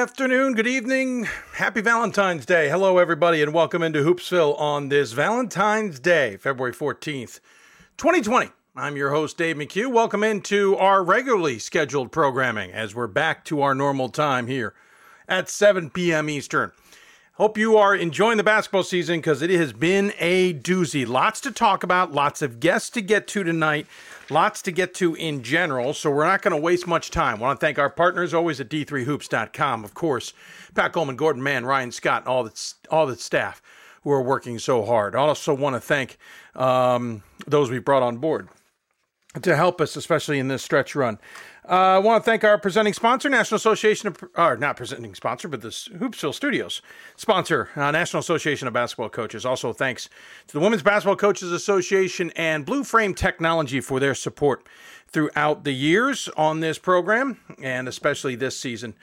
afternoon, good evening, happy Valentine's Day. Hello, everybody, and welcome into Hoopsville on this Valentine's Day, February 14th, 2020. I'm your host, Dave McHugh. Welcome into our regularly scheduled programming as we're back to our normal time here at 7 p.m. Eastern. Hope you are enjoying the basketball season because it has been a doozy. Lots to talk about, lots of guests to get to tonight. Lots to get to in general, so we're not going to waste much time. I want to thank our partners always at d3hoops.com, of course. Pat Coleman, Gordon Mann, Ryan Scott, all the, all the staff who are working so hard. I also want to thank um, those we brought on board to help us, especially in this stretch run. Uh, I want to thank our presenting sponsor, National Association of, or not presenting sponsor, but the Hoopsville Studios sponsor, uh, National Association of Basketball Coaches. Also, thanks to the Women's Basketball Coaches Association and Blue Frame Technology for their support throughout the years on this program, and especially this season.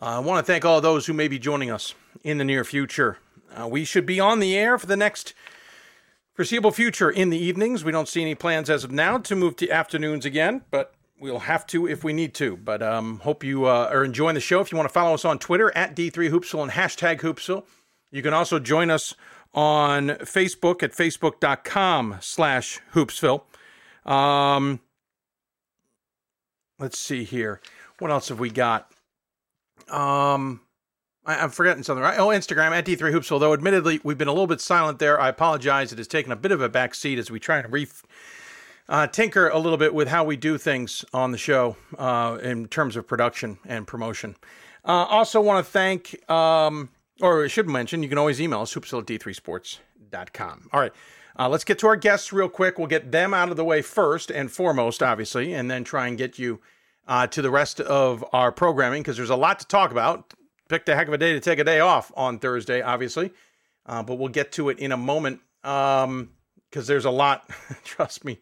Uh, I want to thank all those who may be joining us in the near future. Uh, we should be on the air for the next foreseeable future in the evenings. We don't see any plans as of now to move to afternoons again, but we'll have to if we need to. But um, hope you uh, are enjoying the show. If you want to follow us on Twitter at D3Hoopsville and hashtag Hoopsville, you can also join us on Facebook at facebook.com slash Hoopsville. Um, let's see here. What else have we got? Um, I, am forgetting something. Right? Oh, Instagram at D3Hoopsville. Though admittedly, we've been a little bit silent there. I apologize. It has taken a bit of a back seat as we try and re- uh, tinker a little bit with how we do things on the show uh, in terms of production and promotion. Uh, also, want to thank, um, or I should mention, you can always email us, at d3sports.com. All right. Uh, let's get to our guests real quick. We'll get them out of the way first and foremost, obviously, and then try and get you uh, to the rest of our programming because there's a lot to talk about. Picked a heck of a day to take a day off on Thursday, obviously, uh, but we'll get to it in a moment because um, there's a lot, trust me,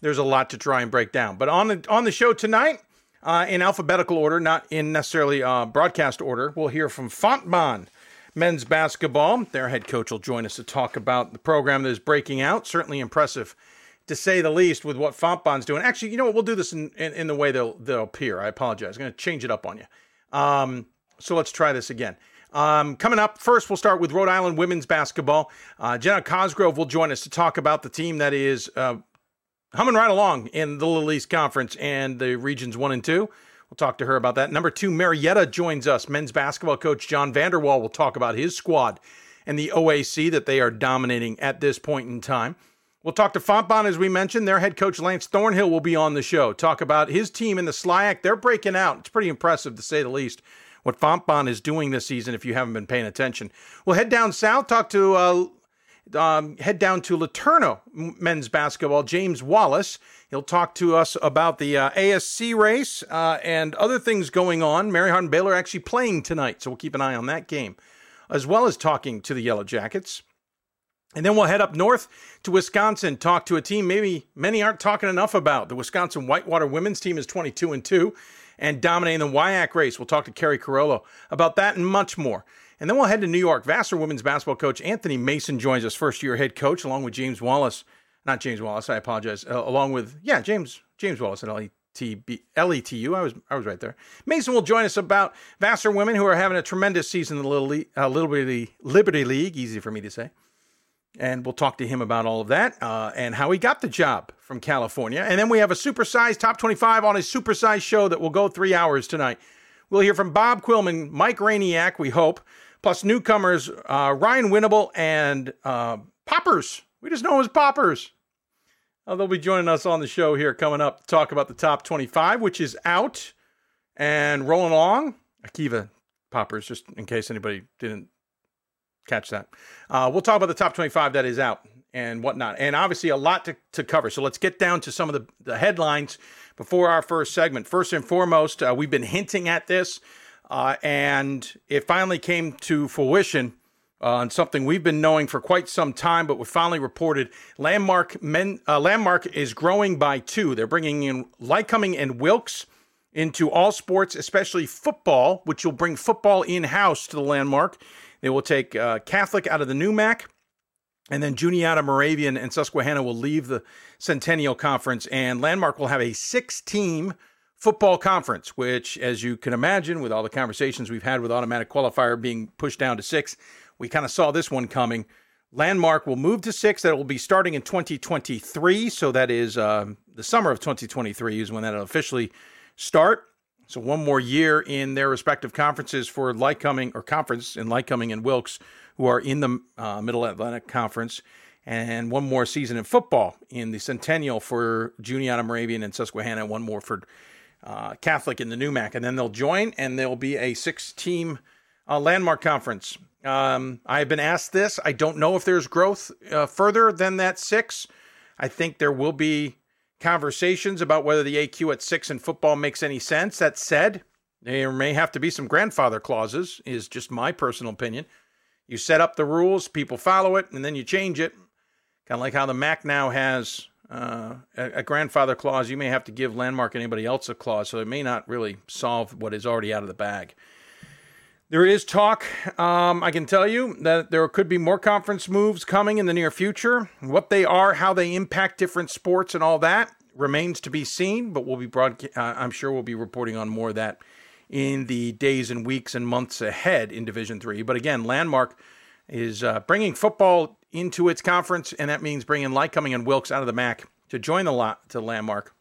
there's a lot to try and break down. But on the on the show tonight, uh, in alphabetical order, not in necessarily uh, broadcast order, we'll hear from Fontbonne men's basketball. Their head coach will join us to talk about the program that is breaking out. Certainly impressive, to say the least, with what Fontbonne's doing. Actually, you know what? We'll do this in, in, in the way they'll they'll appear. I apologize. I'm going to change it up on you. Um, so let's try this again. Um, coming up first, we'll start with Rhode Island women's basketball. Uh, Jenna Cosgrove will join us to talk about the team that is uh, humming right along in the Little East Conference and the regions one and two. We'll talk to her about that. Number two, Marietta joins us. Men's basketball coach John Vanderwall will talk about his squad and the OAC that they are dominating at this point in time. We'll talk to Fontbonne, as we mentioned. Their head coach Lance Thornhill will be on the show. Talk about his team in the SLIAC. They're breaking out. It's pretty impressive to say the least what Fontbonne is doing this season if you haven't been paying attention. We'll head down south, talk to uh, um, head down to LeTourneau men's basketball. James Wallace. He'll talk to us about the uh, ASC race uh, and other things going on. Mary Hardin Baylor actually playing tonight, so we'll keep an eye on that game, as well as talking to the Yellow Jackets. And then we'll head up north to Wisconsin, talk to a team maybe many aren't talking enough about. The Wisconsin Whitewater women's team is 22 and 2 and dominating the WIAC race. We'll talk to Keri Carollo about that and much more. And then we'll head to New York. Vassar women's basketball coach Anthony Mason joins us, first year head coach, along with James Wallace. Not James Wallace, I apologize. Uh, along with, yeah, James James Wallace at LETB, LETU. I was I was right there. Mason will join us about Vassar women who are having a tremendous season in the Little, uh, Liberty, Liberty League, easy for me to say. And we'll talk to him about all of that uh, and how he got the job from California. And then we have a supersized top 25 on his supersized show that will go three hours tonight. We'll hear from Bob Quillman, Mike Rainiac, we hope, plus newcomers uh, Ryan Winnable and uh, Poppers. We just know him as Poppers. Uh, they'll be joining us on the show here coming up to talk about the top 25, which is out and rolling along. Akiva Poppers, just in case anybody didn't catch that. Uh, we'll talk about the top 25 that is out and whatnot. And obviously, a lot to, to cover. So let's get down to some of the, the headlines before our first segment. First and foremost, uh, we've been hinting at this uh, and it finally came to fruition uh, on something we've been knowing for quite some time, but we finally reported Landmark men, uh, Landmark is growing by two. They're bringing in Lycoming and Wilkes into all sports, especially football, which will bring football in house to the Landmark. They will take uh, Catholic out of the NEWMAC. and then Juniata, Moravian, and Susquehanna will leave the Centennial Conference, and Landmark will have a six team football conference, which, as you can imagine, with all the conversations we've had with automatic qualifier being pushed down to six, we kind of saw this one coming. Landmark will move to six. That will be starting in 2023. So that is uh, the summer of 2023 is when that'll officially start. So one more year in their respective conferences for Lycoming or conference in Lycoming and Wilkes, who are in the uh, Middle Atlantic Conference, and one more season in football in the Centennial for Juniata Moravian and Susquehanna, and one more for uh, Catholic in the NEWMAC, and then they'll join, and there'll be a six-team uh, landmark conference. Um, I've been asked this. I don't know if there's growth uh, further than that six. I think there will be conversations about whether the AQ at six in football makes any sense. That said, there may have to be some grandfather clauses, is just my personal opinion. You set up the rules, people follow it, and then you change it. Kind of like how the MAC now has uh, a, grandfather clause. You may have to give Landmark anybody else a clause, so it may not really solve what is already out of the bag. There is talk. Um, I can tell you that there could be more conference moves coming in the near future. What they are, how they impact different sports, and all that remains to be seen. But we'll be broad. Uh, I'm sure we'll be reporting on more of that in the days and weeks and months ahead in Division Three. But again, Landmark is uh, bringing football into its conference, and that means bringing Lycoming and Wilkes out of the MAC to join the lot to Landmark.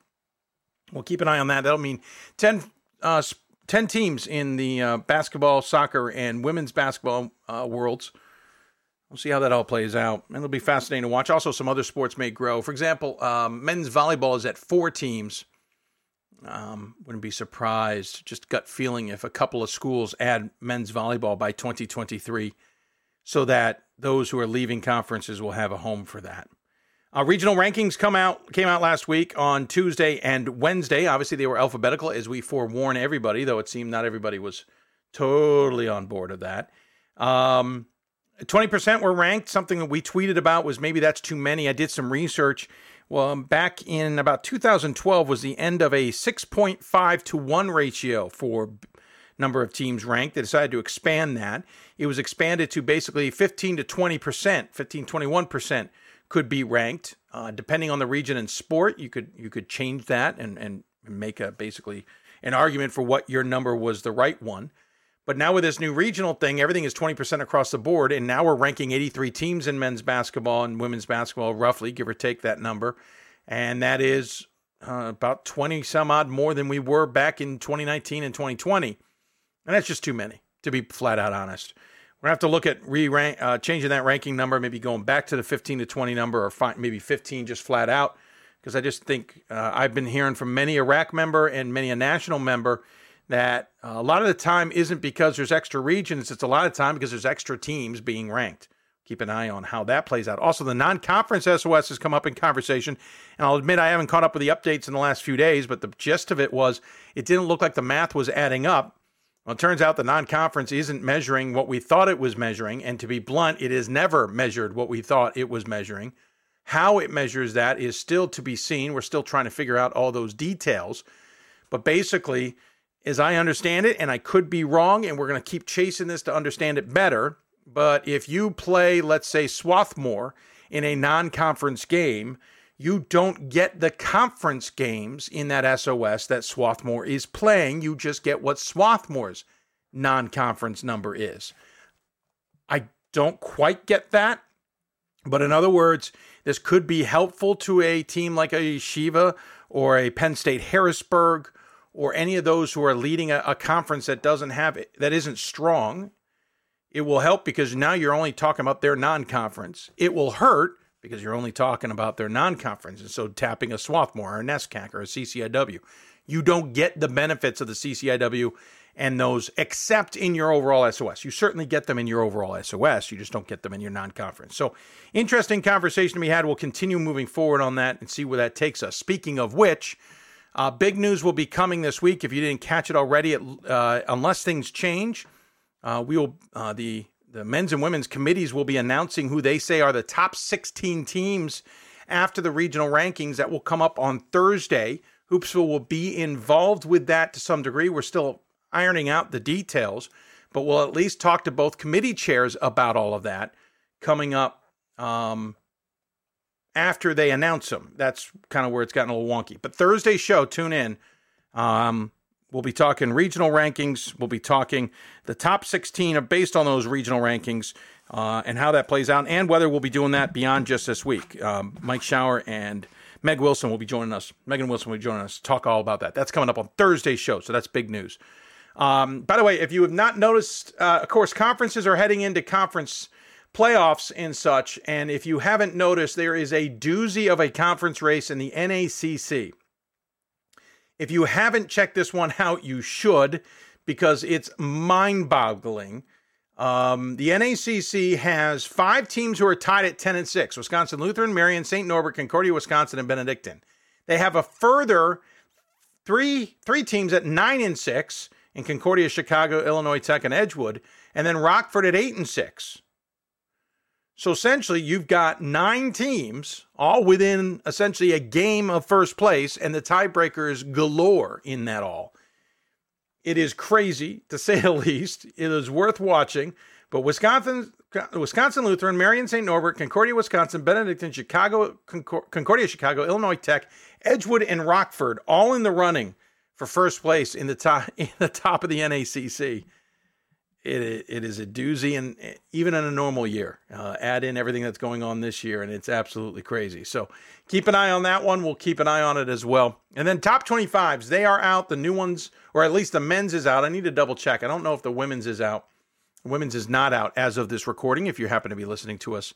We'll keep an eye on that. That'll mean ten uh, 10 teams in the uh, basketball, soccer, and women's basketball uh, worlds. We'll see how that all plays out. And it'll be fascinating to watch. Also, some other sports may grow. For example, um, men's volleyball is at four teams. Um, wouldn't be surprised, just gut feeling, if a couple of schools add men's volleyball by 2023 so that those who are leaving conferences will have a home for that. Uh, regional rankings come out came out last week on Tuesday and Wednesday. Obviously, they were alphabetical as we forewarn everybody, though it seemed not everybody was totally on board of that. Um, 20% were ranked. Something that we tweeted about was maybe that's too many. I did some research. Well, back in about 2012 was the end of a 6.5 to 1 ratio for number of teams ranked. They decided to expand that. It was expanded to basically 15 to 20%, 15, 21% could be ranked. Uh, depending on the region and sport, you could you could change that and and make a basically an argument for what your number was the right one. But now with this new regional thing, everything is 20% across the board. And now we're ranking 83 teams in men's basketball and women's basketball, roughly, give or take that number. And that is uh, about 20 some odd more than we were back in 2019 and 2020. And that's just too many, to be flat out honest. We're gonna have to look at re uh, changing that ranking number, maybe going back to the 15 to 20 number, or fi- maybe 15 just flat out. Because I just think uh, I've been hearing from many a RAC member and many a national member that uh, a lot of the time isn't because there's extra regions. It's a lot of time because there's extra teams being ranked. Keep an eye on how that plays out. Also, the non-conference SOS has come up in conversation, and I'll admit I haven't caught up with the updates in the last few days. But the gist of it was it didn't look like the math was adding up well, it turns out the non conference isn't measuring what we thought it was measuring. And to be blunt, it has never measured what we thought it was measuring. How it measures that is still to be seen. We're still trying to figure out all those details. But basically, as I understand it, and I could be wrong, and we're going to keep chasing this to understand it better. But if you play, let's say, Swarthmore in a non conference game, you don't get the conference games in that SOS that Swarthmore is playing. You just get what Swarthmore's non conference number is. I don't quite get that. But in other words, this could be helpful to a team like a Yeshiva or a Penn State Harrisburg or any of those who are leading a, a conference that doesn't have that isn't strong. It will help because now you're only talking about their non conference. It will hurt because you're only talking about their non-conference. And so tapping a Swarthmore or a NESCAC or a CCIW, you don't get the benefits of the CCIW and those except in your overall SOS. You certainly get them in your overall SOS. You just don't get them in your non-conference. So interesting conversation we had. We'll continue moving forward on that and see where that takes us. Speaking of which, uh, big news will be coming this week. If you didn't catch it already, uh, unless things change, uh, we will uh, the the men's and women's committees will be announcing who they say are the top 16 teams after the regional rankings that will come up on Thursday. Hoopsville will be involved with that to some degree. We're still ironing out the details, but we'll at least talk to both committee chairs about all of that coming up um, after they announce them. That's kind of where it's gotten a little wonky. But Thursday show, tune in. Um, we'll be talking regional rankings. We'll be talking the top 16 are based on those regional rankings uh, and how that plays out, and whether we'll be doing that beyond just this week. Um, Mike Schauer and Meg Wilson will be joining us. Megan Wilson will be joining us to talk all about that. That's coming up on Thursday's show, so that's big news. Um, by the way, if you have not noticed, uh, of course, conferences are heading into conference playoffs and such. And if you haven't noticed, there is a doozy of a conference race in the NACC. If you haven't checked this one out, you should because it's mind boggling. Um, the NACC has five teams who are tied at 10 and 6 Wisconsin Lutheran, Marian, St. Norbert, Concordia, Wisconsin, and Benedictine. They have a further three, three teams at 9 and 6 in Concordia, Chicago, Illinois Tech, and Edgewood, and then Rockford at 8 and 6. So essentially, you've got nine teams, all within essentially a game of first place, and the tiebreakers galore in that all. It is crazy to say the least. It is worth watching. But Wisconsin, Wisconsin Lutheran, Marian St. Norbert, Concordia, Wisconsin, Benedictine, Chicago, Concordia, Chicago, Illinois Tech, Edgewood, and Rockford, all in the running for first place in the top in the top of the NACC it it is a doozy, and even in a normal year, uh, add in everything that's going on this year, and it's absolutely crazy. So keep an eye on that one. We'll keep an eye on it as well. And then top 25s, they are out. The new ones, or at least the men's is out. I need to double check. I don't know if the women's is out. Women's is not out as of this recording. If you happen to be listening to us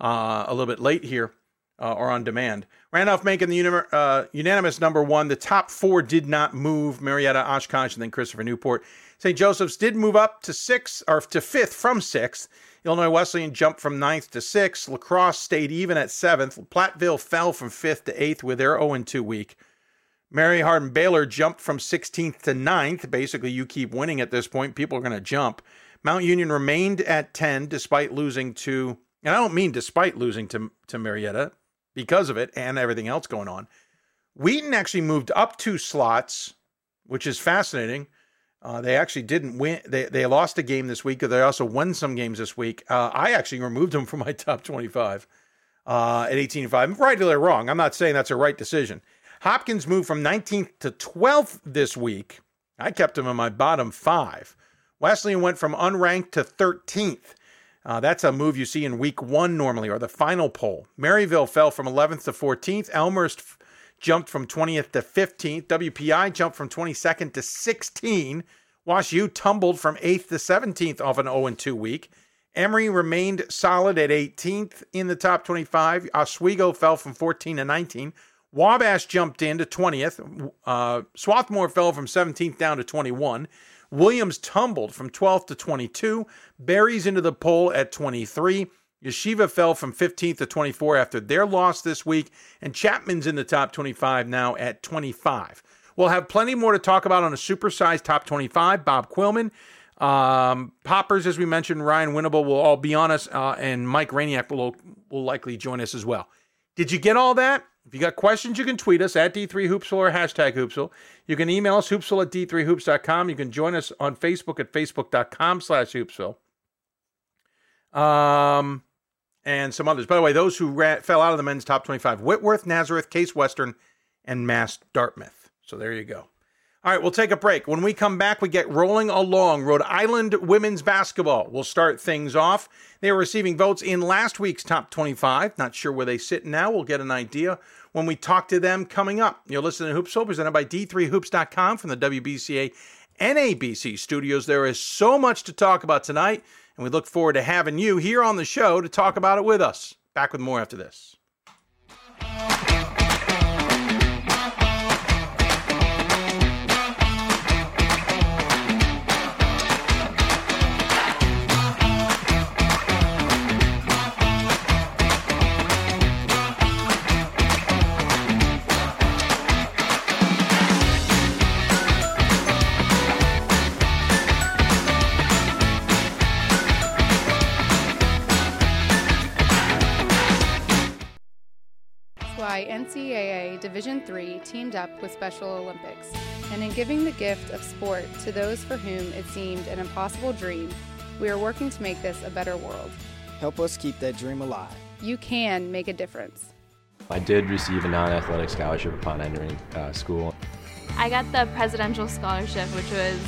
uh, a little bit late here uh, or on demand, Randolph making the uh, unanimous number one. The top four did not move. Marietta, Oshkosh, and then Christopher Newport. St. Joseph's did move up to six or to fifth from sixth. Illinois Wesleyan jumped from ninth to sixth. La Crosse stayed even at seventh. Platteville fell from fifth to eighth with their 0 2 week. Mary Hardin Baylor jumped from 16th to 9th. Basically, you keep winning at this point. People are going to jump. Mount Union remained at 10 despite losing to, and I don't mean despite losing to, to Marietta because of it and everything else going on. Wheaton actually moved up two slots, which is fascinating. Uh, they actually didn't win. They, they lost a game this week. They also won some games this week. Uh, I actually removed them from my top 25 uh, at 18 5. Right or wrong. I'm not saying that's a right decision. Hopkins moved from 19th to 12th this week. I kept him in my bottom five. Wesleyan went from unranked to 13th. Uh, that's a move you see in week one normally, or the final poll. Maryville fell from 11th to 14th. Elmhurst jumped from 20th to 15th. WPI jumped from 22nd to 16. Wash U tumbled from 8th to 17th off an 0 2 week. Emory remained solid at 18th in the top 25. Oswego fell from 14 to 19. Wabash jumped in to 20th. Uh, Swarthmore fell from 17th down to 21. Williams tumbled from 12th to 22. Berry's into the poll at 23. Yeshiva fell from 15th to 24 after their loss this week, and Chapman's in the top 25 now at 25. We'll have plenty more to talk about on a supersized top 25. Bob Quillman, um, Poppers, as we mentioned, Ryan Winnable will all be on us, uh, and Mike Rainiac will, will likely join us as well. Did you get all that? If you got questions, you can tweet us at D3Hoopsville or hashtag Hoopsville. You can email us, hoopsville at D3Hoops.com. You can join us on Facebook at Facebook.com slash Hoopsville. Um, and some others. By the way, those who fell out of the men's top 25 Whitworth, Nazareth, Case Western, and Mass Dartmouth. So there you go. All right, we'll take a break. When we come back, we get rolling along. Rhode Island women's basketball We'll start things off. They were receiving votes in last week's top 25. Not sure where they sit now. We'll get an idea when we talk to them coming up. You're listening to Hoopsville, presented by D3Hoops.com from the WBCA NABC studios. There is so much to talk about tonight and we look forward to having you here on the show to talk about it with us. Back with more after this. NCAA Division III teamed up with Special Olympics, and in giving the gift of sport to those for whom it seemed an impossible dream, we are working to make this a better world. Help us keep that dream alive. You can make a difference. I did receive a non athletic scholarship upon entering uh, school. I got the presidential scholarship, which was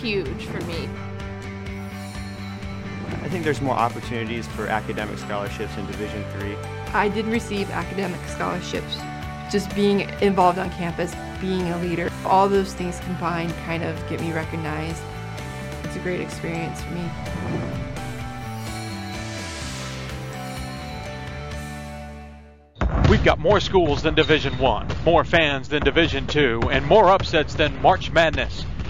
huge for me. I think there's more opportunities for academic scholarships in Division Three. I did receive academic scholarships. Just being involved on campus, being a leader, all those things combined kind of get me recognized. It's a great experience for me. We've got more schools than Division 1, more fans than Division 2, and more upsets than March Madness.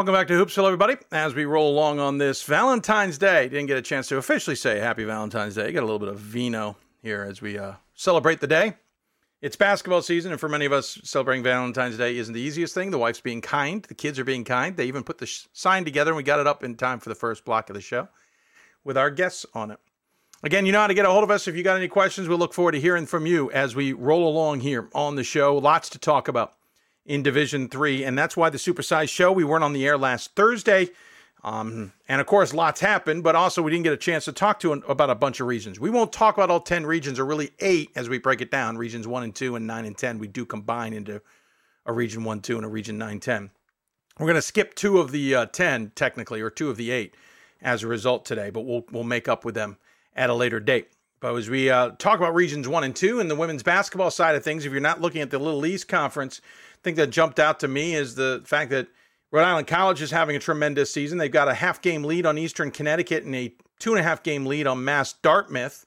Welcome back to Hoopsville, everybody. As we roll along on this Valentine's Day, didn't get a chance to officially say Happy Valentine's Day. Got a little bit of vino here as we uh, celebrate the day. It's basketball season, and for many of us, celebrating Valentine's Day isn't the easiest thing. The wife's being kind, the kids are being kind. They even put the sh- sign together, and we got it up in time for the first block of the show with our guests on it. Again, you know how to get a hold of us. If you got any questions, we'll look forward to hearing from you as we roll along here on the show. Lots to talk about in Division Three, and that's why the Supersize Show. We weren't on the air last Thursday, um, and of course, lots happened, but also we didn't get a chance to talk to an, about a bunch of regions. We won't talk about all ten regions, or really eight, as we break it down. Regions one and two, and nine and ten, we do combine into a region one, two, and a region nine, ten. We're going to skip two of the uh, ten, technically, or two of the eight, as a result today, but we'll we'll make up with them at a later date. But as we uh, talk about regions one and two and the women's basketball side of things, if you're not looking at the Little East Conference, thing that jumped out to me is the fact that Rhode Island College is having a tremendous season. They've got a half game lead on Eastern Connecticut and a two and a half game lead on Mass Dartmouth.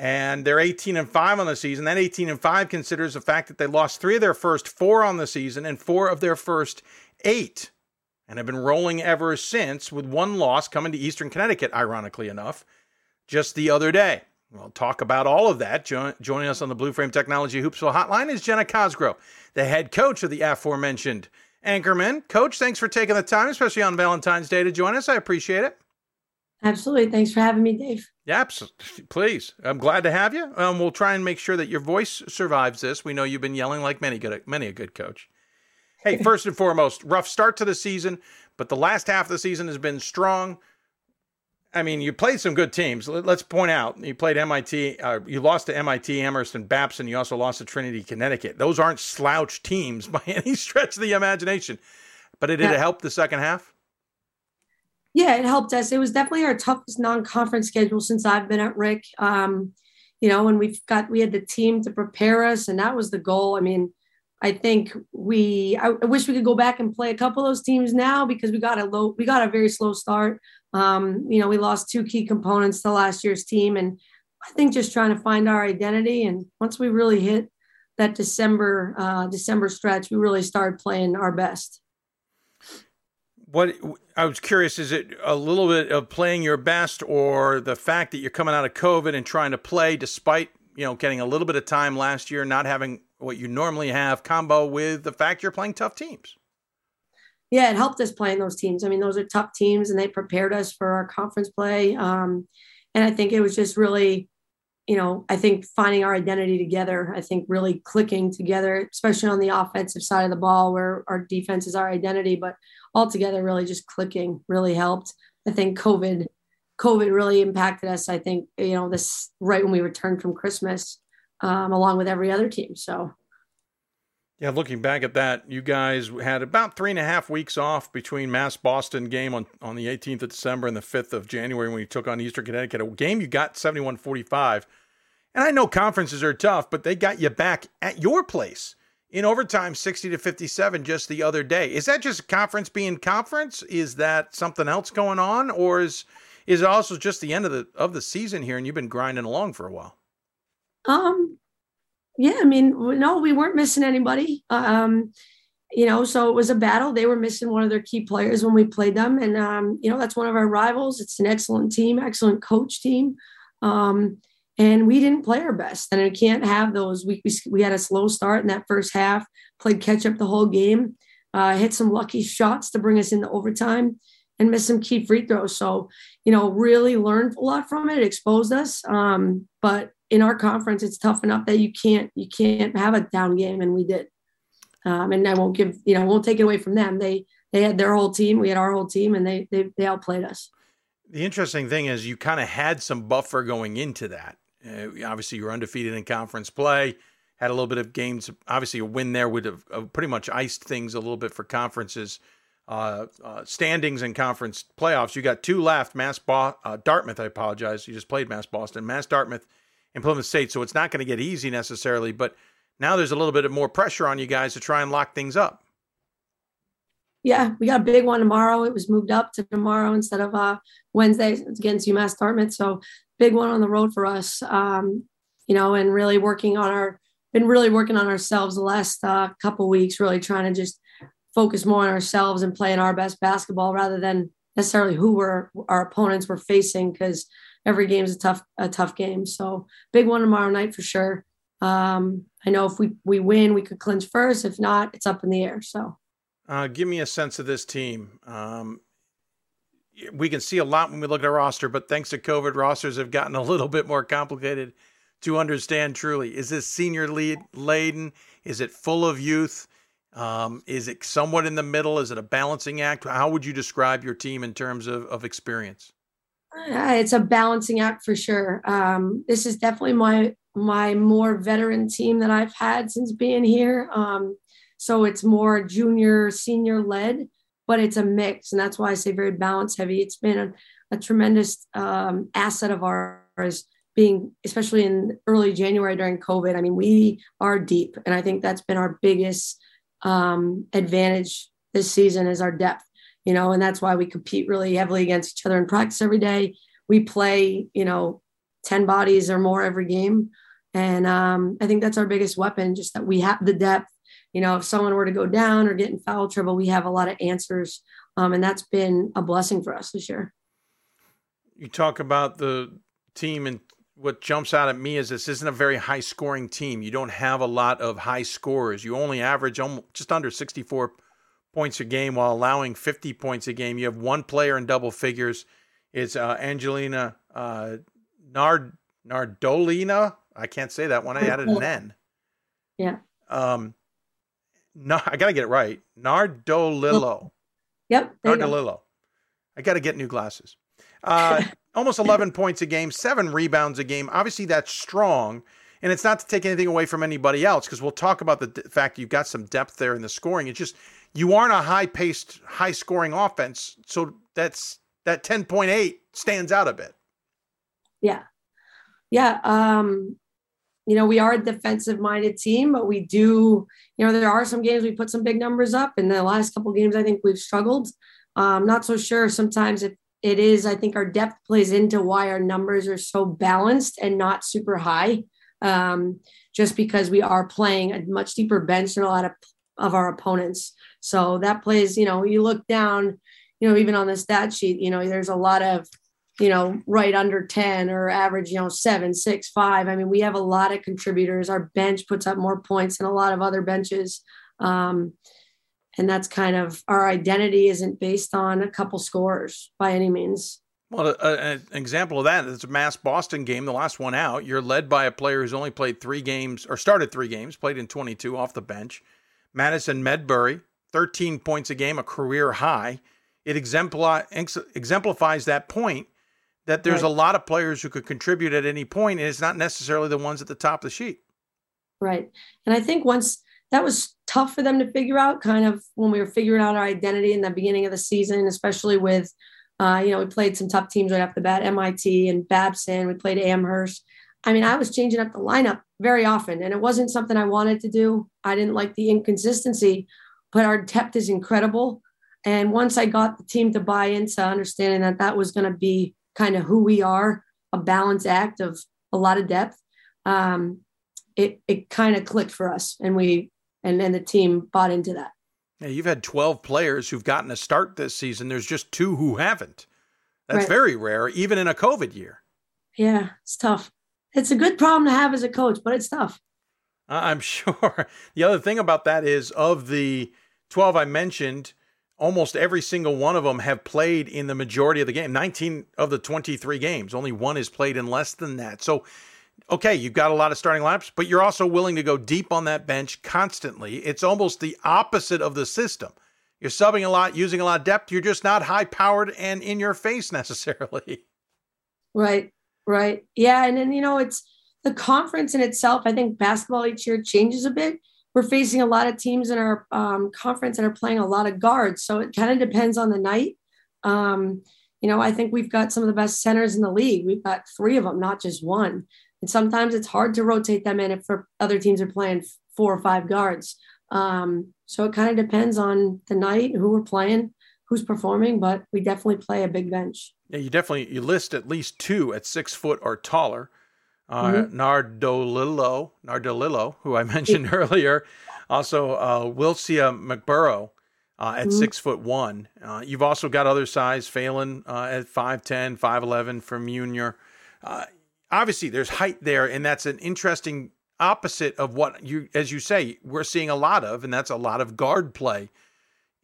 And they're 18 and 5 on the season. That 18 and 5 considers the fact that they lost three of their first four on the season and four of their first eight. And have been rolling ever since with one loss coming to Eastern Connecticut, ironically enough, just the other day. We'll talk about all of that. Jo- joining us on the Blue Frame Technology Hoopsville Hotline is Jenna Cosgrove, the head coach of the aforementioned Anchorman. Coach, thanks for taking the time, especially on Valentine's Day, to join us. I appreciate it. Absolutely. Thanks for having me, Dave. Yeah, please. I'm glad to have you. Um, we'll try and make sure that your voice survives this. We know you've been yelling like many good, many a good coach. Hey, first and foremost, rough start to the season, but the last half of the season has been strong. I mean, you played some good teams. Let's point out you played MIT. Uh, you lost to MIT, Amherst, and Babson. You also lost to Trinity, Connecticut. Those aren't slouch teams by any stretch of the imagination. But it did yeah. it help the second half? Yeah, it helped us. It was definitely our toughest non-conference schedule since I've been at Rick. Um, you know, and we've got we had the team to prepare us, and that was the goal. I mean, I think we I, I wish we could go back and play a couple of those teams now because we got a low we got a very slow start. Um, you know, we lost two key components to last year's team, and I think just trying to find our identity. And once we really hit that December uh, December stretch, we really started playing our best. What I was curious is it a little bit of playing your best, or the fact that you're coming out of COVID and trying to play despite you know getting a little bit of time last year, not having what you normally have, combo with the fact you're playing tough teams yeah, it helped us playing those teams. I mean, those are tough teams, and they prepared us for our conference play. Um, and I think it was just really, you know, I think finding our identity together. I think really clicking together, especially on the offensive side of the ball, where our defense is our identity, but altogether, really just clicking really helped. I think COVID, COVID really impacted us. I think you know this right when we returned from Christmas, um, along with every other team. So yeah, looking back at that, you guys had about three and a half weeks off between Mass Boston game on, on the 18th of December and the 5th of January when you took on Eastern Connecticut, a game you got 71 45. And I know conferences are tough, but they got you back at your place in overtime 60 to 57 just the other day. Is that just conference being conference? Is that something else going on or is is it also just the end of the of the season here and you've been grinding along for a while? Um yeah, I mean, no, we weren't missing anybody. Um you know, so it was a battle. They were missing one of their key players when we played them and um you know, that's one of our rivals. It's an excellent team, excellent coach team. Um and we didn't play our best. And I can't have those. We, we, we had a slow start in that first half, played catch up the whole game, uh, hit some lucky shots to bring us into overtime, and missed some key free throws. So, you know, really learned a lot from it. It exposed us. Um, but in our conference, it's tough enough that you can't you can't have a down game, and we did. Um, and I won't give you know won't take it away from them. They they had their whole team, we had our whole team, and they they they outplayed us. The interesting thing is you kind of had some buffer going into that. Uh, obviously, you were undefeated in conference play. Had a little bit of games. Obviously, a win there would have uh, pretty much iced things a little bit for conferences. Uh, uh, standings and conference playoffs. You got two left. Mass Bo- uh, Dartmouth. I apologize. You just played Mass Boston. Mass Dartmouth and Plymouth State. So it's not going to get easy necessarily. But now there's a little bit of more pressure on you guys to try and lock things up. Yeah, we got a big one tomorrow. It was moved up to tomorrow instead of uh, Wednesday against UMass Dartmouth. So big one on the road for us. Um, you know, and really working on our been really working on ourselves the last uh, couple weeks, really trying to just focus more on ourselves and playing our best basketball rather than necessarily who we're our opponents were facing because every game is a tough a tough game. So big one tomorrow night for sure. Um, I know if we we win, we could clinch first. If not, it's up in the air. So, uh, give me a sense of this team. Um, we can see a lot when we look at our roster, but thanks to COVID, rosters have gotten a little bit more complicated to understand truly. Is this senior lead laden? Is it full of youth? Um, is it somewhat in the middle? Is it a balancing act? How would you describe your team in terms of, of experience? It's a balancing act for sure. Um, this is definitely my my more veteran team that I've had since being here. Um, so it's more junior, senior led but it's a mix. And that's why I say very balance heavy. It's been a, a tremendous um, asset of ours being, especially in early January during COVID. I mean, we are deep. And I think that's been our biggest um, advantage this season is our depth, you know, and that's why we compete really heavily against each other in practice every day. We play, you know, 10 bodies or more every game. And um, I think that's our biggest weapon, just that we have the depth you know, if someone were to go down or get in foul trouble, we have a lot of answers. Um, and that's been a blessing for us this year. You talk about the team, and what jumps out at me is this isn't a very high scoring team. You don't have a lot of high scorers. You only average almost, just under 64 points a game while allowing 50 points a game. You have one player in double figures. It's uh, Angelina uh, Nard Nardolina. I can't say that one. I added an N. Yeah. Um, no, I got to get it right. Nardolillo. Yep. Nardolillo. I got to get new glasses. Uh, almost 11 points a game, seven rebounds a game. Obviously, that's strong. And it's not to take anything away from anybody else because we'll talk about the fact you've got some depth there in the scoring. It's just you aren't a high paced, high scoring offense. So that's that 10.8 stands out a bit. Yeah. Yeah. Um, you know, we are a defensive minded team, but we do, you know, there are some games we put some big numbers up. In the last couple games, I think we've struggled. I'm not so sure sometimes if it is, I think our depth plays into why our numbers are so balanced and not super high. Um, just because we are playing a much deeper bench than a lot of, of our opponents. So that plays, you know, you look down, you know, even on the stat sheet, you know, there's a lot of you know, right under 10 or average, you know, seven, six, five. I mean, we have a lot of contributors. Our bench puts up more points than a lot of other benches. Um, and that's kind of our identity isn't based on a couple scores by any means. Well, an example of that is a Mass Boston game, the last one out. You're led by a player who's only played three games or started three games, played in 22 off the bench. Madison Medbury, 13 points a game, a career high. It exemplifies that point that there's right. a lot of players who could contribute at any point, and it's not necessarily the ones at the top of the sheet. Right. And I think once that was tough for them to figure out, kind of when we were figuring out our identity in the beginning of the season, especially with, uh, you know, we played some tough teams right off the bat, MIT and Babson. We played Amherst. I mean, I was changing up the lineup very often. And it wasn't something I wanted to do. I didn't like the inconsistency, but our depth is incredible. And once I got the team to buy into understanding that that was going to be kind of who we are, a balance act of a lot of depth, um, it it kind of clicked for us, and we and then the team bought into that. Yeah, you've had 12 players who've gotten a start this season. There's just two who haven't. That's right. very rare, even in a COVID year. Yeah, it's tough. It's a good problem to have as a coach, but it's tough. I'm sure. The other thing about that is of the 12 I mentioned, almost every single one of them have played in the majority of the game. 19 of the 23 games, only one is played in less than that. So okay, you've got a lot of starting laps, but you're also willing to go deep on that bench constantly. It's almost the opposite of the system. You're subbing a lot, using a lot of depth. You're just not high powered and in your face necessarily. Right, right. Yeah. And then, you know, it's the conference in itself. I think basketball each year changes a bit. We're facing a lot of teams in our um, conference and are playing a lot of guards. So it kind of depends on the night. Um, you know, I think we've got some of the best centers in the league. We've got three of them, not just one. And sometimes it's hard to rotate them in if other teams are playing four or five guards. Um, so it kind of depends on the night, who we're playing, who's performing, but we definitely play a big bench. Yeah, you definitely you list at least two at six foot or taller. Uh, mm-hmm. Nardolillo, Nardolillo, who I mentioned earlier, also uh, Wilcia McBurrow uh, at mm-hmm. six foot one. Uh, you've also got other size, Phelan uh, at 5'10", 5'11", from Munier. Uh, obviously there's height there, and that's an interesting opposite of what you, as you say, we're seeing a lot of, and that's a lot of guard play.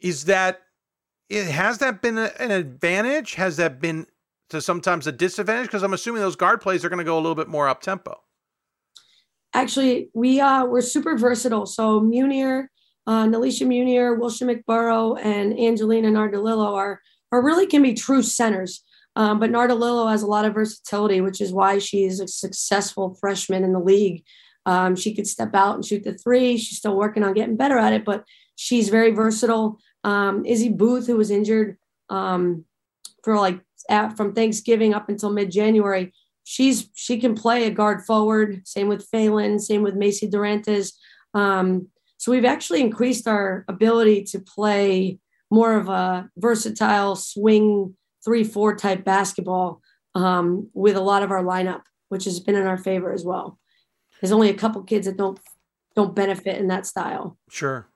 Is that it has that been a, an advantage? Has that been to sometimes a disadvantage? Because I'm assuming those guard plays are going to go a little bit more up tempo. Actually, we uh we're super versatile. So Munier, uh, Nalisha Munier, Wilshire McBurrow, and Angelina Nardolillo are are really can be true centers. Um, but Nardolillo has a lot of versatility, which is why she's a successful freshman in the league. Um, she could step out and shoot the three. She's still working on getting better at it, but she's very versatile. Um, Izzy Booth, who was injured um, for like at, from Thanksgiving up until mid January, she's she can play a guard forward. Same with Phelan. Same with Macy Durantes. Um, so we've actually increased our ability to play more of a versatile swing three four type basketball um, with a lot of our lineup, which has been in our favor as well. There's only a couple kids that don't don't benefit in that style. Sure.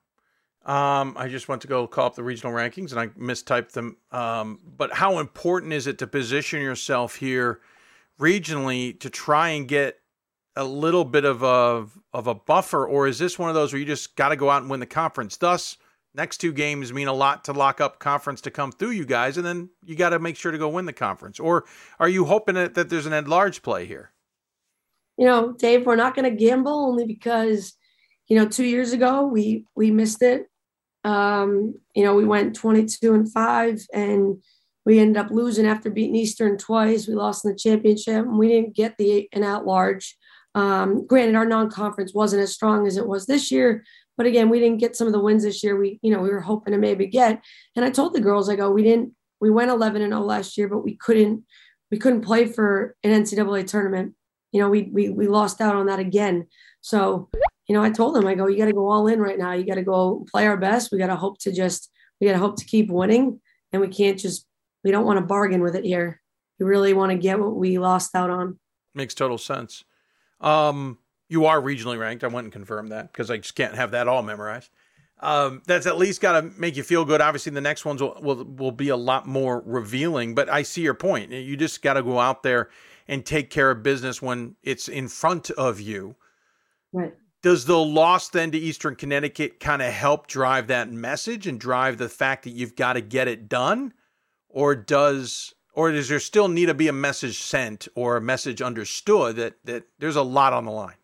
Um, I just went to go call up the regional rankings and I mistyped them. Um, but how important is it to position yourself here regionally to try and get a little bit of a of a buffer, or is this one of those where you just got to go out and win the conference? Thus, next two games mean a lot to lock up conference to come through you guys, and then you got to make sure to go win the conference. Or are you hoping that, that there's an at large play here? You know, Dave, we're not going to gamble only because, you know, two years ago we we missed it. Um, you know, we went 22 and five, and we ended up losing after beating Eastern twice. We lost in the championship, and we didn't get the an at large. Um, granted, our non-conference wasn't as strong as it was this year, but again, we didn't get some of the wins this year. We, you know, we were hoping to maybe get. And I told the girls, I go, we didn't, we went 11 and 0 last year, but we couldn't, we couldn't play for an NCAA tournament. You know, we we we lost out on that again. So, you know, I told them, I go, you got to go all in right now. You got to go play our best. We got to hope to just, we got to hope to keep winning, and we can't just, we don't want to bargain with it here. We really want to get what we lost out on. Makes total sense. Um, you are regionally ranked. I went and confirmed that because I just can't have that all memorized. Um, that's at least got to make you feel good. Obviously, the next ones will, will, will be a lot more revealing. But I see your point. You just got to go out there and take care of business when it's in front of you. Right. Does the loss then to Eastern Connecticut kind of help drive that message and drive the fact that you've got to get it done, or does or does there still need to be a message sent or a message understood that that there's a lot on the line?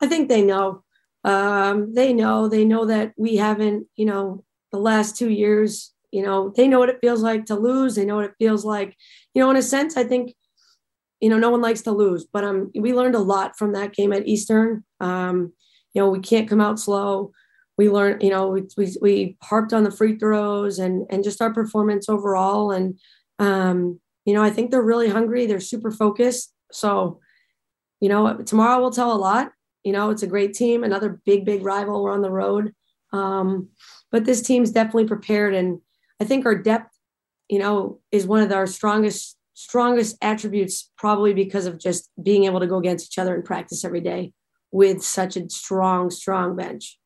I think they know. Um, they know. They know that we haven't, you know, the last two years, you know, they know what it feels like to lose. They know what it feels like, you know, in a sense, I think, you know, no one likes to lose, but um, we learned a lot from that game at Eastern. Um, you know, we can't come out slow. We learned, you know, we, we, we harped on the free throws and, and just our performance overall. And, um, you know, I think they're really hungry. They're super focused. So, you know, tomorrow will tell a lot. You know, it's a great team, another big, big rival. We're on the road. Um, but this team's definitely prepared. And I think our depth, you know, is one of our strongest, strongest attributes, probably because of just being able to go against each other in practice every day with such a strong, strong bench.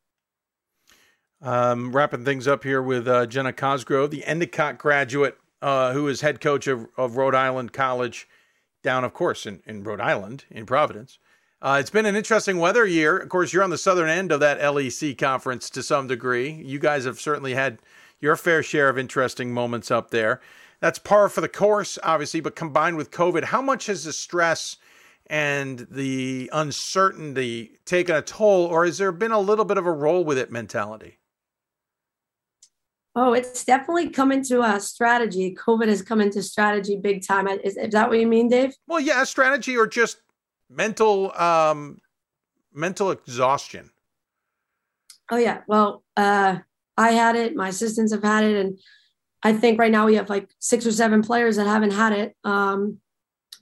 Um, wrapping things up here with uh, Jenna Cosgrove, the Endicott graduate uh, who is head coach of, of Rhode Island College, down, of course, in, in Rhode Island, in Providence. Uh, it's been an interesting weather year. Of course, you're on the southern end of that LEC conference to some degree. You guys have certainly had your fair share of interesting moments up there. That's par for the course, obviously, but combined with COVID, how much has the stress and the uncertainty taken a toll, or has there been a little bit of a roll with it mentality? Oh, it's definitely come into a strategy. COVID has come into strategy big time. Is, is that what you mean, Dave? Well, yeah, strategy or just mental um mental exhaustion. Oh yeah. Well, uh I had it, my assistants have had it, and I think right now we have like six or seven players that haven't had it. Um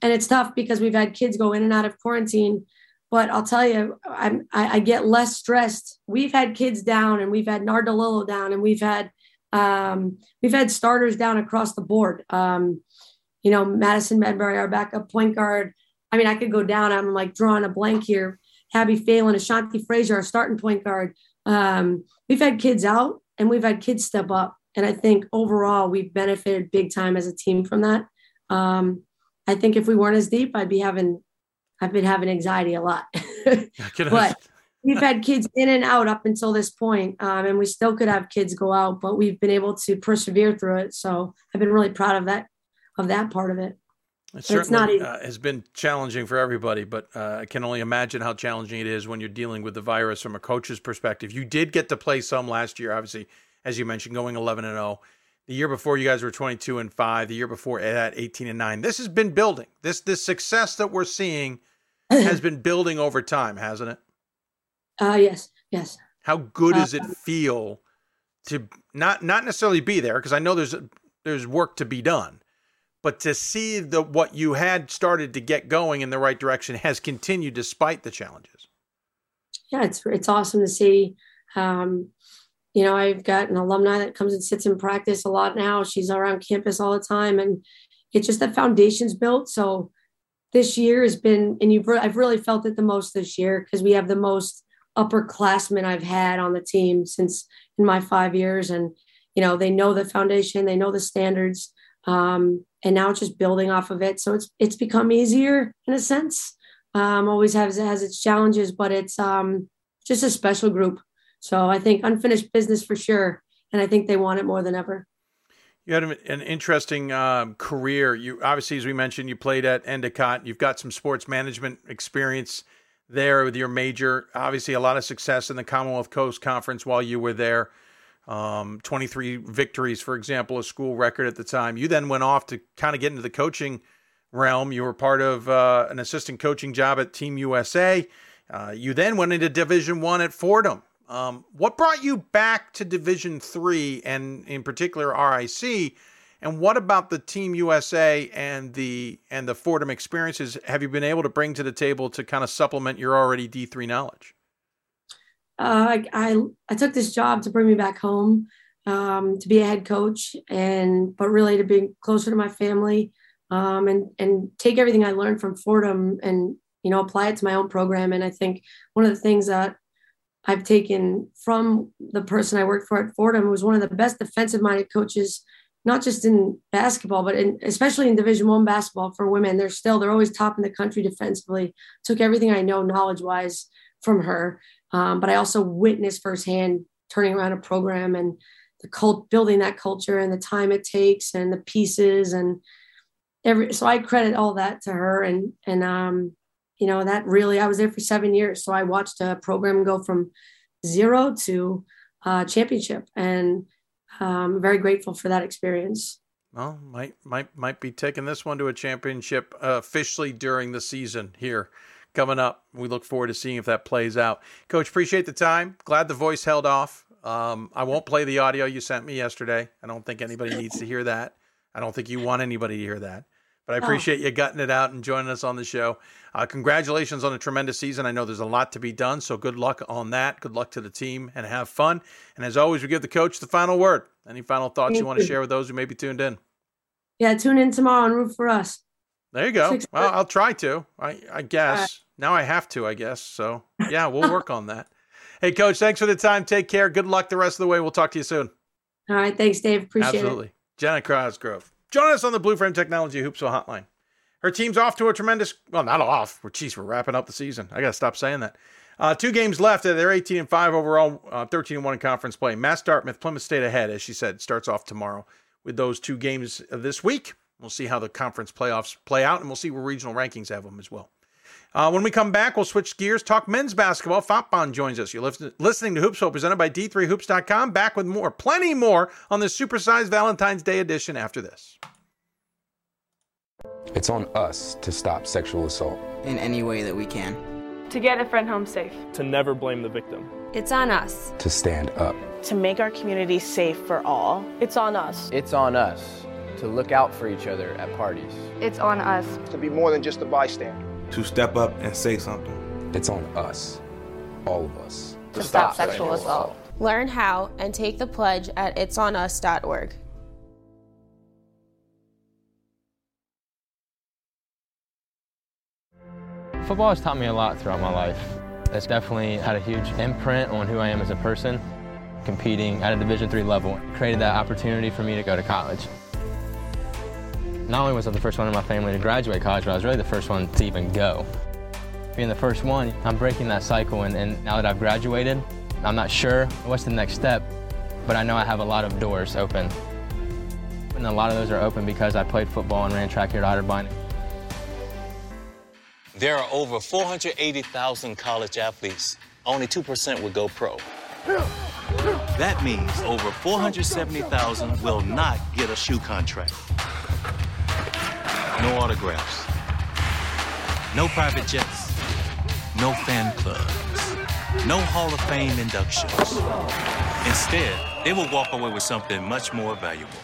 and it's tough because we've had kids go in and out of quarantine. But I'll tell you, I'm, I, I get less stressed. We've had kids down, and we've had Nardalillo down, and we've had um, we've had starters down across the board. Um, you know, Madison Medbury, our backup point guard. I mean, I could go down. I'm like drawing a blank here. Abby Phelan, Ashanti Frazier, our starting point guard. Um, we've had kids out and we've had kids step up. And I think overall we've benefited big time as a team from that. Um, I think if we weren't as deep, I'd be having, I've been having anxiety a lot. but we've had kids in and out up until this point, um, and we still could have kids go out, but we've been able to persevere through it. So I've been really proud of that of that part of it. It certainly uh, has been challenging for everybody, but uh, I can only imagine how challenging it is when you're dealing with the virus from a coach's perspective. You did get to play some last year, obviously, as you mentioned, going 11 and 0. The year before, you guys were 22 and 5. The year before that, 18 and 9. This has been building. This this success that we're seeing has been building over time, hasn't it? Uh, yes, yes. How good does it uh, feel to not not necessarily be there? Because I know there's there's work to be done, but to see the what you had started to get going in the right direction has continued despite the challenges. Yeah, it's it's awesome to see. Um, you know, I've got an alumni that comes and sits in practice a lot now. She's around campus all the time, and it's just that foundation's built. So this year has been, and you've I've really felt it the most this year because we have the most upperclassmen I've had on the team since in my five years. And, you know, they know the foundation, they know the standards. Um, and now it's just building off of it. So it's it's become easier in a sense. Um, always has has its challenges, but it's um, just a special group. So I think unfinished business for sure, and I think they want it more than ever. You had an interesting um, career. You obviously, as we mentioned, you played at Endicott. You've got some sports management experience there with your major. Obviously, a lot of success in the Commonwealth Coast Conference while you were there. Um, 23 victories, for example, a school record at the time. You then went off to kind of get into the coaching realm. You were part of uh, an assistant coaching job at Team USA. Uh, you then went into Division One at Fordham. Um, what brought you back to Division Three, and in particular RIC? And what about the Team USA and the and the Fordham experiences have you been able to bring to the table to kind of supplement your already D three knowledge? Uh, I, I, I took this job to bring me back home um, to be a head coach, and but really to be closer to my family um, and and take everything I learned from Fordham and you know apply it to my own program. And I think one of the things that I've taken from the person I worked for at Fordham who was one of the best defensive minded coaches not just in basketball, but in, especially in Division One basketball for women. They're still they're always top in the country defensively. Took everything I know knowledge wise from her, um, but I also witnessed firsthand turning around a program and the cult building that culture and the time it takes and the pieces and every. So I credit all that to her and and um, you know that really I was there for seven years. So I watched a program go from zero to uh, championship and um, very grateful for that experience. Well, might might might be taking this one to a championship uh, officially during the season here coming up. We look forward to seeing if that plays out. Coach, appreciate the time. Glad the voice held off. Um, I won't play the audio you sent me yesterday. I don't think anybody needs to hear that. I don't think you want anybody to hear that. But I Oh. appreciate you gutting it out and joining us on the show. Uh, congratulations on a tremendous season. I know there's a lot to be done, so good luck on that. Good luck to the team and have fun. And as always, we give the coach the final word. Any final thoughts you want to share with those who may be tuned in? Yeah, tune in tomorrow and root for us. There you go. Six Well. I'll try to. I, I guess. Now I have to, I guess. So, yeah, we'll work on that. Hey, coach, thanks for the time. Take care. Good luck the rest of the way. We'll talk to you soon. All right, thanks, Dave. Appreciate Absolutely. it. Jenna Cosgrove. Join us on the Blue Frame Technology Hoopsville Hotline. Her team's off to a tremendous, well, not off. We're, geez, we're wrapping up the season. I got to stop saying that. Uh, two games left. They're 18 and 5 overall, uh, 13 and 1 in conference play. Mass Dartmouth, Plymouth State ahead, as she said, starts off tomorrow with those two games this week. We'll see how the conference playoffs play out, and we'll see where regional rankings have them as well. Uh, when we come back, we'll switch gears, talk men's basketball. Fontbonne joins us. You're listening to Hoopsville, presented by D3Hoops.com. Back with more, plenty more on this supersized Valentine's Day edition after this. It's on us to stop sexual assault. In any way that we can. To get a friend home safe. To never blame the victim. It's on us. To stand up. To make our community safe for all. It's on us. It's on us to look out for each other at parties. It's on us. To be more than just a bystander. To step up and say something. It's on us. All of us. To, to stop, stop, sexual assault. assault. Learn how and take the pledge at itsonus.org. Football has taught me a lot throughout my life. It's definitely had a huge imprint on who I am as a person. Competing at a Division III level created that opportunity for me to go to college. Not only was I the first one in my family to graduate college, but I was really the first one to even go. Being the first one, I'm breaking that cycle, and, and now that I've graduated, I'm not sure what's the next step, but I know I have a lot of doors open. And a lot of those are open because I played football and ran track here at Otterbein. There are over 480,000 college athletes. Only 2% would go pro. That means over 470,000 will not get a shoe contract. No autographs. No private jets. No fan clubs. No Hall of Fame inductions. Instead, they will walk away with something much more valuable.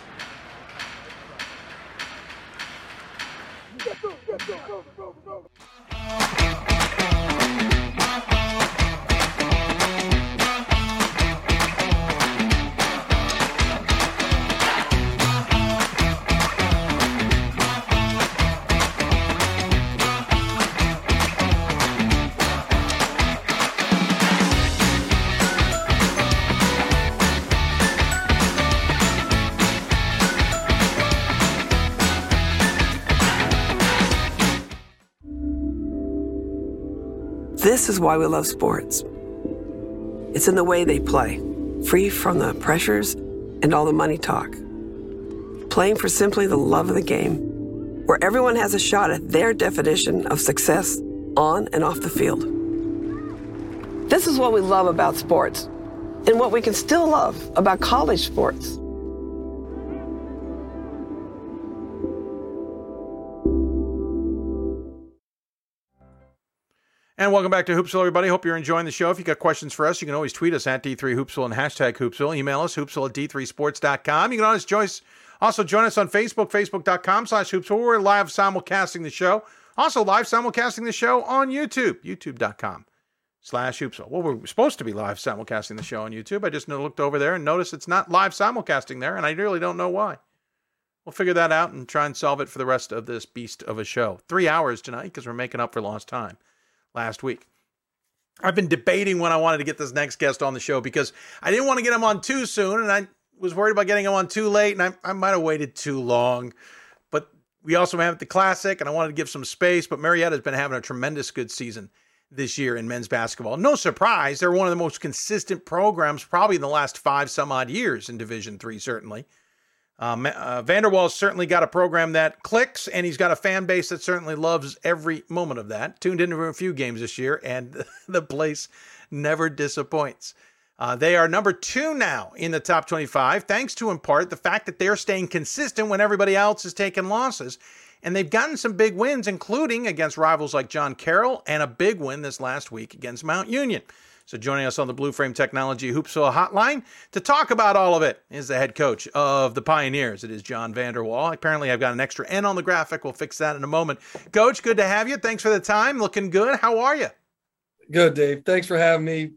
This is why we love sports. It's in the way they play, free from the pressures and all the money talk. Playing for simply the love of the game, where everyone has a shot at their definition of success on and off the field. This is what we love about sports, and what we can still love about college sports. And welcome back to Hoopsville, everybody. Hope you're enjoying the show. If you got questions for us, you can always tweet us at D3Hoopsville and hashtag Hoopsville. Email us, hoopsville at D3Sports.com. You can always join us, also join us on Facebook, Facebook.com slash Hoopsville. We're live simulcasting the show. Also live simulcasting the show on YouTube, YouTube.com slash Hoopsville. Well, we're supposed to be live simulcasting the show on YouTube. I just looked over there and noticed it's not live simulcasting there, and I really don't know why. We'll figure that out and try and solve it for the rest of this beast of a show. Three hours tonight because we're making up for lost time last week. I've been debating when I wanted to get this next guest on the show because I didn't want to get him on too soon and I was worried about getting him on too late and I, I might have waited too long. But we also have the Classic and I wanted to give some space. But Marietta's been having a tremendous good season this year in men's basketball. No surprise, they're one of the most consistent programs probably in the last five some odd years in Division Three, certainly. Um, uh, Vander Wal's certainly got a program that clicks, and he's got a fan base that certainly loves every moment of that. Tuned into a few games this year, and the place never disappoints. Uh, they are number two now in the top 25, thanks to, in part, the fact that they're staying consistent when everybody else is taking losses. And they've gotten some big wins, including against rivals like John Carroll and a big win this last week against Mount Union. So joining us on the Blue Frame Technology Hoopsville Hotline to talk about all of it is the head coach of the Pioneers. It is John Vander Wal. Apparently, I've got an extra N on the graphic. We'll fix that in a moment. Coach, good to have you. Thanks for the time. Looking good. How are you? Good, Dave. Thanks for having me.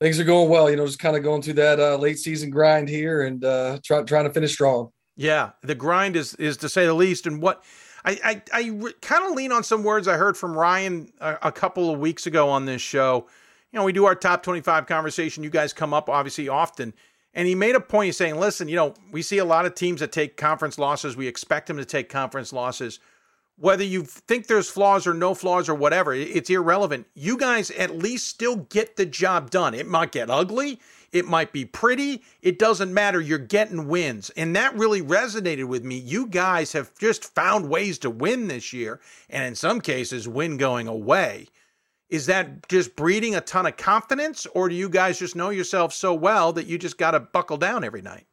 Things are going well. You know, just kind of going through that uh, late season grind here and uh, try, trying to finish strong. Yeah, the grind is is to say the least. And what I I, I re- kind of lean on some words I heard from Ryan a, a couple of weeks ago on this show. You know, we do our top twenty five conversation. You guys come up obviously often. And he made a point of saying, listen, you know, we see a lot of teams that take conference losses. We expect them to take conference losses. Whether you think there's flaws or no flaws or whatever, it's irrelevant. You guys at least still get the job done. It might get ugly. It might be pretty. It doesn't matter. You're getting wins. And that really resonated with me. You guys have just found ways to win this year, and in some cases, win going away. Is that just breeding a ton of confidence, or do you guys just know yourself so well that you just got to buckle down every night?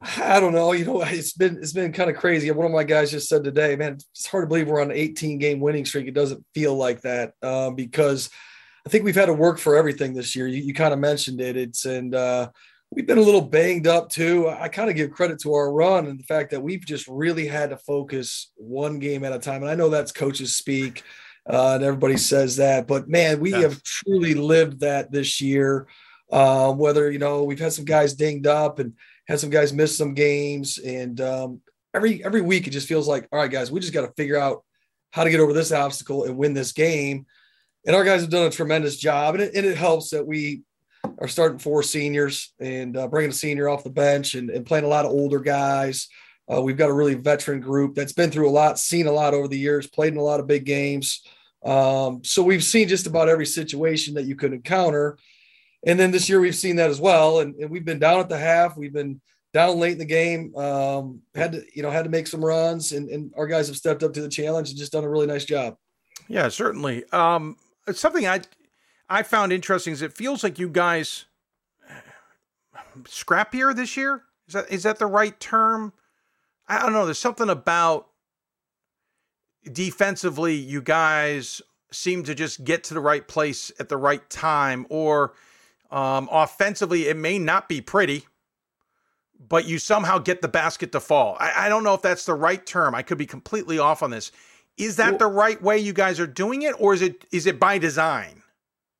I don't know. You know, it's been it's been kind of crazy. One of my guys just said today, man, it's hard to believe we're on an 18 game winning streak. It doesn't feel like that um, because I think we've had to work for everything this year. You, you kind of mentioned it. It's and uh, we've been a little banged up too. I kind of give credit to our run and the fact that we've just really had to focus one game at a time. And I know that's coaches speak, uh, and everybody says that, but man, we have truly lived that this year. Um, whether you know we've had some guys dinged up and had some guys miss some games, and um, every every week it just feels like, all right, guys, we just got to figure out how to get over this obstacle and win this game and our guys have done a tremendous job. And it, and it helps that we are starting four seniors and uh, bringing a senior off the bench and, and playing a lot of older guys. Uh, we've got a really veteran group that's been through a lot, seen a lot over the years, played in a lot of big games. Um, so we've seen just about every situation that you could encounter. And then this year we've seen that as well. And, and we've been down at the half. We've been down late in the game. Um, had to, you know, had to make some runs, and, and our guys have stepped up to the challenge and just done a really nice job. Yeah, certainly. Um, something I I found interesting is it feels like you guys scrappier this year. Is that is that the right term? I don't know. There's something about defensively. You guys seem to just get to the right place at the right time, or um, offensively, it may not be pretty, but you somehow get the basket to fall. I, I don't know if that's the right term. I could be completely off on this. Is that well, the right way you guys are doing it, or is it is it by design?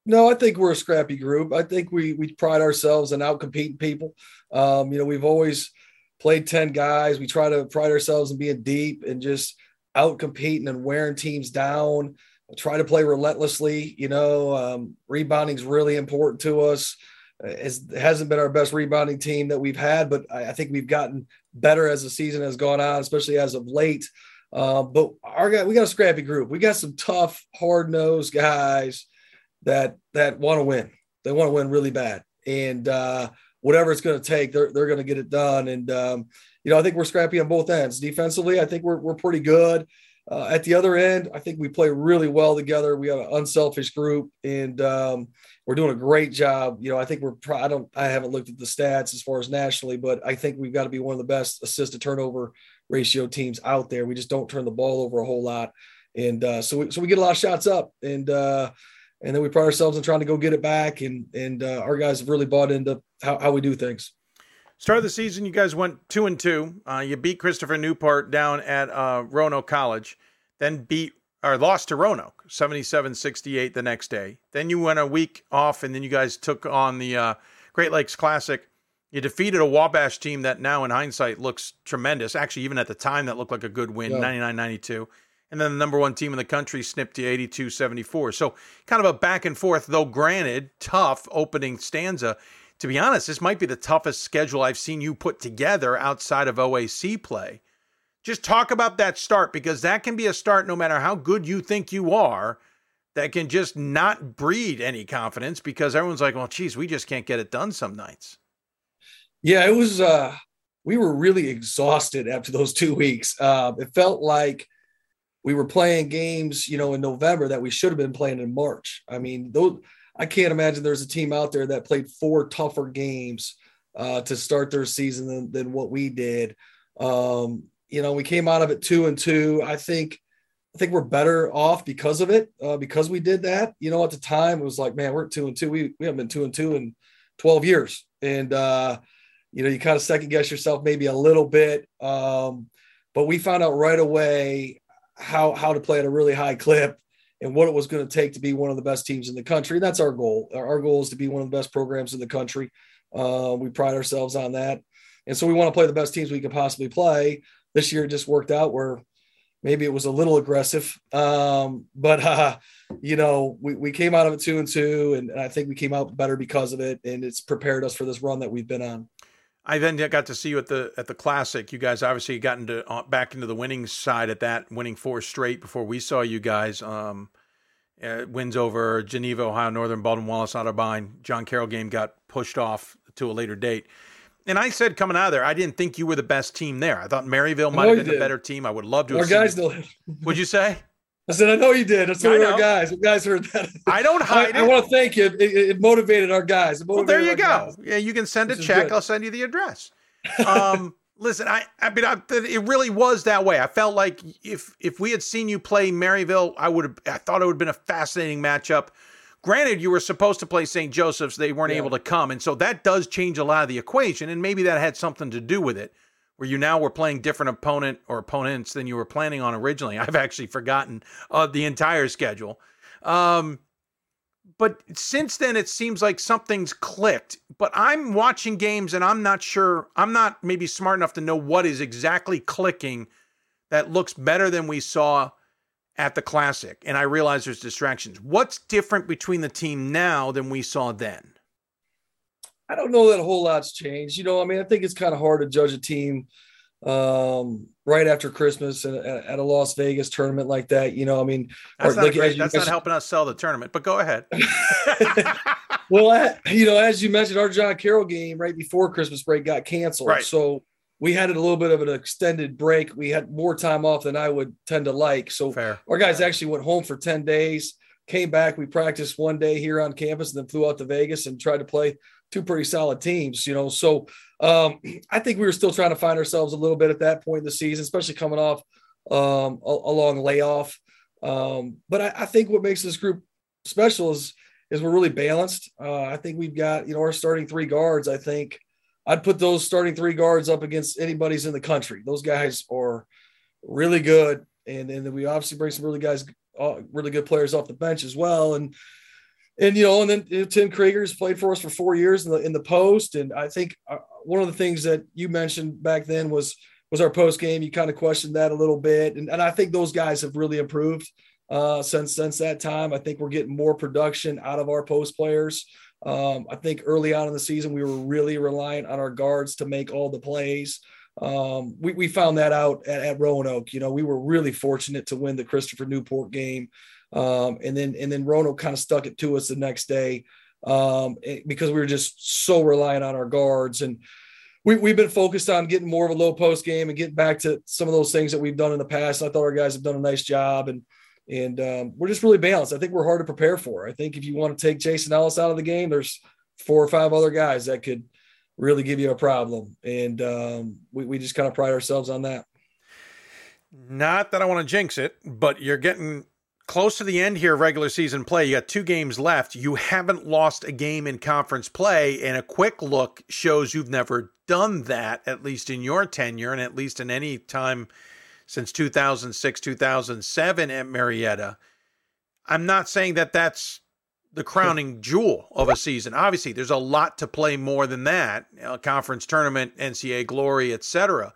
No, I think we're a scrappy group. I think we we pride ourselves in out competing people. Um, you know, we've always played 10 guys. We try to pride ourselves in being deep and just out competing and wearing teams down. try to play relentlessly. You know, um, rebounding is really important to us. It's, it hasn't been our best rebounding team that we've had, but I, I think we've gotten better as the season has gone on, especially as of late. Uh, but our guy, we got a scrappy group. We got some tough, hard nosed guys that that want to win. They want to win really bad, and uh, whatever it's going to take, they're they're going to get it done. And um, you know, I think we're scrappy on both ends. Defensively, I think we're we're pretty good. Uh, at the other end, I think we play really well together. We have an unselfish group, and um, we're doing a great job. You know, I think we're. I don't. I haven't looked at the stats as far as nationally, but I think we've got to be one of the best assist to turnover ratio teams out there. We just don't turn the ball over a whole lot, and uh, so we, so we get a lot of shots up, and uh, and then we pride ourselves in trying to go get it back, and and uh, our guys have really bought into how, how we do things. Start of the season, you guys went two and two. Uh, you beat Christopher Newport down at uh, Roanoke College, then beat or lost to Roanoke 77-68 the next day. Then you went a week off, and then you guys took on the uh, Great Lakes Classic you defeated a Wabash team that now, in hindsight, looks tremendous. Actually, even at the time, that looked like a good win, yeah. 99 92. And then the number one team in the country snipped you 82 74. So, kind of a back and forth, though granted, tough opening stanza. To be honest, this might be the toughest schedule I've seen you put together outside of OAC play. Just talk about that start because that can be a start no matter how good you think you are that can just not breed any confidence because everyone's like, well, geez, we just can't get it done some nights. Yeah, it was. uh We were really exhausted after those two weeks. Uh, it felt like we were playing games, you know, in November that we should have been playing in March. I mean, those. I can't imagine there's a team out there that played four tougher games uh, to start their season than, than what we did. Um, you know, we came out of it two and two. I think I think we're better off because of it, uh, because we did that. You know, at the time it was like, man, we're two and two. We we haven't been two and two in 12 years, and uh, you know, you kind of second guess yourself maybe a little bit. Um, but we found out right away how how to play at a really high clip and what it was going to take to be one of the best teams in the country. And that's our goal. Our goal is to be one of the best programs in the country. Uh, we pride ourselves on that, and so we want to play the best teams we can possibly play. This year, it just worked out where maybe it was a little aggressive, um, but uh, you know, we, we came out of it two and two, and, and I think we came out better because of it, and it's prepared us for this run that we've been on. I then got to see you at the at the classic. You guys obviously got into uh, back into the winning side at that, winning four straight before we saw you guys. Um, uh, wins over Geneva, Ohio, Northern, Baldwin Wallace, Otterbein. John Carroll game got pushed off to a later date. And I said coming out of there, I didn't think you were the best team there. I thought Maryville might have been did. the better team. I would love to. Our guys know. Would you say? I said, I know you did. That's one of our guys. You guys heard that. I don't hide I, I want to thank you. It, it, motivated our guys. Motivated well, there you go. Guys. Yeah, you can send a check. I'll send you the address. Um, listen, I, I mean, I, it really was that way. I felt like if if we had seen you play Maryville, I would have. I thought it would have been a fascinating matchup. Granted, you were supposed to play St. Joseph's; they weren't yeah. able to come, and so that does change a lot of the equation, and maybe that had something to do with it. Where you now were playing different opponent or opponents than you were planning on originally. I've actually forgotten uh, the entire schedule. Um, but since then it seems like something's clicked. But I'm watching games and I'm not sure, I'm not maybe smart enough to know what is exactly clicking that looks better than we saw at the classic. And I realize there's distractions. What's different between the team now than we saw then? I don't know that a whole lot's changed. You know, I mean, I think it's kind of hard to judge a team um, right after Christmas at, at, a Las Vegas tournament like that. You know, I mean, that's, not, like, great, that's not helping us sell the tournament, but go ahead. well, you know, as you mentioned, our John Carroll game right before Christmas break got canceled. Right. So we had a little bit of an extended break. We had more time off than I would tend to like. So Fair. our guys actually went home for 10 days, came back. We practiced one day here on campus and then flew out to Vegas and tried to play two pretty solid teams, you know. So um, I think we were still trying to find ourselves a little bit at that point in the season, especially coming off um, a, a, long layoff. Um, but I, I, think what makes this group special is is we're really balanced. Uh, I think we've got you know our starting three guards. I think I'd put those starting three guards up against anybody's in the country. Those guys are really good, and and then we obviously bring some really guys, uh, really good players off the bench as well. And and you know, and then know, Tim Krieger's played for us for four years in the in the post, and I think uh, one of the things that you mentioned back then was was our post game. You kind of questioned that a little bit, and, and I think those guys have really improved uh, since since that time. I think we're getting more production out of our post players. Um, I think early on in the season we were really reliant on our guards to make all the plays. Um, we, we found that out at, at Roanoke. You know, we were really fortunate to win the Christopher Newport game. Um, and then and then Roanoke kind of stuck it to us the next day um, eh, because we were just so reliant on our guards and we, we've been focused on getting more of a low post game and getting back to some of those things that we've done in the past. I thought our guys have done a nice job and and um, we're just really balanced. I think we're hard to prepare for. I think if you want to take Jason Ellis out of the game, there's four or five other guys that could really give you a problem. And um, we, we just kind of pride ourselves on that. Not that I want to jinx it, but you're getting close to the end here regular season play. You got two games left. You haven't lost a game in conference play, and a quick look shows you've never done that, at least in your tenure, and at least in any time since 2006, 2007 at Marietta. I'm not saying that that's the crowning jewel of a season. Obviously, there's a lot to play more than that. A conference tournament, NCAA glory, etc.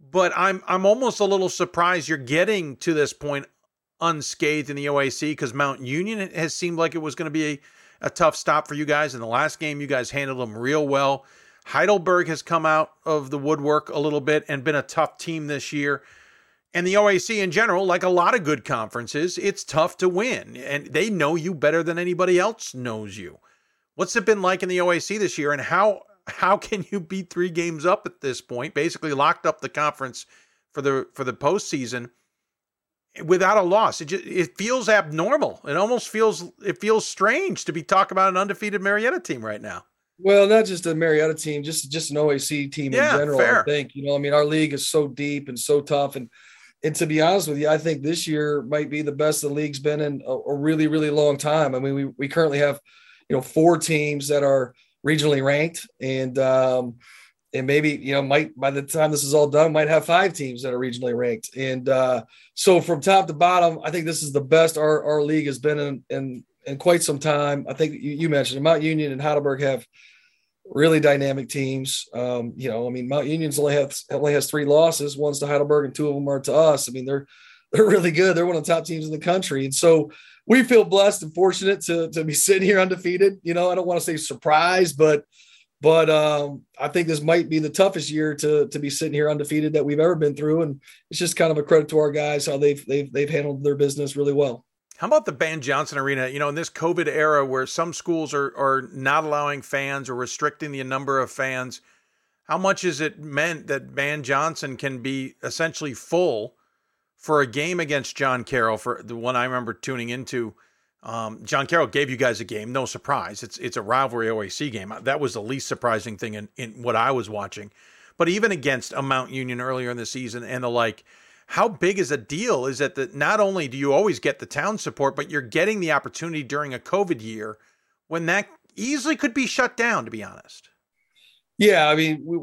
But I'm I'm almost a little surprised you're getting to this point unscathed in the OAC because Mount Union has seemed like it was going to be a, a tough stop for you guys. In the last game, you guys handled them real well. Heidelberg has come out of the woodwork a little bit and been a tough team this year. And the OAC in general, like a lot of good conferences, it's tough to win. And they know you better than anybody else knows you. What's it been like in the OAC this year? And how how can you beat three games up at this point? Basically locked up the conference for the for the postseason without a loss. It just, it feels abnormal. It almost feels it feels strange to be talking about an undefeated Marietta team right now. Well, not just a Marietta team, just just an OAC team yeah, in general. Fair. I think you know. I mean, our league is so deep and so tough, and and to be honest with you, I think this year might be the best the league's been in a, a really, really long time. I mean, we we currently have, you know, four teams that are regionally ranked, and um, and maybe you know might by the time this is all done, might have five teams that are regionally ranked. And uh, so from top to bottom, I think this is the best our our league has been in in, in quite some time. I think you, you mentioned Mount Union and Heidelberg have really dynamic teams. Um, you know, I mean, Mount Union's only has only has three losses. One's to Heidelberg, and two of them are to us. I mean, they're they're really good. They're one of the top teams in the country, and so we feel blessed and fortunate to to be sitting here undefeated. You know, I don't want to say surprised, but but um, I think this might be the toughest year to to be sitting here undefeated that we've ever been through, and it's just kind of a credit to our guys how they've they've they've handled their business really well. How about the Ban Johnson Arena? You know, in this COVID era where some schools are are not allowing fans or restricting the number of fans, how much is it meant that Ban Johnson can be essentially full for a game against John Carroll for the one I remember tuning into? Um, John Carroll gave you guys a game, no surprise. It's it's a rivalry OAC game. That was the least surprising thing in, in what I was watching. But even against a Mount Union earlier in the season and the like, how big is a deal is that the, not only do you always get the town support, but you're getting the opportunity during a COVID year when that easily could be shut down, to be honest. Yeah, I mean, we,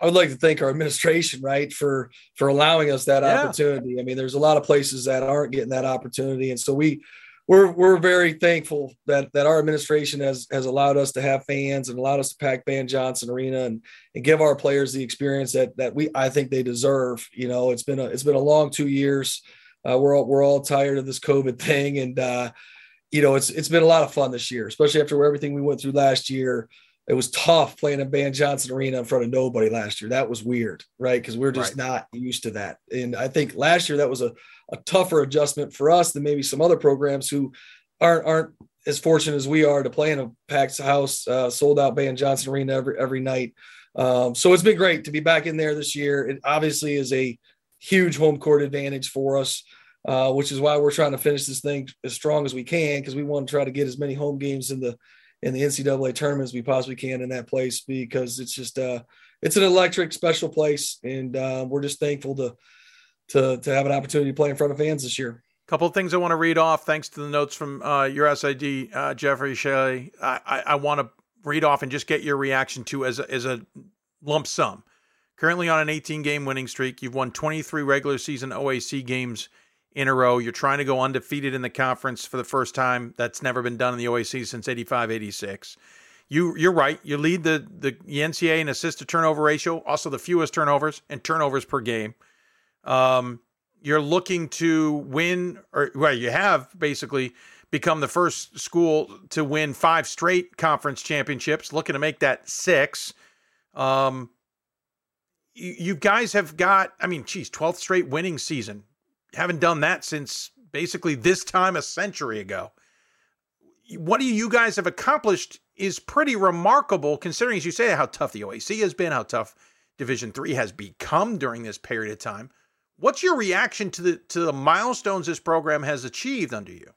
I would like to thank our administration, right, for for allowing us that yeah. opportunity. I mean, there's a lot of places that aren't getting that opportunity, and so we we're we're very thankful that that our administration has has allowed us to have fans and allowed us to pack Ban Johnson Arena and and give our players the experience that that we I think they deserve. You know, it's been a it's been a long two years. Uh, we're all we're all tired of this COVID thing, and uh, you know it's it's been a lot of fun this year, especially after everything we went through last year. It was tough playing in Ban Johnson Arena in front of nobody last year. That was weird, right? Because we're just right. not used to that. And I think last year that was a a tougher adjustment for us than maybe some other programs who aren't aren't as fortunate as we are to play in a packed house, uh, sold out Ban Johnson Arena every every night. Um, so it's been great to be back in there this year. It obviously is a huge home court advantage for us, uh, which is why we're trying to finish this thing as strong as we can because we want to try to get as many home games in the in the NCAA tournament as we possibly can in that place because it's just uh, it's an electric special place and uh, we're just thankful to to to have an opportunity to play in front of fans this year. Couple of things I want to read off. Thanks to the notes from uh, your SID, uh, Jeffrey Shelley. I, I, I want to read off and just get your reaction to as a, as a lump sum. Currently on an 18 game winning streak, you've won 23 regular season OAC games in a row. You're trying to go undefeated in the conference for the first time. That's never been done in the OAC since 85 86. You, you're right. You lead the, the NCAA in assist to turnover ratio, also the fewest turnovers and turnovers per game. Um, you're looking to win, or well, you have basically become the first school to win five straight conference championships, looking to make that six. Um, you, you guys have got, I mean, geez, 12th straight winning season. Haven't done that since basically this time a century ago. What you guys have accomplished is pretty remarkable, considering, as you say, how tough the OAC has been, how tough Division Three has become during this period of time. What's your reaction to the to the milestones this program has achieved under you?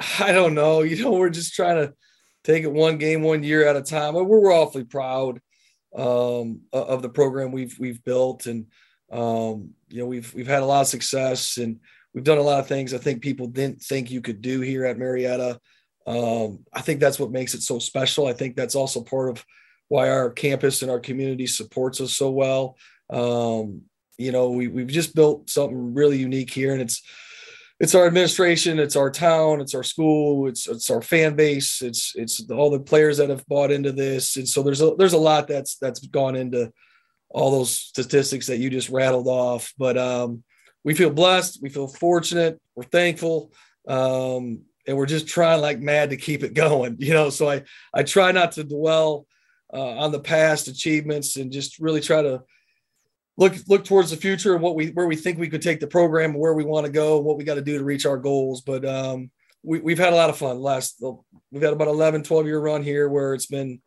I don't know. You know, we're just trying to take it one game, one year at a time. We're, we're awfully proud um, of the program we've we've built, and um, you know, we've we've had a lot of success, and we've done a lot of things I think people didn't think you could do here at Marietta. Um, I think that's what makes it so special. I think that's also part of why our campus and our community supports us so well. Um, you know, we, we've just built something really unique here, and it's it's our administration, it's our town, it's our school, it's it's our fan base, it's it's all the players that have bought into this, and so there's a there's a lot that's that's gone into all those statistics that you just rattled off. But um, we feel blessed, we feel fortunate, we're thankful, um, and we're just trying like mad to keep it going. You know, so I I try not to dwell uh, on the past achievements and just really try to look look towards the future and what we where we think we could take the program, where we want to go, what we got to do to reach our goals. But um, we, we've had a lot of fun. Last we've had about 11, 12 year run here where it's been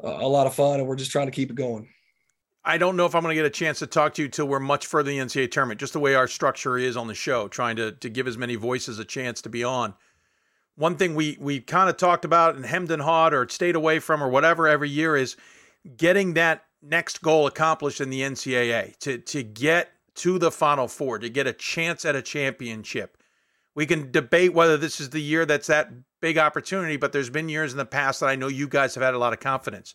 a lot of fun, and we're just trying to keep it going. I don't know if I'm going to get a chance to talk to you till we're much further in the NCAA tournament, just the way our structure is on the show, trying to to give as many voices a chance to be on. One thing we we kind of talked about and hemmed and hawed or stayed away from or whatever every year is getting that next goal accomplished in the NCAA to to get to the Final Four, to get a chance at a championship. We can debate whether this is the year that's that big opportunity, but there's been years in the past that I know you guys have had a lot of confidence.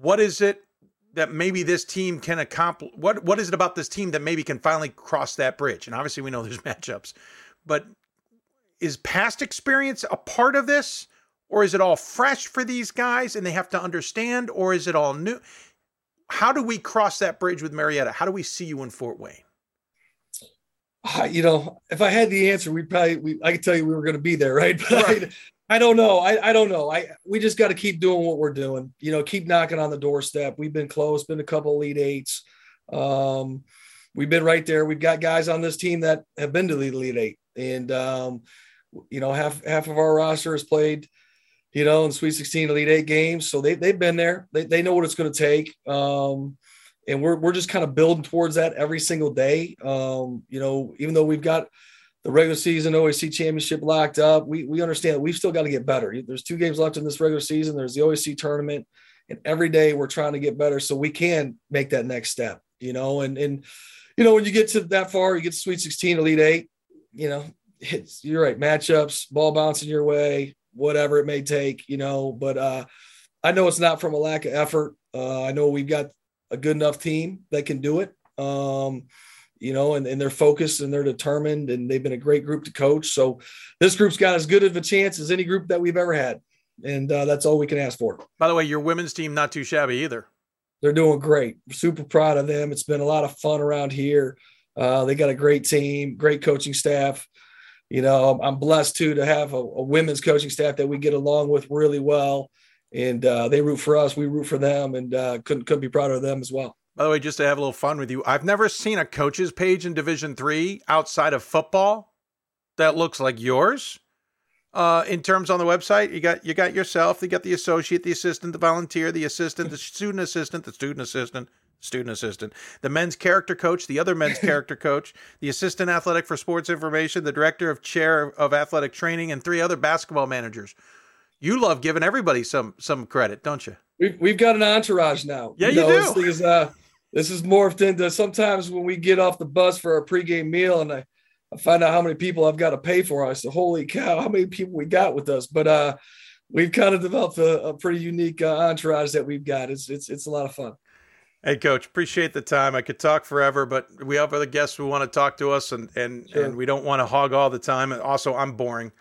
What is it that maybe this team can accomplish? What what is it about this team that maybe can finally cross that bridge? And obviously, we know there's matchups, but is past experience a part of this, or is it all fresh for these guys and they have to understand, or is it all new? How do we cross that bridge with Marietta? How do we see you in Fort Wayne? Uh, you know, if I had the answer, we'd probably, we, I could tell you we were going to be there, right? But right. I, I don't know. I, I don't know. I we just got to keep doing what we're doing. You know, keep knocking on the doorstep. We've been close, been a couple elite eights. Um, we've been right there. We've got guys on this team that have been to the elite eight, and um, you know, half half of our roster has played, you know, in Sweet 16 Elite Eight games. So they they've been there. They they know what it's going to take. Um, and we're we're just kind of building towards that every single day. Um, you know, even though we've got the regular season OAC championship locked up, we we understand that we've still got to get better. There's two games left in this regular season. There's the OAC tournament, and every day we're trying to get better so we can make that next step. You know, and and you know when you get to that far, you get to Sweet 16, Elite Eight. You know, it's you're right, matchups, ball bouncing your way, whatever it may take. You know, but uh, I know it's not from a lack of effort. Uh, I know we've got a good enough team that can do it. Um, you know, and, and they're focused and they're determined and they've been a great group to coach. So this group's got as good of a chance as any group that we've ever had. And uh, that's all we can ask for. By the way, your women's team, not too shabby either. They're doing great. Super proud of them. It's been a lot of fun around here. Uh, they got a great team, great coaching staff. You know, I'm blessed too to have a, a women's coaching staff that we get along with really well and uh, they root for us. We root for them, and uh, couldn't couldn't be prouder of them as well. By the way, just to have a little fun with you, I've never seen a coaches page in Division Three outside of football that looks like yours. Uh, in terms on the website, you got you got yourself, you got the associate, the assistant, the volunteer, the assistant, the student assistant, the student assistant, student assistant, the men's character coach, the other men's character coach, the assistant athletic for sports information, the director of chair of athletic training, and three other basketball managers you love giving everybody some some credit, don't you? We've we've got an entourage now. Yeah, you, know, you do. This is, uh, this is morphed into sometimes when we get off the bus for our pregame meal and I, I find out how many people I've got to pay for. I said, "Holy cow, how many people we got with us?" But uh, we've kind of developed a, a pretty unique uh, entourage that we've got. It's it's it's a lot of fun. Hey, coach, appreciate the time. I could talk forever, but we have other guests who want to talk to us, and and sure. and we don't want to hog all the time. And also, I'm boring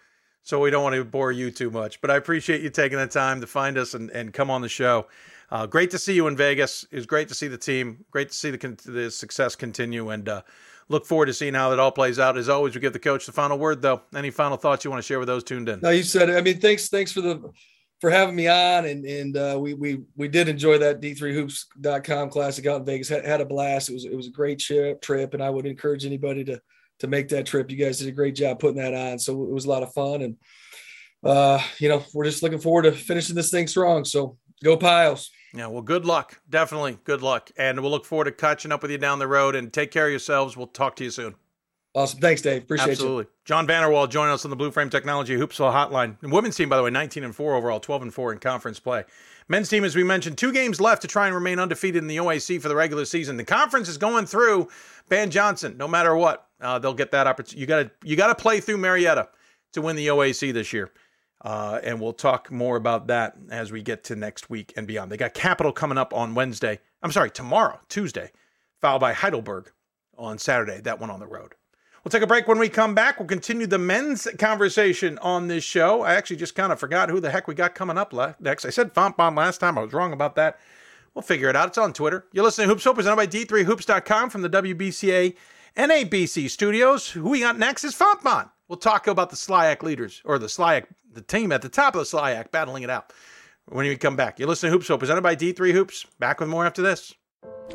so we don't want to bore you too much. But I appreciate you taking the time to find us and, and come on the show. Uh, great to see you in Vegas. It was great to see the team. Great to see the, the success continue, and uh, look forward to seeing how that all plays out. As always, we give the coach the final word, though. Any final thoughts you want to share with those tuned in? No, you said it. I mean, thanks, thanks for the for having me on, and and uh, we we we did enjoy that D3Hoops.com classic out in Vegas. Had, had a blast. It was it was a great trip, trip, and I would encourage anybody to to make that trip. You guys did a great job putting that on. So it was a lot of fun. And, uh, you know, we're just looking forward to finishing this thing strong. So go Pios. Yeah, well, good luck. Definitely good luck. And we'll look forward to catching up with you down the road and take care of yourselves. We'll talk to you soon. Awesome. Thanks, Dave. Appreciate. Absolutely. you. John Vander Wal joining us on the Blue Frame Technology Hoopsville Hotline. And women's team, by the way, 19 and 4 overall, 12 and 4 in conference play. Men's team, as we mentioned, two games left to try and remain undefeated in the OAC for the regular season. The conference is going through Ban Johnson, no matter what. Uh, they'll get that opportunity. You got to you got to play through Marietta to win the OAC this year. Uh, and we'll talk more about that as we get to next week and beyond. They got Capital coming up on Wednesday. I'm sorry, tomorrow, Tuesday, followed by Heidelberg on Saturday. That one on the road. We'll take a break when we come back. We'll continue the men's conversation on this show. I actually just kind of forgot who the heck we got coming up next. I said Fontbonne last time. I was wrong about that. We'll figure it out. It's on Twitter. You're listening to Hoops Hope, presented by D3Hoops.com from the WBCA NABC studios. Who we got next is Fontbonne. We'll talk about the SLIAC leaders or the SLIAC, the team at the top of the SLIAC battling it out when we come back. You're listening to Hoops Hope, presented by D3 Hoops. Back with more after this.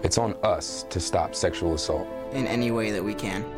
It's on us to stop sexual assault in any way that we can.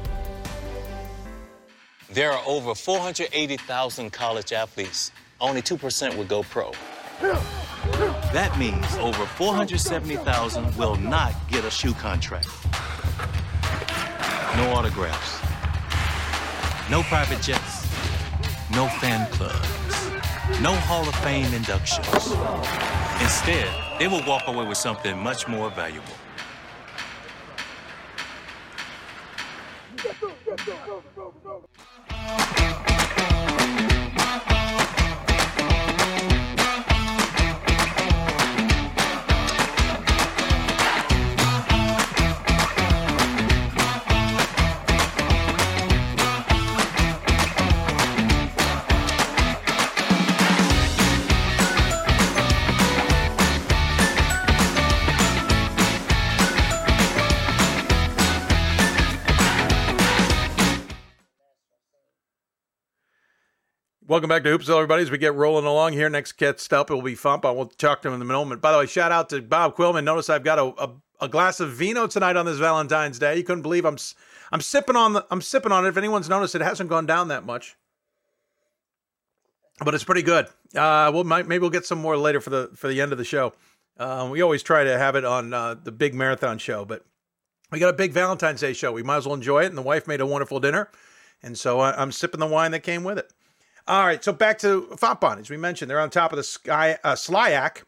There are over 480,000 college athletes. Only 2% would go pro. That means over 470,000 will not get a shoe contract. No autographs. No private jets. No fan clubs. No Hall of Fame inductions. Instead, they will walk away with something much more valuable. Yeah. Welcome back to Hoopsville, everybody. As we get rolling along here, next guest up it will be Fump. I will talk to him in a moment. By the way, shout out to Bob Quillman. Notice I've got a, a, a, glass of vino tonight on this Valentine's Day. You couldn't believe I'm I'm sipping on the I'm sipping on it. If anyone's noticed, it hasn't gone down that much, but it's pretty good. Uh, we'll might, maybe we'll get some more later for the for the end of the show. Uh, we always try to have it on uh, the big marathon show, but we got a big Valentine's Day show. We might as well enjoy it. And the wife made a wonderful dinner, and so I, I'm sipping the wine that came with it. All right, so back to Fontbonne. As we mentioned, they're on top of the Sky uh, SLIAC,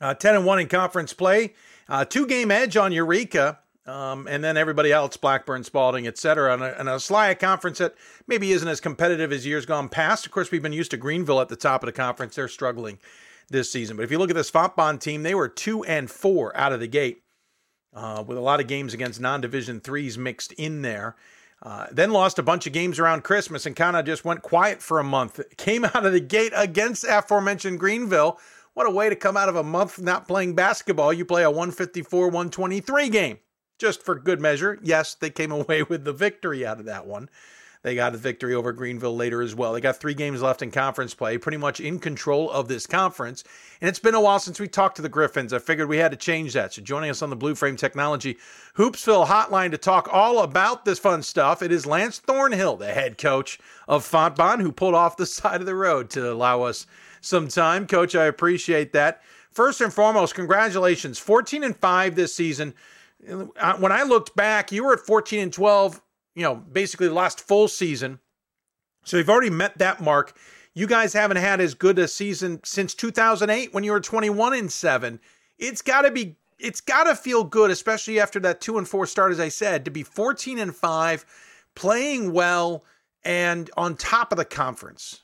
uh, ten and one in conference play, uh, two game edge on Eureka, um, and then everybody else, Blackburn, Spalding, etc. And and a SLIAC conference that maybe isn't as competitive as years gone past. Of course, we've been used to Greenville at the top of the conference; they're struggling this season. But if you look at this Fontbonne team, they were two and four out of the gate, uh, with a lot of games against non-division threes mixed in there. Uh, then lost a bunch of games around Christmas and kind of just went quiet for a month. Came out of the gate against aforementioned Greenville. What a way to come out of a month not playing basketball. You play a 154 123 game just for good measure. Yes, they came away with the victory out of that one. They got a victory over Greenville later as well. They got three games left in conference play, pretty much in control of this conference. And it's been a while since we talked to the Griffins. I figured we had to change that. So joining us on the Blue Frame Technology Hoopsville hotline to talk all about this fun stuff, it is Lance Thornhill, the head coach of Fontbonne, who pulled off the side of the road to allow us some time. Coach, I appreciate that. First and foremost, congratulations. 14 and 5 this season. Uh, when I looked back, you were at 14 and 12 you know, basically last full season. So you've already met that mark. You guys haven't had as good a season since 2008 when you were 21 and 7. It's got to be it's got to feel good especially after that 2 and 4 start as I said to be 14 and 5 playing well and on top of the conference.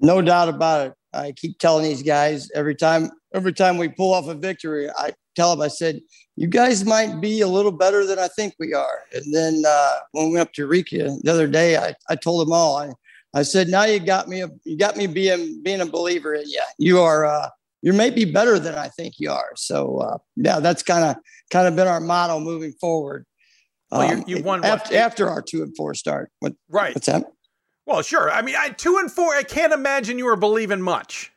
No doubt about it. I keep telling these guys every time every time we pull off a victory, I tell them I said, "You guys might be a little better than I think we are." And then uh, when we went up to Eureka the other day, I, I told them all. I, I said, "Now you got me. A, you got me being being a believer in you. You are uh, you may be better than I think you are." So uh, yeah, that's kind of kind of been our motto moving forward. Well, um, you won after, after, our two and four start. What, right? What's that? Well, sure. I mean, I, two and four. I can't imagine you were believing much.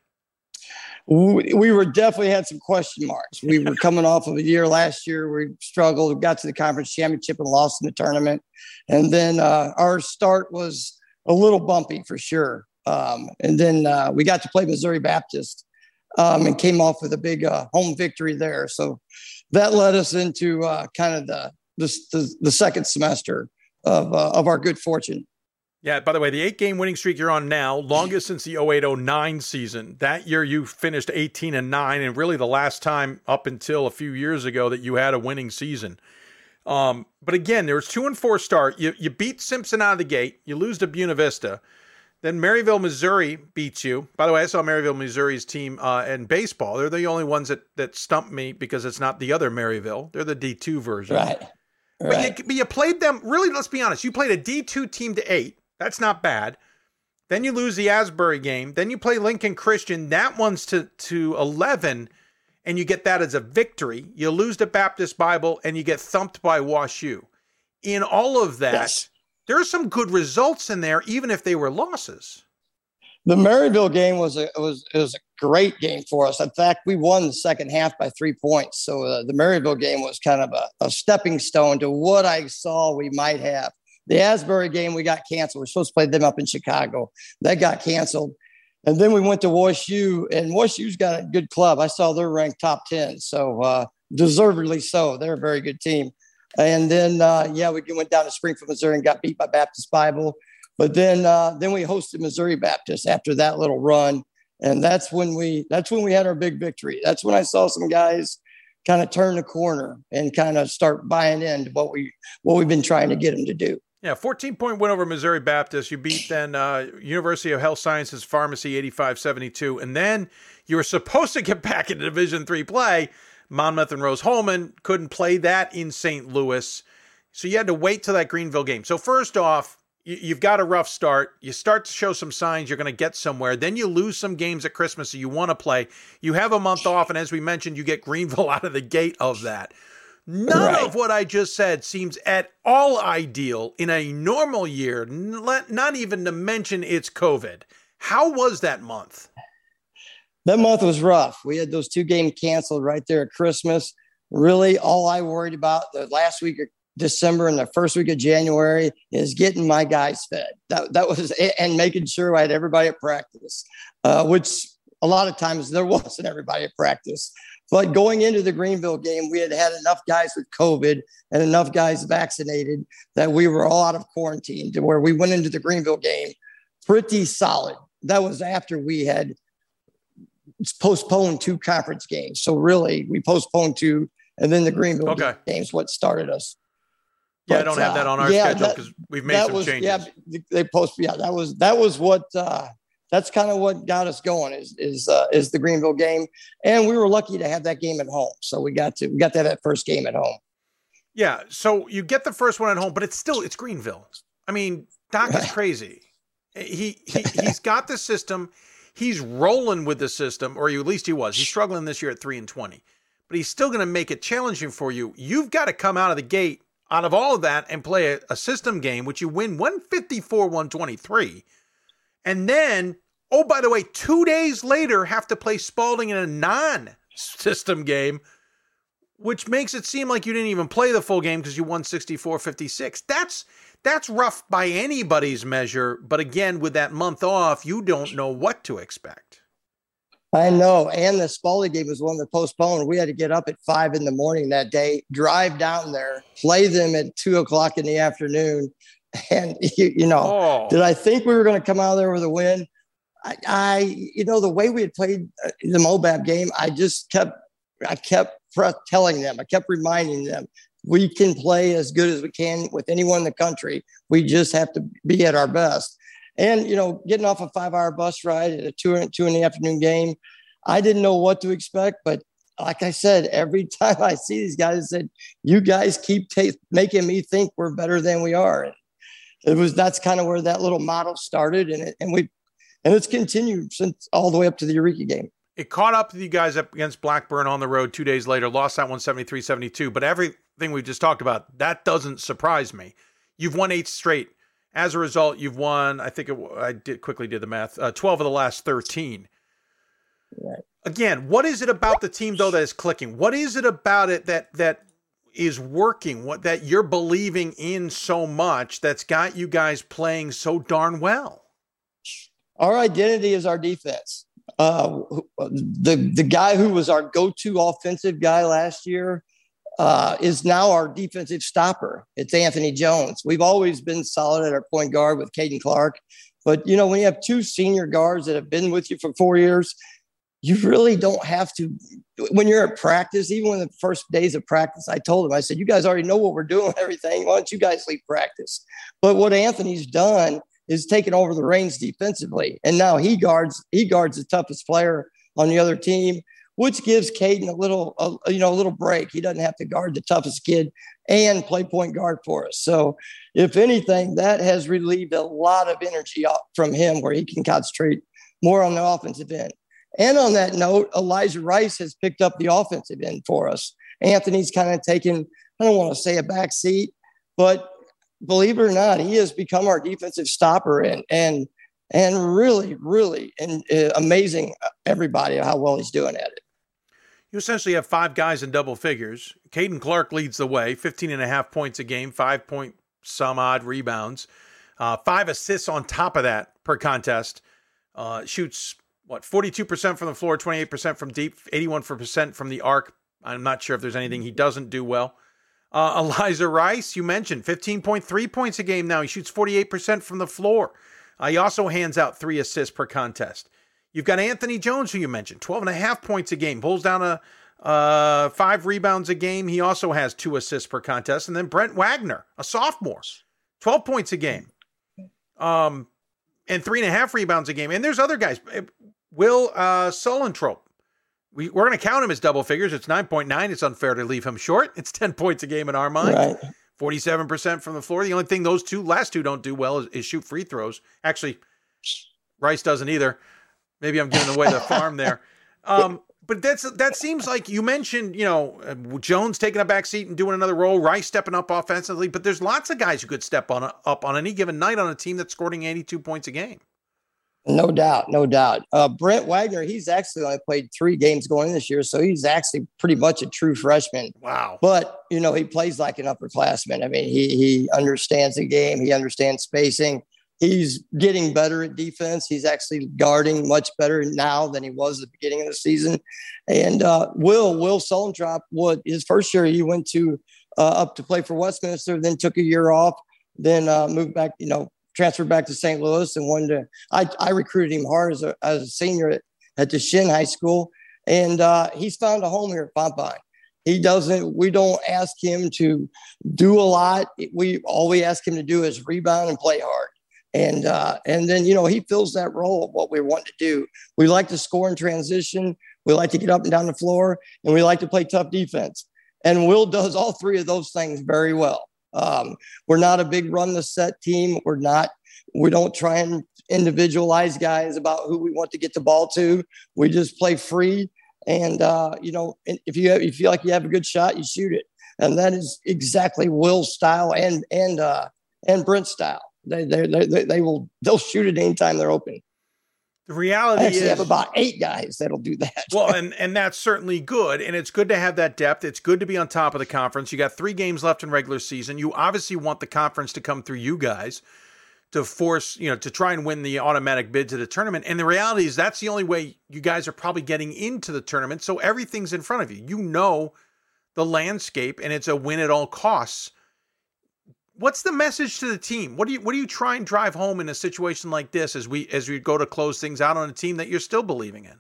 We, we were definitely had some question marks. We were coming off of a year last year. We struggled. We got to the conference championship and lost in the tournament, and then uh, our start was a little bumpy for sure. Um, and then uh, we got to play Missouri Baptist um, and came off with a big uh, home victory there. So that led us into uh, kind of the, the, the the second semester of uh, of our good fortune. Yeah, by the way, the eight game winning streak you're on now, longest since the 08 09 season. That year you finished 18 and 9, and really the last time up until a few years ago that you had a winning season. Um, but again, there was two and four start. You, you beat Simpson out of the gate, you lose to Buena Vista. Then Maryville, Missouri beats you. By the way, I saw Maryville, Missouri's team uh, in baseball. They're the only ones that, that stumped me because it's not the other Maryville. They're the D2 version. Right. Right. But, you, but you played them, really, let's be honest, you played a D2 team to eight. That's not bad. Then you lose the Asbury game. Then you play Lincoln Christian. That one's to, to 11, and you get that as a victory. You lose to Baptist Bible, and you get thumped by Wash U. In all of that, yes. there are some good results in there, even if they were losses. The Maryville game was a was was a great game for us. In fact, we won the second half by three points. So uh, the Maryville game was kind of a, a stepping stone to what I saw we might have. The Asbury game we got canceled. We're supposed to play them up in Chicago. That got canceled. And then we went to WashU, and WashU's got a good club. I saw they're ranked top 10. So uh, deservedly so. They're a very good team. And then, uh, yeah, we went down to Springfield, Missouri and got beat by Baptist Bible. But then, uh, then we hosted Missouri Baptist after that little run. And that's when we, that's when we had our big victory. That's when I saw some guys kind of turn the corner and kind of start buying into what we, what we've been trying to get them to do. Yeah, 14 point win over Missouri Baptist. You beat then uh, University of Health Sciences Pharmacy 85 72. And then you were supposed to get back into Division three play. Monmouth and Rose-Hulman couldn't play that in St. Louis. So you had to wait till that Greenville game. So, first off, you've got a rough start. You start to show some signs you're going to get somewhere. Then you lose some games at Christmas so you want to play. You have a month off. And as we mentioned, you get Greenville out of the gate of that. None right. of what I just said seems at all ideal in a normal year, not even to mention it's COVID. How was that month? That month was rough. We had those two games canceled right there at Christmas. Really, all I worried about the last week of December and the first week of January is getting my guys fed. That, that was and making sure I had everybody at practice, uh, which a lot of times there wasn't everybody at practice. But going into the Greenville game, we had had enough guys with COVID and enough guys vaccinated that we were all out of quarantine to where we went into the Greenville game pretty solid. That was after we had postponed two conference games. So really, we postponed two, and then the Greenville okay. games what started us. Yeah, but, I don't have that on our uh, yeah, schedule because we've made some was, changes. Yeah, they post. Yeah, that was that was what uh, that's kind of what got us going is is uh, is the Greenville game, and we were lucky to have that game at home. So we got to we got to have that first game at home. Yeah, so you get the first one at home, but it's still it's Greenville. I mean, Doc is crazy. He, he he's got the system. He's rolling with the system, or at least he was. He's struggling this year at three and twenty, but he's still going to make it challenging for you. You've got to come out of the gate out of all of that and play a, a system game, which you win one fifty four one twenty three and then, oh, by the way, two days later, have to play Spalding in a non system game, which makes it seem like you didn't even play the full game because you won 64 56. That's. That's rough by anybody's measure, but again, with that month off, you don't know what to expect. I know. And the Spalding game was one that postponed. We had to get up at five in the morning that day, drive down there, play them at two o'clock in the afternoon, and you, you know, oh. did I think we were going to come out there with a win? I, I, you know, the way we had played uh, the MoBap game, I just kept, I kept telling them, I kept reminding them, we can play as good as we can with anyone in the country. We just have to be at our best. And you know, getting off a five-hour bus ride at a two two in the afternoon game, I didn't know what to expect. But like I said, every time I see these guys, I said, "You guys keep t- making me think we're better than we are." it was that's kind of where that little model started, and it, and we and it's continued since all the way up to the Eureka game. It caught up to you guys up against Blackburn on the road two days later, lost that one 73 72. But everything we've just talked about, that doesn't surprise me. You've won eight straight. As a result, you've won, I think it, I did quickly did the math, uh, 12 of the last 13. Right. Again, what is it about the team though that is clicking? What is it about it that that is working, what that you're believing in so much that's got you guys playing so darn well? Our identity is our defense. Uh, the the guy who was our go-to offensive guy last year uh, is now our defensive stopper. It's Anthony Jones. We've always been solid at our point guard with Caden Clark, but you know when you have two senior guards that have been with you for four years, you really don't have to when you're at practice even when the first days of practice i told him i said you guys already know what we're doing everything why don't you guys leave practice but what anthony's done is taking over the reins defensively and now he guards he guards the toughest player on the other team which gives Caden a little, a, you know, a little break. He doesn't have to guard the toughest kid and play point guard for us. So, if anything, that has relieved a lot of energy from him, where he can concentrate more on the offensive end. And on that note, Elijah Rice has picked up the offensive end for us. Anthony's kind of taken, I don't want to say a back seat, but believe it or not, he has become our defensive stopper and and and really, really and uh, amazing everybody how well he's doing at it. You essentially have five guys in double figures. Caden Clark leads the way, 15 and a half points a game, five point some odd rebounds, uh, five assists on top of that per contest. Uh, shoots what 42% from the floor, 28% from deep, 81% from the arc. I'm not sure if there's anything he doesn't do well. Uh, Elijah Rice, you mentioned 15.3 points a game now. He shoots 48% from the floor. Uh, he also hands out three assists per contest. You've got Anthony Jones, who you mentioned, 12 and a half points a game, pulls down a uh, five rebounds a game. He also has two assists per contest. And then Brent Wagner, a sophomore, 12 points a game, um, and three and a half rebounds a game. And there's other guys. Will uh, Suellentrop, we, we're going to count him as double figures. It's 9.9. It's unfair to leave him short. It's 10 points a game in our mind. Right. 47% from the floor. The only thing those two last two don't do well is, is shoot free throws. Actually, Rice doesn't either. Maybe I'm giving away the farm there. Um, but that's that seems like you mentioned, you know, uh, Jones taking a back seat and doing another role, Rice stepping up offensively, but there's lots of guys who could step on up on any given night on a team that's scoring 82 points a game. No doubt, no doubt. Uh, Brent Wagner, he's actually only played three games going this year, so he's actually pretty much a true freshman. Wow! But you know, he plays like an upperclassman. I mean, he he understands the game. He understands spacing. He's getting better at defense. He's actually guarding much better now than he was at the beginning of the season. And uh, Will Will Suellentrop, what his first year he went to uh, up to play for Westminster, then took a year off, then uh, moved back. You know, transferred back to St. Louis and wanted to. I, I recruited him hard as a, as a senior at, at Duchesne High School, and uh, he's found a home here at Fontbonne. He doesn't. We don't ask him to do a lot. We all we ask him to do is rebound and play hard. And uh, and then you know he fills that role of what we want to do. We like to score in transition. We like to get up and down the floor, and we like to play tough defense. And Will does all three of those things very well. Um, we're not a big run the set team. We're not, we don't try and individualize guys about who we want to get the ball to. We just play free. And, uh, you know, if you, have, you feel like you have a good shot, you shoot it. And that is exactly Will's style and, and, uh, and Brent's style. They, they, they, they will, they'll shoot it anytime they're open. The reality I actually is, have about eight guys that'll do that. well, and and that's certainly good, and it's good to have that depth. It's good to be on top of the conference. You got three games left in regular season. You obviously want the conference to come through you guys to force, you know, to try and win the automatic bid to the tournament. And the reality is that's the only way you guys are probably getting into the tournament. So everything's in front of you. You know the landscape, and it's a win at all costs what's the message to the team? What do you what do you try and drive home in a situation like this as we as we go to close things out on a team that you're still believing in?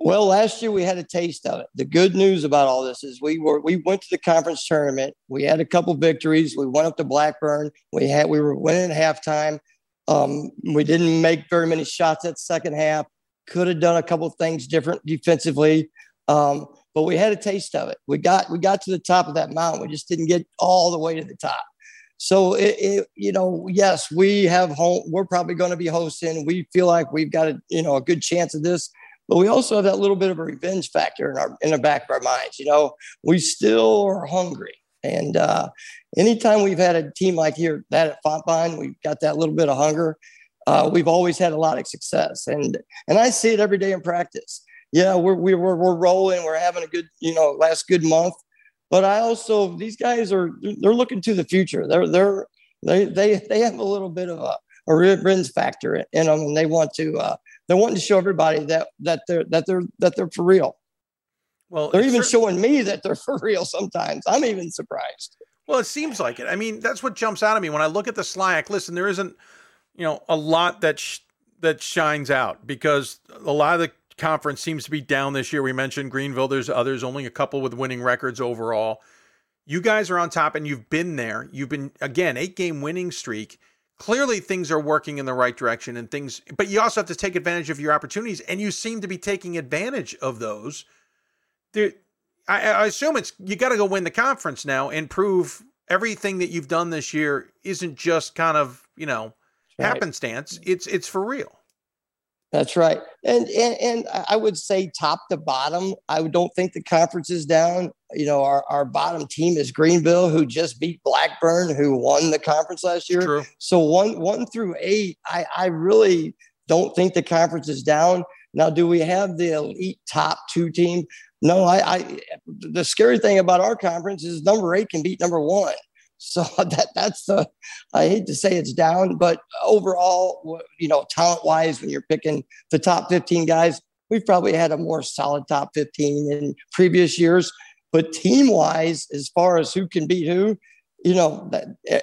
Well, last year we had a taste of it. The good news about all this is we were we went to the conference tournament. We had a couple victories. We went up to Blackburn. We had we were winning at halftime. Um, we didn't make very many shots at second half. Could have done a couple things different defensively. Um, but we had a taste of it. We got we got to the top of that mountain. We just didn't get all the way to the top. So it, it, you know, yes, we have home. We're probably going to be hosting. We feel like we've got a you know a good chance of this, but we also have that little bit of a revenge factor in our in the back of our minds. You know, we still are hungry, and uh, anytime we've had a team like here that at Fontbonne, we've got that little bit of hunger. Uh, we've always had a lot of success, and and I see it every day in practice. Yeah, we're we're we're rolling. We're having a good you know last good month but I also these guys are they're looking to the future. They're they're they they they have a little bit of a a rins factor in them, and they want to uh, they're wanting to show everybody that that they're that they're that they're for real. Well, they're even showing me that they're for real. Sometimes I'm even surprised. Well, it seems like it. I mean, that's what jumps out at me when I look at the SLIAC. Listen, there isn't, you know, a lot that sh- that shines out because a lot of the conference seems to be down this year. We mentioned Greenville. There's others, only a couple with winning records overall. You guys are on top and you've been there. You've been, again, eight game winning streak. clearly things are working in the right direction and things, but you also have to take advantage of your opportunities, and you seem to be taking advantage of those. There, I, I assume it's you got to go win the conference now and prove everything that you've done this year isn't just kind of you know right. happenstance. It's it's for real. That's right. And, and and I would say top to bottom, I don't think the conference is down. You know, our, our bottom team is Greenville, who just beat Blackburn, who won the conference last year. True. So one one through eight, I, I really don't think the conference is down. Now, do we have the elite top two team? No, I, I the scary thing about our conference is number eight can beat number one. So that that's the I hate to say it's down, but overall, you know, talent wise, when you're picking the top 15 guys, we've probably had a more solid top 15 in previous years. But team wise, as far as who can beat who, you know,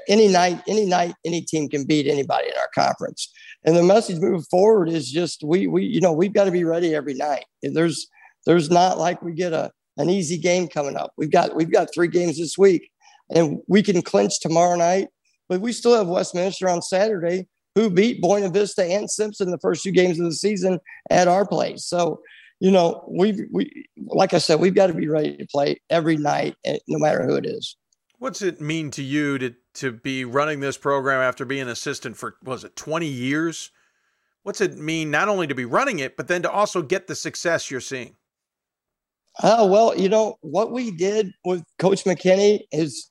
any night, any night, any team can beat anybody in our conference. And the message moving forward is just we we you know we've got to be ready every night. There's there's not like we get a an easy game coming up. We've got we've got three games this week and we can clinch tomorrow night. But we still have Westminster on Saturday, who beat Buena Vista and Simpson the first two games of the season at our place. So, you know, we we like I said, we've got to be ready to play every night, eh, no matter who it is. What's it mean to you to to be running this program after being an assistant for was it twenty years? What's it mean not only to be running it, but then to also get the success you're seeing? Oh, well, you know, what we did with Coach McKinney is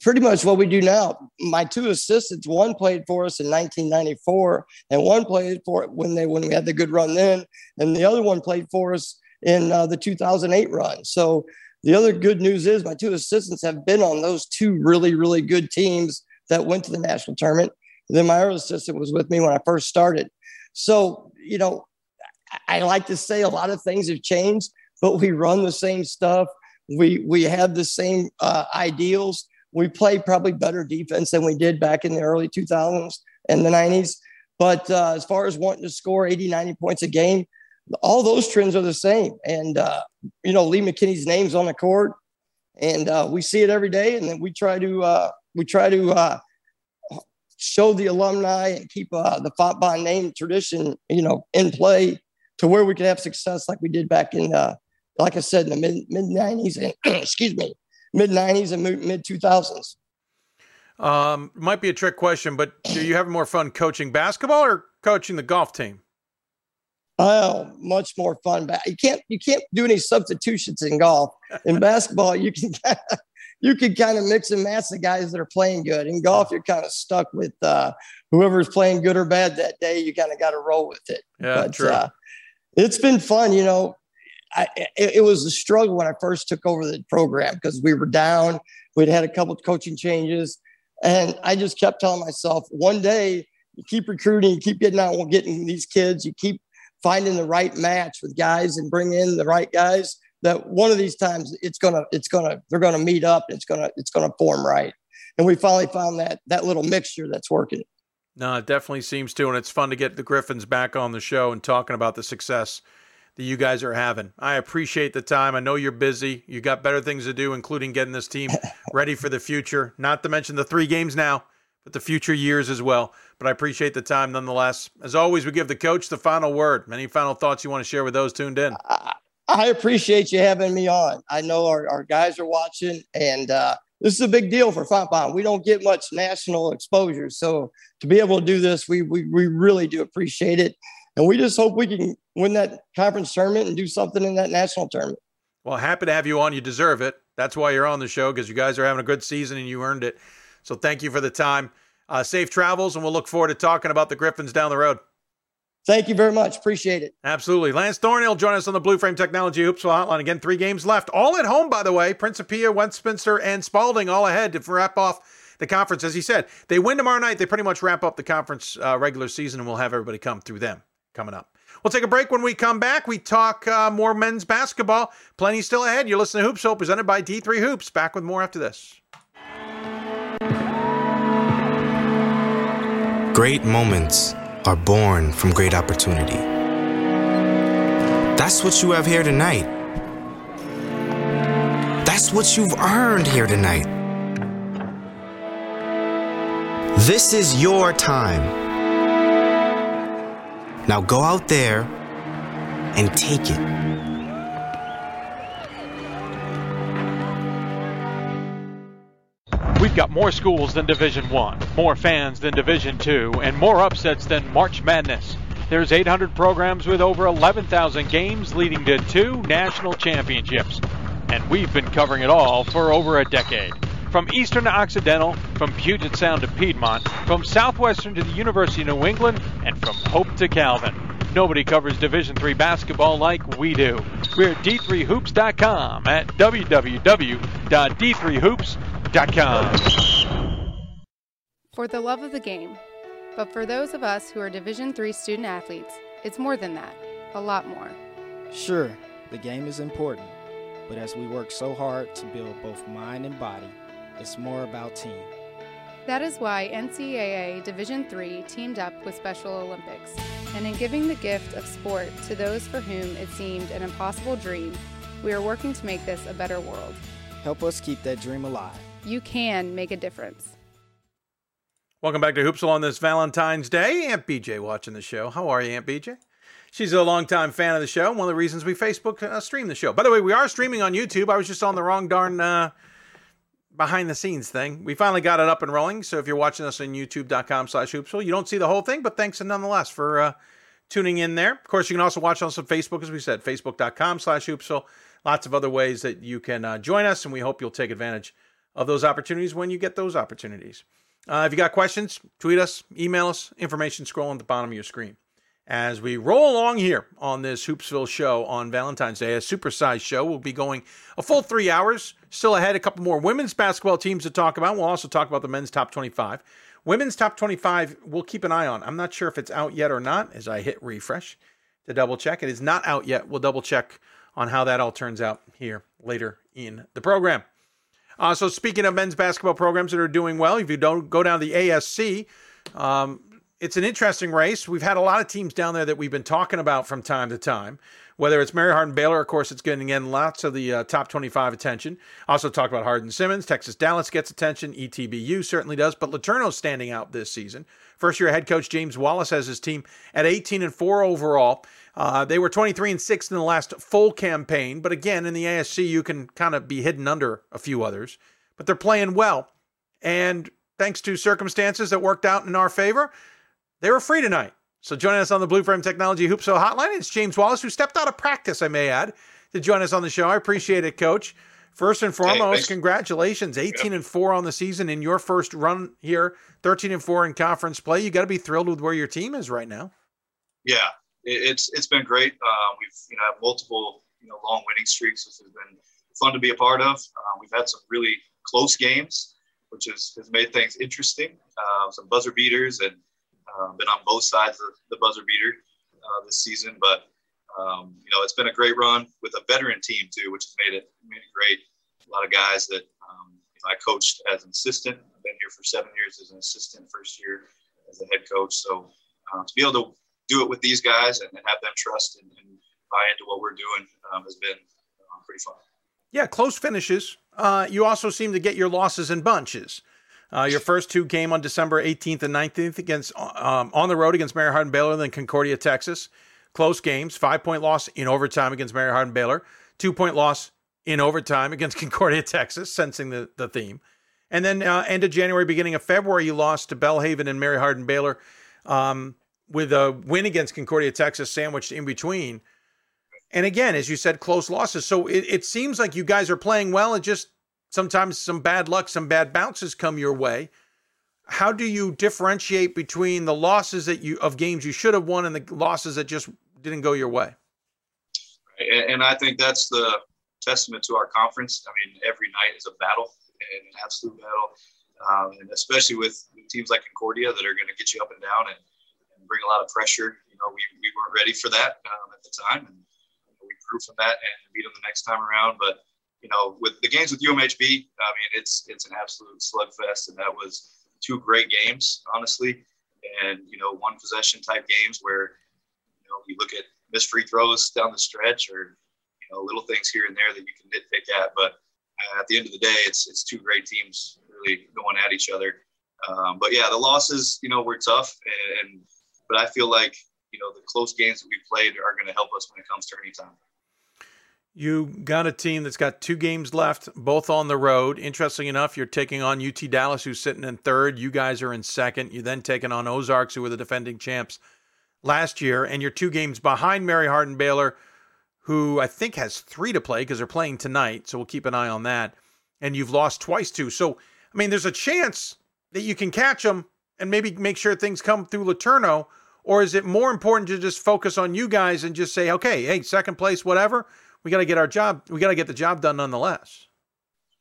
pretty much what we do now. My two assistants, one played for us in 1994, and one played for when they when we had the good run then, and the other one played for us in uh, the 2008 run. So the other good news is my two assistants have been on those two really really good teams that went to the national tournament. And then my other assistant was with me when I first started. So you know, I like to say a lot of things have changed, but we run the same stuff. We we have the same uh, ideals we play probably better defense than we did back in the early 2000s and the 90s. But uh, as far as wanting to score 80, 90 points a game, all those trends are the same. And, uh, you know, Lee McKinney's name's on the court and uh, we see it every day. And then we try to, uh, we try to uh, show the alumni and keep uh, the by name tradition, you know, in play to where we could have success like we did back in, like I said, in the mid mid 90s and excuse me, mid 90s and mid 2000s. Um, might be a trick question, but do you have more fun coaching basketball or coaching the golf team? Oh, much more fun. You can't you can't do any substitutions in golf. In basketball, you can you can kind of mix and match the guys that are playing good. In golf, you're kind of stuck with uh, whoever's playing good or bad that day. You kind of got to roll with it. Yeah, but, true. Uh, it's been fun. You know, I, it, it, was a struggle when I first took over the program because we were down. We'd had a couple of coaching changes, and I just kept telling myself, one day you keep recruiting, you keep getting out, and getting these kids, you keep finding the right match with guys and bring in the right guys. That one of these times it's gonna, it's gonna, they're gonna meet up. And it's gonna, it's gonna form right. And we finally found that that little mixture that's working. No, it definitely seems to, and it's fun to get the Griffins back on the show and talking about the success that you guys are having. I appreciate the time. I know you're busy. You got better things to do, including getting this team ready for the future. Not to mention the three games now, but the future years as well. But I appreciate the time nonetheless. As always, we give the coach the final word. Any final thoughts you want to share with those tuned in? I appreciate you having me on. I know our, our guys are watching, and uh, this is a big deal for Fontbonne. We don't get much national exposure. So to be able to do this, we, we, we really do appreciate it. And we just hope we can win that conference tournament and do something in that national tournament. Well, happy to have you on. You deserve it. That's why you're on the show because you guys are having a good season and you earned it. So thank you for the time. Uh, safe travels, and we'll look forward to talking about the Griffins down the road. Thank you very much. Appreciate it. Absolutely. Lance Thornhill join us on the Blue Frame Technology Hoopsville Hotline. Again, three games left. All at home, by the way. Principia, Westminster, and Spalding all ahead to wrap off the conference. As he said, they win tomorrow night. They pretty much wrap up the conference uh, regular season, and we'll have everybody come through them coming up. We'll take a break when we come back. We talk uh, more men's basketball. Plenty still ahead. You're listening to Hoops Hope, presented by D3 Hoops. Back with more after this. Great moments are born from great opportunity. That's what you have here tonight. That's what you've earned here tonight. This is your time. Now go out there and take it. We've got more schools than Division 1, more fans than Division 2, and more upsets than March Madness. There's 800 programs with over 11,000 games leading to two national championships. And we've been covering it all for over a decade. From Eastern to Occidental, from Puget Sound to Piedmont, from Southwestern to the University of New England, and from Hope to Calvin. Nobody covers Division III basketball like we do. We're at d3hoops.com at www.d3hoops.com. For the love of the game. But for those of us who are Division III student athletes, it's more than that. A lot more. Sure, the game is important, but as we work so hard to build both mind and body, it's more about team. That is why NCAA Division III teamed up with Special Olympics. And in giving the gift of sport to those for whom it seemed an impossible dream, we are working to make this a better world. Help us keep that dream alive. You can make a difference. Welcome back to Hoopsville on this Valentine's Day. Aunt BJ watching the show. How are you, Aunt BJ? She's a longtime fan of the show. One of the reasons we Facebook uh, stream the show. By the way, we are streaming on YouTube. I was just on the wrong darn uh, behind the scenes thing. We finally got it up and rolling. So if you're watching us on youtube.com slash hoopsville, you don't see the whole thing, but thanks nonetheless for uh, tuning in there. Of course, you can also watch us on Facebook, as we said, facebook.com slash hoopsville. Lots of other ways that you can uh, join us, and we hope you'll take advantage of those opportunities when you get those opportunities. Uh, if you got questions, tweet us, email us, information scrolling at the bottom of your screen. As we roll along here on this Hoopsville show on Valentine's Day, a supersized show, we'll be going a full three hours. Still ahead, a couple more women's basketball teams to talk about. We'll also talk about the men's top 25. Women's top 25, we'll keep an eye on. I'm not sure if it's out yet or not as I hit refresh to double check. It is not out yet. We'll double check on how that all turns out here later in the program. Uh, so speaking of men's basketball programs that are doing well, if you don't go down to the ASC, um, it's an interesting race. We've had a lot of teams down there that we've been talking about from time to time. Whether it's Mary Hardin Baylor, of course, it's getting in lots of the uh, top 25 attention. Also talk about Hardin Simmons. Texas Dallas gets attention. ETBU certainly does. But LeTourneau's standing out this season. First year head coach James Wallace has his team at 18 and 4 overall. Uh, they were 23 and 6 in the last full campaign. But again, in the ASC, you can kind of be hidden under a few others. But they're playing well. And thanks to circumstances that worked out in our favor, they were free tonight. So joining us on the Blue Frame Technology Hoopsville Hotline, it's James Wallace, who stepped out of practice, I may add, to join us on the show. I appreciate it, Coach. First and foremost, hey, congratulations. 18 and 4 on the season in your first run here, 13 and 4 in conference play. You got to be thrilled with where your team is right now. Yeah, it's it's been great. Uh, we've you know have multiple you know long winning streaks, which has been fun to be a part of. Uh, we've had some really close games, which has, has made things interesting. Uh, some buzzer beaters and uh, been on both sides of the buzzer beater uh, this season, but um, you know it's been a great run with a veteran team too, which has made it made it great. A lot of guys that um, you know, I coached as an assistant. I've been here for seven years as an assistant, first year as a head coach. So uh, to be able to do it with these guys and, and have them trust and, and, buy into what we're doing um, has been uh, pretty fun. Yeah, close finishes. Uh, you also seem to get your losses in bunches. Uh, your first two came on December 18th and 19th against um, on the road against Mary Hardin Baylor, and then Concordia, Texas. Close games, five point loss in overtime against Mary Hardin Baylor, two point loss in overtime against Concordia, Texas, sensing the, the theme. And then uh, end of January, beginning of February, you lost to Belhaven and Mary Hardin Baylor um, with a win against Concordia, Texas, sandwiched in between. And again, as you said, close losses. So it, it seems like you guys are playing well. It just sometimes some bad luck, some bad bounces come your way. How do you differentiate between the losses that you of games you should have won and the losses that just didn't go your way? And I think that's the testament to our conference. I mean, every night is a battle, an absolute battle, um, and especially with teams like Concordia that are going to get you up and down and, and, bring a lot of pressure. You know, we, we weren't ready for that um, at the time, and we grew from that and beat them the next time around. But you know, with the games with UMHB, I mean, it's it's an absolute slugfest, and that was two great games, honestly, and you know, one possession type games where you know you look at missed free throws down the stretch, or you know, little things here and there that you can nitpick at, but uh, at the end of the day, it's it's two great teams really going at each other. Um, but yeah, the losses, you know, were tough, and, and but I feel like you know the close games that we played are going to help us when it comes to any time. You got a team that's got two games left, both on the road. Interesting enough, you're taking on UT Dallas, who's sitting in third. You guys are in second. You're then taking on Ozarks, who were the defending champs last year, and you're two games behind Mary Hardin Baylor, who I think has three to play because they're playing tonight. So we'll keep an eye on that. And you've lost twice too. So I mean, there's a chance that you can catch them and maybe make sure things come through LeTourneau. Or is it more important to just focus on you guys and just say, okay, hey, second place, whatever we got to get our job. We got to get the job done nonetheless.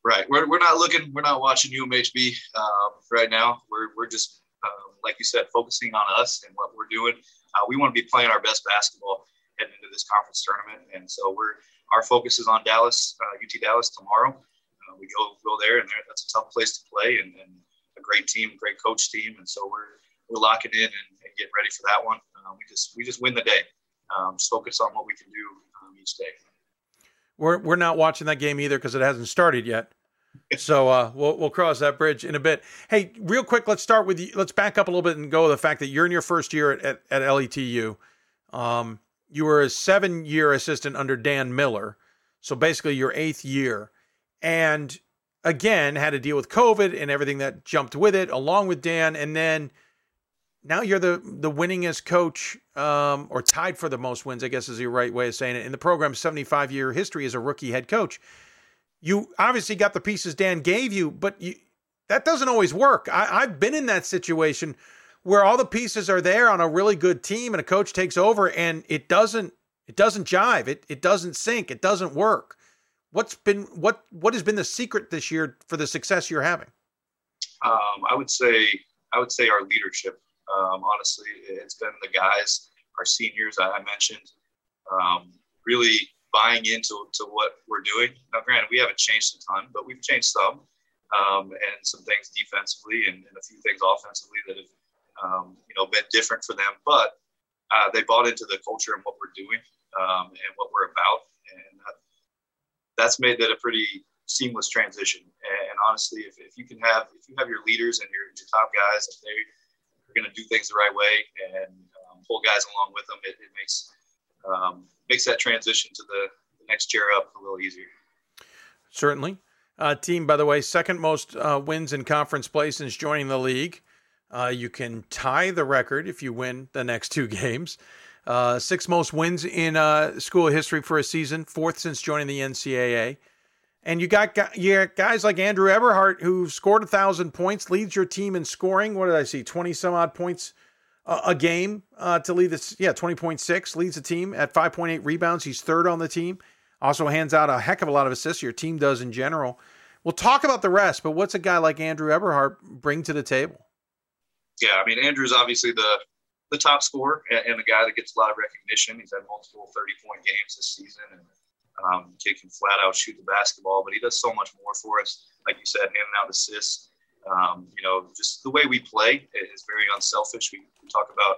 Right. We're, we're not looking. We're not watching UMHB um, right now. We're we're just um, like you said, focusing on us and what we're doing. Uh, we want to be playing our best basketball heading into this conference tournament, and so we're our focus is on Dallas, uh, UT Dallas tomorrow. Uh, we go go there, and that's a tough place to play, and, and, a great team, great coach team, and so we're we're locking in and, and getting ready for that one. Uh, we just we just win the day. Um, just focus on what we can do um, each day. We're we're not watching that game either because it hasn't started yet. So uh, we'll we'll cross that bridge in a bit. Hey, real quick, let's start with you. Let's back up a little bit and go with the fact that you're in your first year at at, at LETU. Um, you were a seven year assistant under Dan Miller, so basically your eighth year, and again had to deal with COVID and everything that jumped with it, along with Dan, and then now you're the the winningest coach, um, or tied for the most wins, I guess is the right way of saying it, in the program's 75 year history as a rookie head coach. You obviously got the pieces Dan gave you, but you, that doesn't always work. I, I've been in that situation where all the pieces are there on a really good team, and a coach takes over, and it doesn't it doesn't jive. It it doesn't sync. It doesn't work. What's been what what has been the secret this year for the success you're having? Um, I would say I would say our leadership um, honestly, it's been the guys, our seniors I mentioned, um, really buying into to what we're doing. Now, granted, we haven't changed a ton, but we've changed some, um, and some things defensively and, and, a few things offensively that have, um, you know, been different for them. But uh, they bought into the culture and what we're doing um, and what we're about, and that, that's made that a pretty seamless transition. And, and honestly, if, if you can have if you have your leaders and your, your top guys, if they going to do things the right way and um, pull guys along with them, it, it makes um, makes that transition to the, the, next chair up a little easier. Certainly. Uh, team, by the way, second most uh, wins in conference play since joining the league. Uh, you can tie the record if you win the next two games. Uh, six most wins in uh, school history for a season, fourth since joining the NCAA. And you got you got guys like Andrew Eberhardt who scored a thousand points, leads your team in scoring. What did I see? Twenty some odd points a, a game uh, to lead this. Yeah, twenty point six leads the team at five point eight rebounds. He's third on the team. Also hands out a heck of a lot of assists. Your team does in general. We'll talk about the rest, but what's a guy like Andrew Eberhardt bring to the table? Yeah, I mean Andrew's obviously the the top scorer and, and the guy that gets a lot of recognition. He's had multiple thirty point games this season and um, kid can flat out shoot the basketball, but he does so much more for us. Like you said, handing out assists. Um, you know, just the way we play is very unselfish. We, we talk about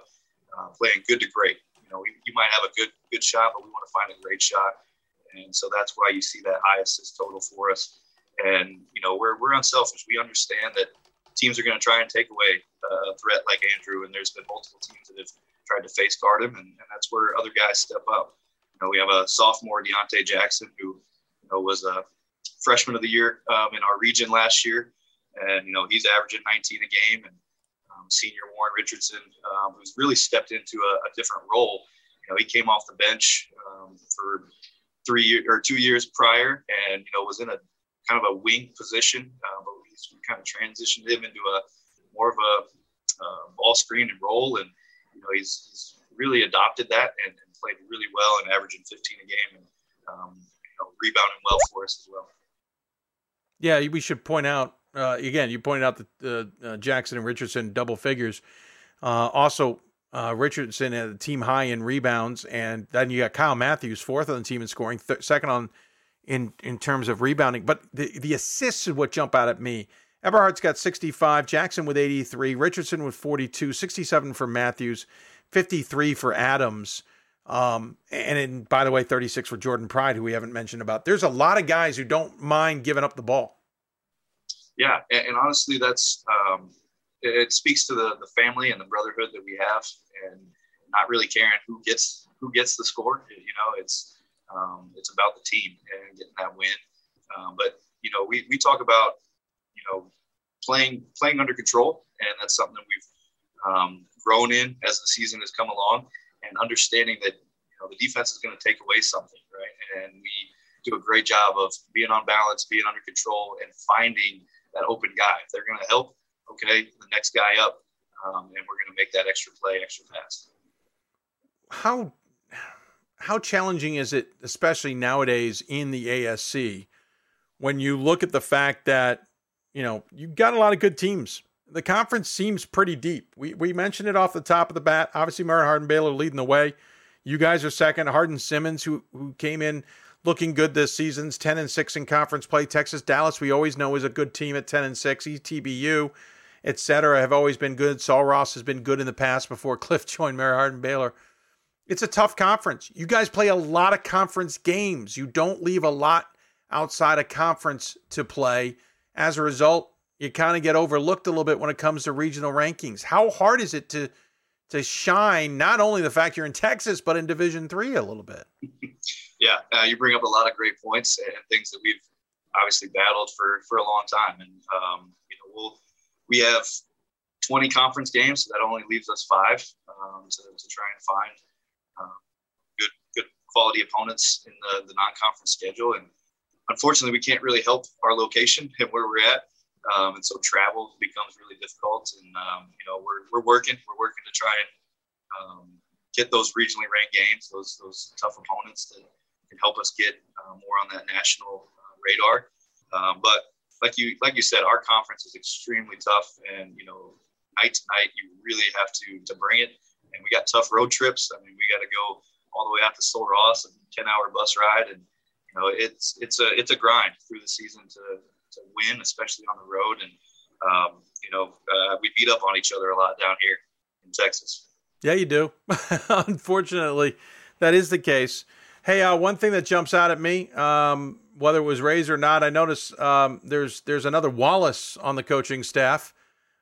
uh, playing good to great. You know, we, you might have a good good shot, but we want to find a great shot, and so that's why you see that high assist total for us. And you know, we're we're unselfish. We understand that teams are going to try and take away a threat like Andrew, and there's been multiple teams that have tried to face guard him, and, and that's where other guys step up. You know, we have a sophomore, Deontay Jackson, who you know was a freshman of the year um, in our region last year, and you know he's averaging 19 a game. And um, senior Warren Richardson, um, who's really stepped into a, a, different role. You know, he came off the bench um, for three years or two years prior, and you know was in a kind of a wing position, uh, but we kind of transitioned him into a more of a uh, ball screen and role, and you know he's, he's really adopted that and played really well and averaging 15 a game and um, you know, rebounding well for us as well. Yeah, we should point out uh, again. You pointed out that uh, Jackson and Richardson double figures. Uh, also, uh, Richardson had a team high in rebounds, and then you got Kyle Matthews fourth on the team in scoring, th- second on in in terms of rebounding. But the the assists is what jump out at me. Eberhardt's got 65, Jackson with 83, Richardson with 42, 67 for Matthews, 53 for Adams. Um, and in, by the way, 36 for Jordan Pride, who we haven't mentioned about. There's a lot of guys who don't mind giving up the ball. Yeah, and, honestly, that's um, it speaks to the, the family and the brotherhood that we have and not really caring who gets who gets the score. You know, it's um, it's about the team and getting that win. Um, but you know, we, we talk about you know playing playing under control, and that's something that we've um, grown in as the season has come along, and understanding that you know the defense is going to take away something, right? And we do a great job of being on balance, being under control, and finding that open guy. If they're going to help, okay, the next guy up, um, and we're going to make that extra play, extra pass. How how challenging is it, especially nowadays in the ASC, when you look at the fact that you know you've got a lot of good teams. The conference seems pretty deep. We we mentioned it off the top of the bat. Obviously, Mary Hardin Baylor leading the way. You guys are second. Hardin Simmons, who who came in looking good this season's 10 and 6 in conference play. Texas Dallas, we always know is a good team at 10 and 6. ETBU, etc., have always been good. Sul Ross has been good in the past before Cliff joined Mary Hardin Baylor. It's a tough conference. You guys play a lot of conference games. You don't leave a lot outside of conference to play. As a result, you kind of get overlooked a little bit when it comes to regional rankings. How hard is it to to shine not only the fact you're in Texas but in Division 3 a little bit? yeah, uh, you bring up a lot of great points and things that we've obviously battled for for a long time and um, you know, we'll we have 20 conference games, so that only leaves us five um, to, to try and find um, good good quality opponents in the, the non-conference schedule. And unfortunately, we can't really help our location and where we're at. Um, and so travel becomes really difficult. And um, you know, we're, we're working we're working to try and um, get those regionally ranked games, those those tough opponents that can help us get uh, more on that national uh, radar. Um, but like you like you said, our conference is extremely tough, and you know, night to night, you really have to to bring it and we got tough road trips. I mean, we got to go all the way out to Sul Ross and ten hour bus ride, and you know, it's it's a it's a grind through the season to to win, especially on the road. And um, you know, uh, we beat up on each other a lot down here in Texas. Yeah, you do. Unfortunately, that is the case. Hey, uh, one thing that jumps out at me, um, whether it was Rays or not, I notice um, there's there's another Wallace on the coaching staff,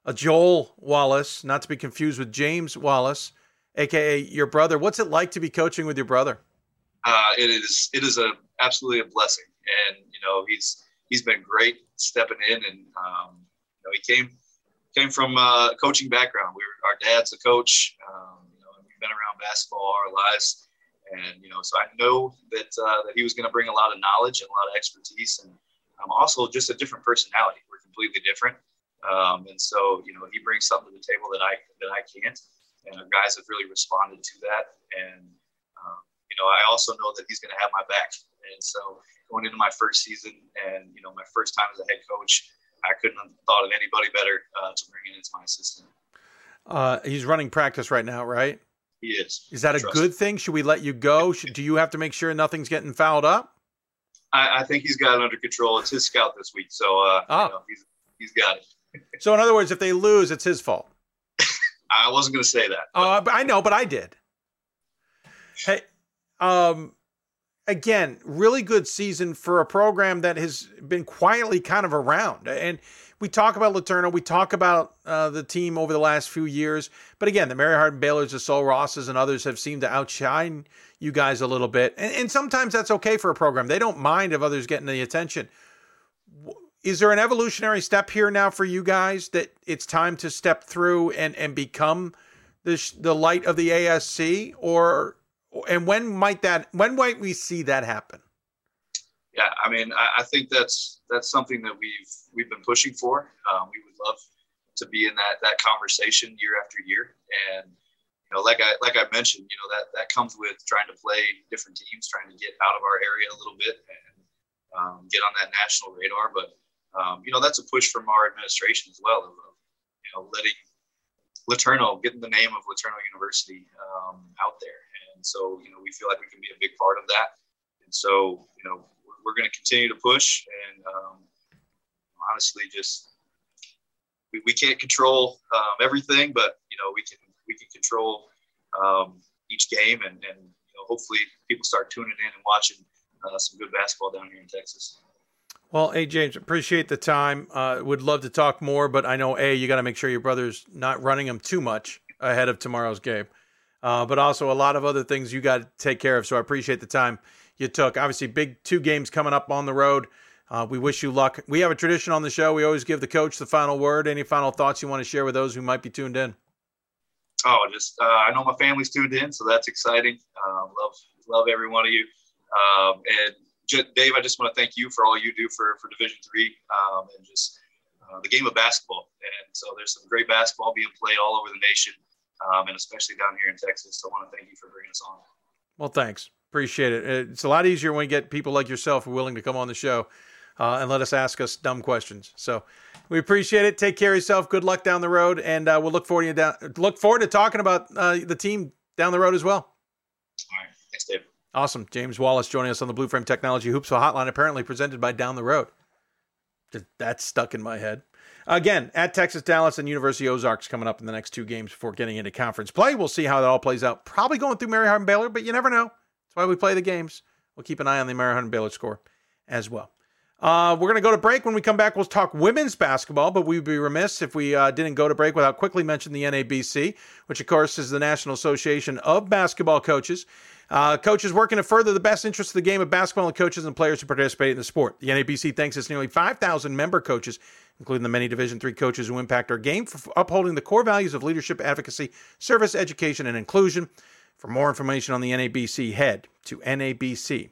a Joel Wallace, not to be confused with James Wallace aka your brother. What's it like to be coaching with your brother? Uh, it is it is a absolutely a blessing, and you know he's he's been great stepping in, and um, you know he came came from a coaching background. We were our dad's a coach. Um, you know, we've been around basketball all our lives, and you know, so I know that uh, that he was going to bring a lot of knowledge and a lot of expertise, and um, also just a different personality. We're completely different, um, and so you know he brings something to the table that I that I can't and our guys have really responded to that. And um, you know, I also know that he's going to have my back. And so going into my first season and you know my first time as a head coach, I couldn't have thought of anybody better uh, to bring in as my assistant. Uh, he's running practice right now, right? He is. Is that a good thing? Should we let you go? Should, do you have to make sure nothing's getting fouled up? I, I think he's got it under control. It's his scout this week, so uh, oh. you know, he's he's got it. so in other words, if they lose, it's his fault. I wasn't going to say that. Oh, uh, I know, but I did. Hey, um, again, really good season for a program that has been quietly kind of around. And we talk about LeTourneau, we talk about uh, the team over the last few years. But again, the Mary Hardin Baylors, the Sul Rosses, and others have seemed to outshine you guys a little bit. And, and sometimes that's okay for a program. They don't mind if others getting the attention is there an evolutionary step here now for you guys that it's time to step through and and become the the light of the ASC or and when might that when might we see that happen? Yeah, I mean, I, I think that's that's something that we've we've been pushing for. Um, we would love to be in that that conversation year after year, and you know, like I like I mentioned, you know that that comes with trying to play different teams, trying to get out of our area a little bit and um, get on that national radar, but um, you know, that's a push from our administration as well, of, you know, letting LeTourneau, getting the name of LeTourneau University um, out there. So, you know, we feel like we can be a big part of that. And so, you know, we're, we're going to continue to push and um, honestly just, we, we can't control um, everything, but, you know, we can, we can control um, each game and, and, you know, hopefully people start tuning in and watching uh, some good basketball down here in Texas. Well, hey, James, appreciate the time. Uh, would love to talk more, but I know, A, you got to make sure your brother's not running him too much ahead of tomorrow's game. Uh, but also a lot of other things you got to take care of. So I appreciate the time you took. Obviously, big two games coming up on the road. Uh, we wish you luck. We have a tradition on the show. We always give the coach the final word. Any final thoughts you want to share with those who might be tuned in? Oh, just uh, I know my family's tuned in, so that's exciting. Uh, love love every one of you. Um, and Dave, I just want to thank you for all you do for for Division Three um, and just uh, the game of basketball. And so there's some great basketball being played all over the nation, um, and especially down here in Texas. So I want to thank you for bringing us on. Well, thanks. Appreciate it. It's a lot easier when you get people like yourself who are willing to come on the show uh, and let us ask us dumb questions. So we appreciate it. Take care of yourself. Good luck down the road, and uh, we'll look forward to down, look forward to talking about uh, the team down the road as well. All right, thanks, Dave. Awesome, James Wallace joining us on the Blue Frame Technology Hoopsville Hotline, apparently presented by Down the Road. That's stuck in my head. Again, at Texas Dallas and University of Ozarks coming up in the next two games before getting into conference play. We'll see how that all plays out. Probably going through Mary Hardin Baylor, but you never know. That's why we play the games. We'll keep an eye on the Mary Hardin Baylor score as well. Uh, we're going to go to break. When we come back, we'll talk women's basketball, but we'd be remiss if we uh, didn't go to break without quickly mentioning the NABC, which, of course, is the National Association of Basketball Coaches. Uh, coaches working to further the best interests of the game of basketball and coaches and players who participate in the sport. The NABC thanks its nearly 5,000 member coaches, including the many Division III coaches who impact our game, for upholding the core values of leadership, advocacy, service, education, and inclusion. For more information on the NABC, head to nabc.com.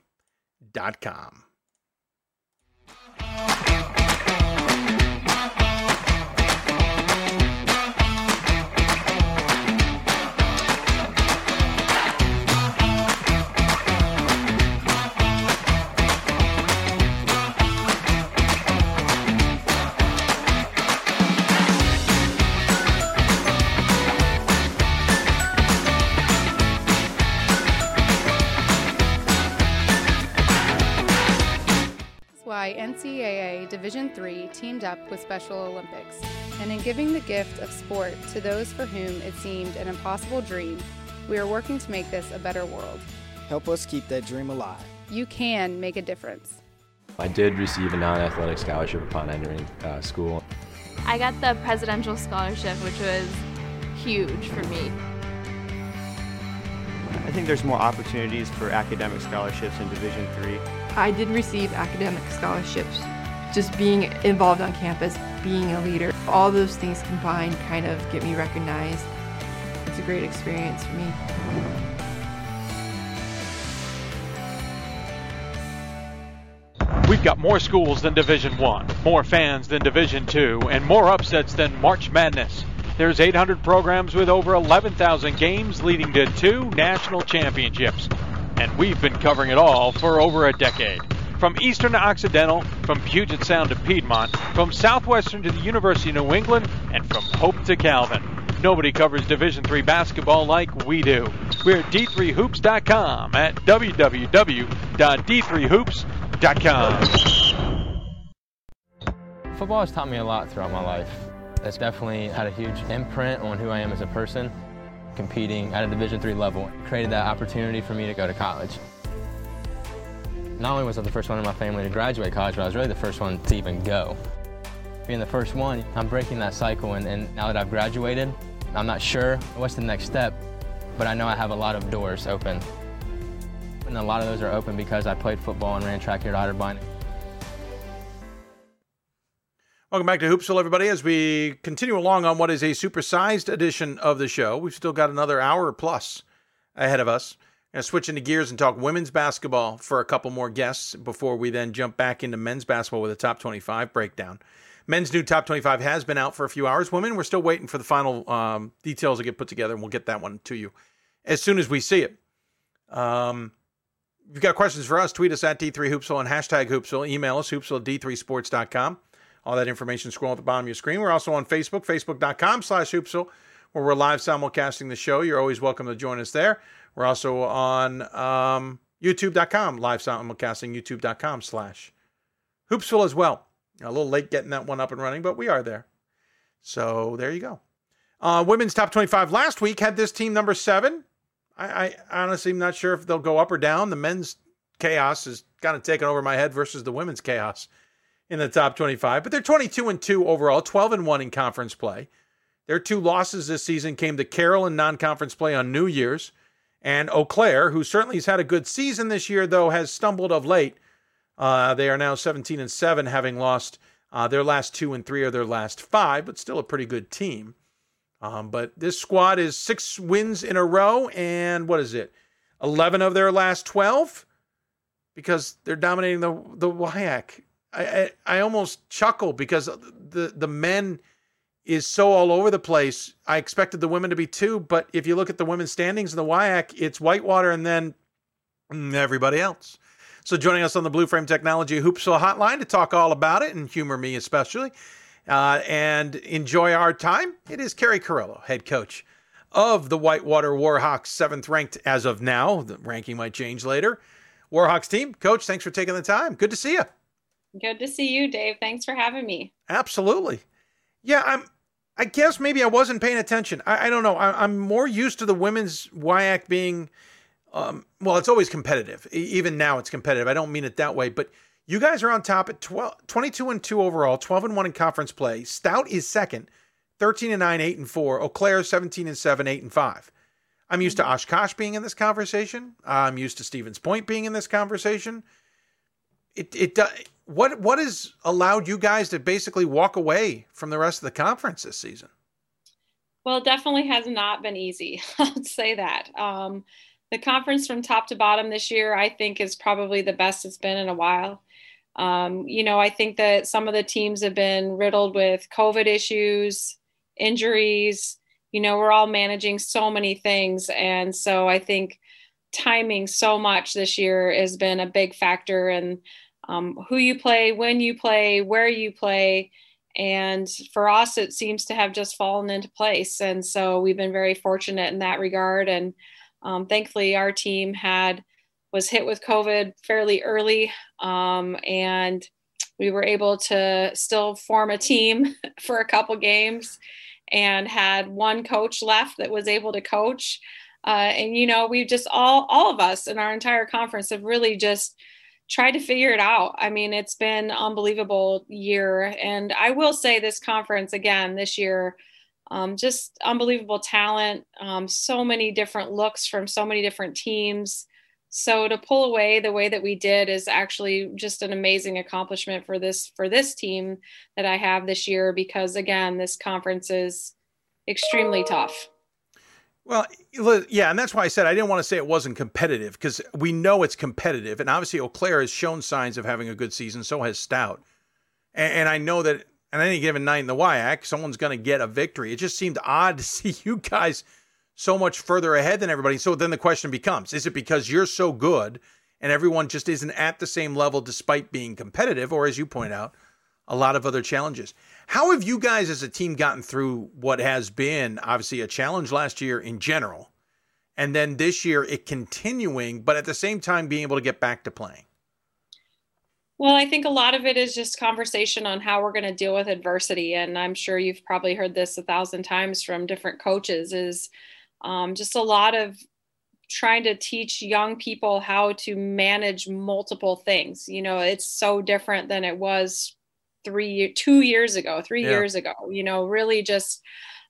why NCAA Division III teamed up with Special Olympics, and in giving the gift of sport to those for whom it seemed an impossible dream, we are working to make this a better world. Help us keep that dream alive. You can make a difference. I did receive a non athletic scholarship upon entering uh, school. I got the presidential scholarship, which was huge for me. I think there's more opportunities for academic scholarships in Division Three. I did receive academic scholarships. Just being involved on campus, being a leader, all those things combined kind of get me recognized. It's a great experience for me. We've got more schools than Division 1, more fans than Division 2, and more upsets than March Madness. There's 800 programs with over 11,000 games leading to two national championships. And we've been covering it all for over a decade. From Eastern to Occidental, from Puget Sound to Piedmont, from Southwestern to the University of New England, and from Hope to Calvin. Nobody covers Division III basketball like we do. We're at d3hoops.com at www.d3hoops.com. Football has taught me a lot throughout my life. It's definitely had a huge imprint on who I am as a person. Competing at a Division III level created that opportunity for me to go to college. Not only was I the first one in my family to graduate college, but I was really the first one to even go. Being the first one, I'm breaking that cycle, and, and now that I've graduated, I'm not sure what's the next step, but I know I have a lot of doors open. And a lot of those are open because I played football and ran track here at Otterbein. Welcome back to Hoopsville, everybody. As we continue along on what is a supersized edition of the show, we've still got another hour plus ahead of us. To switch into gears and talk women's basketball for a couple more guests before we then jump back into men's basketball with a top 25 breakdown. Men's new top 25 has been out for a few hours. Women, we're still waiting for the final um, details to get put together, and we'll get that one to you as soon as we see it. Um, if you've got questions for us, tweet us at D3Hoopsville and hashtag Hoopsville. Email us, hoopsville at d3sports.com. All that information scroll at the bottom of your screen. We're also on Facebook, facebook.com slash hoopsville, where we're live simulcasting the show. You're always welcome to join us there. We're also on um, youtube.com, live simulcasting, youtube.com slash hoopsville as well. A little late getting that one up and running, but we are there. So there you go. Uh, women's top 25 last week had this team number seven. I, I honestly am not sure if they'll go up or down. The men's chaos is kind of taken over my head versus the women's chaos in the top 25, but they're 22 and 2 overall, 12 and 1 in conference play. Their two losses this season came to Carroll in non conference play on New Year's, and Eau Claire, who certainly has had a good season this year, though has stumbled of late. Uh, they are now 17 and 7, having lost uh, their last two and three of their last five, but still a pretty good team. Um, but this squad is six wins in a row, and what is it? 11 of their last 12 because they're dominating the the WIAC. I, I, I almost chuckle because the the men is so all over the place. I expected the women to be too, but if you look at the women's standings in the WIAC, it's Whitewater and then everybody else. So joining us on the Blue Frame Technology Hoopsville Hotline to talk all about it and humor me especially, uh, and enjoy our time, it is Keri Carollo, head coach of the Whitewater Warhawks, seventh ranked as of now. The ranking might change later. Warhawks team, coach, thanks for taking the time. Good to see you. Good to see you, Dave. Thanks for having me. Absolutely. Yeah, I'm. I guess maybe I wasn't paying attention. I, I don't know. I, am more used to the women's WIAC being, um, well, it's always competitive. Even now, it's competitive. I don't mean it that way, but you guys are on top at 12, 22 and 2 overall, 12 and 1 in conference play. Stout is second, 13 and 9, 8 and 4. Eau Claire 17 and 7, 8 and 5. I'm used to Oshkosh being in this conversation. I'm used to Stevens Point being in this conversation. It it what what has allowed you guys to basically walk away from the rest of the conference this season? Well, it definitely has not been easy. I'll say that. Um, the conference from top to bottom this year, I think, is probably the best it's been in a while. Um, you know, I think that some of the teams have been riddled with COVID issues, injuries. You know, we're all managing so many things. And so I think timing so much this year has been a big factor in um, who you play, when you play, where you play. And for us, it seems to have just fallen into place. And so we've been very fortunate in that regard. And um, thankfully, our team had was hit with COVID fairly early, um, and we were able to still form a team for a couple games, and had one coach left that was able to coach. Uh, and you know, we just all all of us in our entire conference have really just tried to figure it out. I mean, it's been unbelievable year, and I will say this conference again this year. Um, just unbelievable talent, um, so many different looks from so many different teams. So to pull away the way that we did is actually just an amazing accomplishment for this for this team that I have this year because again, this conference is extremely tough. Well, yeah, and that's why I said I didn't want to say it wasn't competitive because we know it's competitive, and obviously Eau Claire has shown signs of having a good season. So has Stout, and, and I know that on any given night in the WIAC, someone's going to get a victory. It just seemed odd to see you guys so much further ahead than everybody. So then the question becomes is it because you're so good and everyone just isn't at the same level despite being competitive, or as you point out, a lot of other challenges? How have you guys as a team gotten through what has been obviously a challenge last year in general? And then this year it continuing, but at the same time being able to get back to playing? Well, I think a lot of it is just conversation on how we're going to deal with adversity. And I'm sure you've probably heard this a thousand times from different coaches is um, just a lot of trying to teach young people how to manage multiple things. You know, it's so different than it was three, two years ago, three yeah. years ago. You know, really just.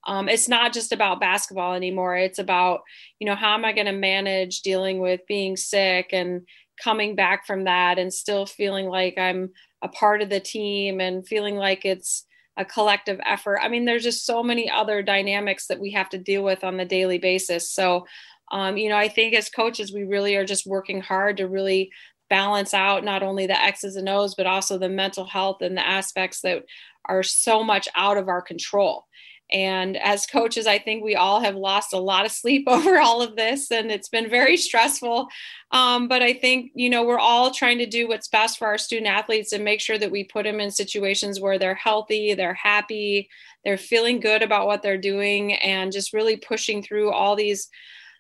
Um, it's not just about basketball anymore. It's about, you know, how am I going to manage dealing with being sick and coming back from that and still feeling like I'm a part of the team and feeling like it's a collective effort. I mean, there's just so many other dynamics that we have to deal with on the daily basis. So, um, you know, I think as coaches, we really are just working hard to really balance out not only the X's and O's, but also the mental health and the aspects that are so much out of our control. And as coaches, I think we all have lost a lot of sleep over all of this, and it's been very stressful. Um, but I think, you know, we're all trying to do what's best for our student athletes and make sure that we put them in situations where they're healthy, they're happy, they're feeling good about what they're doing, and just really pushing through all these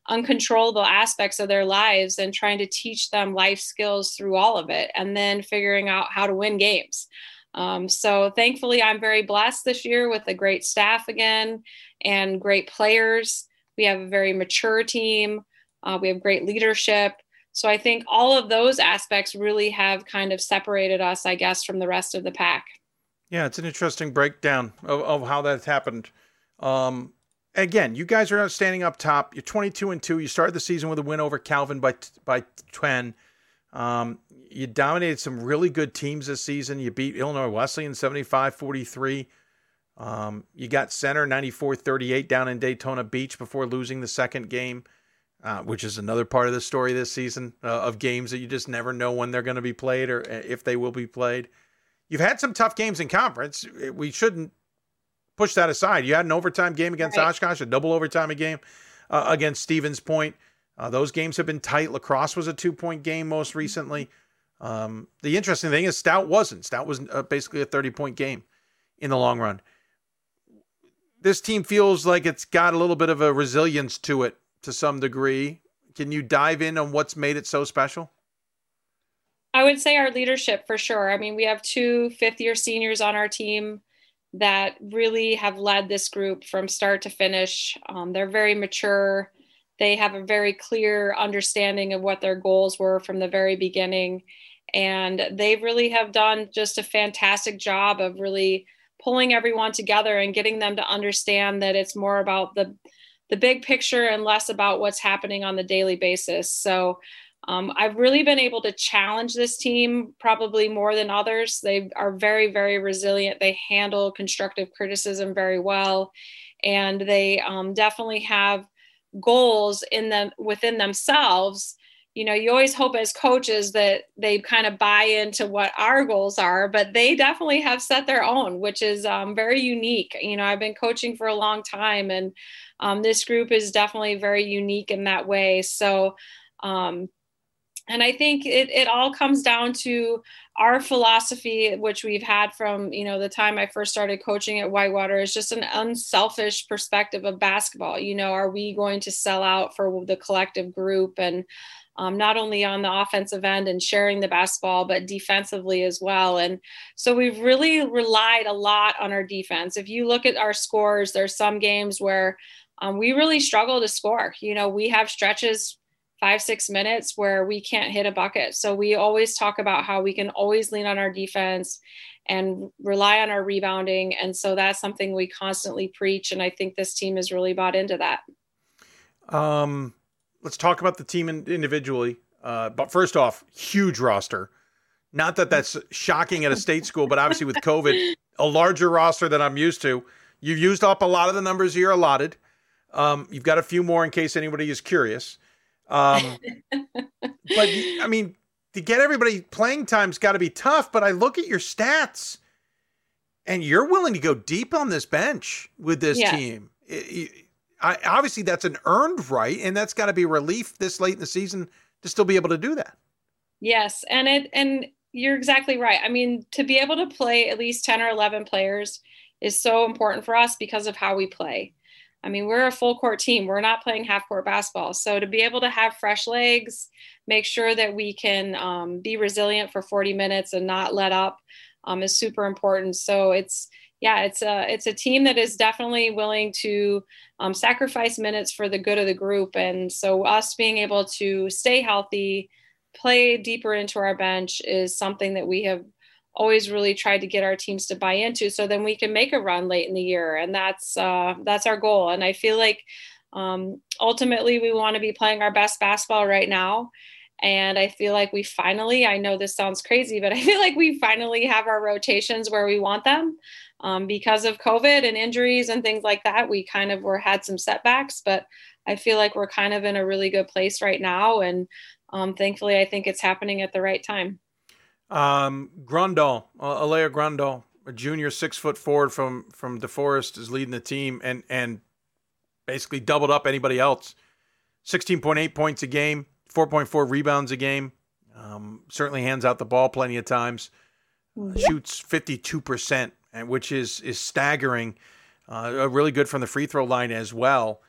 uncontrollable aspects of their lives and trying to teach them life skills through all of it, and then figuring out how to win games. Um, so thankfully, I'm very blessed this year with a great staff again and great players. We have a very mature team. Uh, we have great leadership. So I think all of those aspects really have kind of separated us, I guess, from the rest of the pack. Yeah, it's an interesting breakdown of, of how that's happened. Um, again, you guys are standing up top. You're 22 and two. You started the season with a win over Calvin by by 10. Um, you dominated some really good teams this season. You beat Illinois Wesleyan 75-43. Um, you got center 94-38 down in Daytona Beach before losing the second game, uh, which is another part of the story this season uh, of games that you just never know when they're going to be played or uh, if they will be played. You've had some tough games in conference. We shouldn't push that aside. You had an overtime game against right. Oshkosh, a double overtime game uh, against Stevens Point. Uh, those games have been tight. La Crosse was a two point game most recently. Um, the interesting thing is Stout wasn't. Stout was uh, basically a 30 point game in the long run. This team feels like it's got a little bit of a resilience to it to some degree. Can you dive in on what's made it so special? I would say our leadership for sure. I mean, we have two fifth year seniors on our team that really have led this group from start to finish. Um, they're very mature. They have a very clear understanding of what their goals were from the very beginning. And they really have done just a fantastic job of really pulling everyone together and getting them to understand that it's more about the the big picture and less about what's happening on the daily basis. So um, I've really been able to challenge this team probably more than others. They are very, very resilient. They handle constructive criticism very well, and they um, definitely have goals in them within themselves. You know, you always hope as coaches that they kind of buy into what our goals are, but they definitely have set their own, which is um, very unique. You know, I've been coaching for a long time, and um, this group is definitely very unique in that way. So, um, and i think it, it all comes down to our philosophy which we've had from you know the time i first started coaching at whitewater is just an unselfish perspective of basketball you know are we going to sell out for the collective group and um, not only on the offensive end and sharing the basketball, but defensively as well. And so we've really relied a lot on our defense. If you look at our scores, there's some games where um, we really struggle to score. You know, we have stretches five, six minutes where we can't hit a bucket. So we always talk about how we can always lean on our defense and rely on our rebounding. And so that's something we constantly preach. And I think this team has really bought into that. Um, let's talk about the team individually. Uh, but first off, huge roster. Not that that's shocking at a state school, but obviously with COVID, a larger roster than I'm used to. You've used up a lot of the numbers you're allotted. Um, you've got a few more in case anybody is curious. Um, but I mean, to get everybody playing time's got to be tough. But I look at your stats, and you're willing to go deep on this bench with this yeah. team. It, it, I, obviously, that's an earned right, and that's got to be relief this late in the season to still be able to do that. Yes, and it and you're exactly right. I mean, to be able to play at least ten or eleven players is so important for us because of how we play. I mean, we're a full court team. We're not playing half court basketball. So to be able to have fresh legs, make sure that we can um, be resilient for 40 minutes and not let up um, is super important. So it's yeah, it's a it's a team that is definitely willing to um, sacrifice minutes for the good of the group. And so us being able to stay healthy, play deeper into our bench is something that we have always really tried to get our teams to buy into so then we can make a run late in the year and that's uh, that's our goal. And i feel like um, ultimately we want to be playing our best basketball right now and i feel like we finally i know this sounds crazy but i feel like we finally have our rotations where we want them. Um, because of covid and injuries and things like that we kind of were had some setbacks but i feel like we're kind of in a really good place right now and um, thankfully i think it's happening at the right time um, Grundahl, uh, Aleah Grundahl, a junior six foot forward from from DeForest, is leading the team and and basically doubled up anybody else. Sixteen point eight points a game, four point four rebounds a game. Um, certainly hands out the ball plenty of times. Uh, shoots fifty two percent, which is is staggering. Uh, really good from the free throw line as well.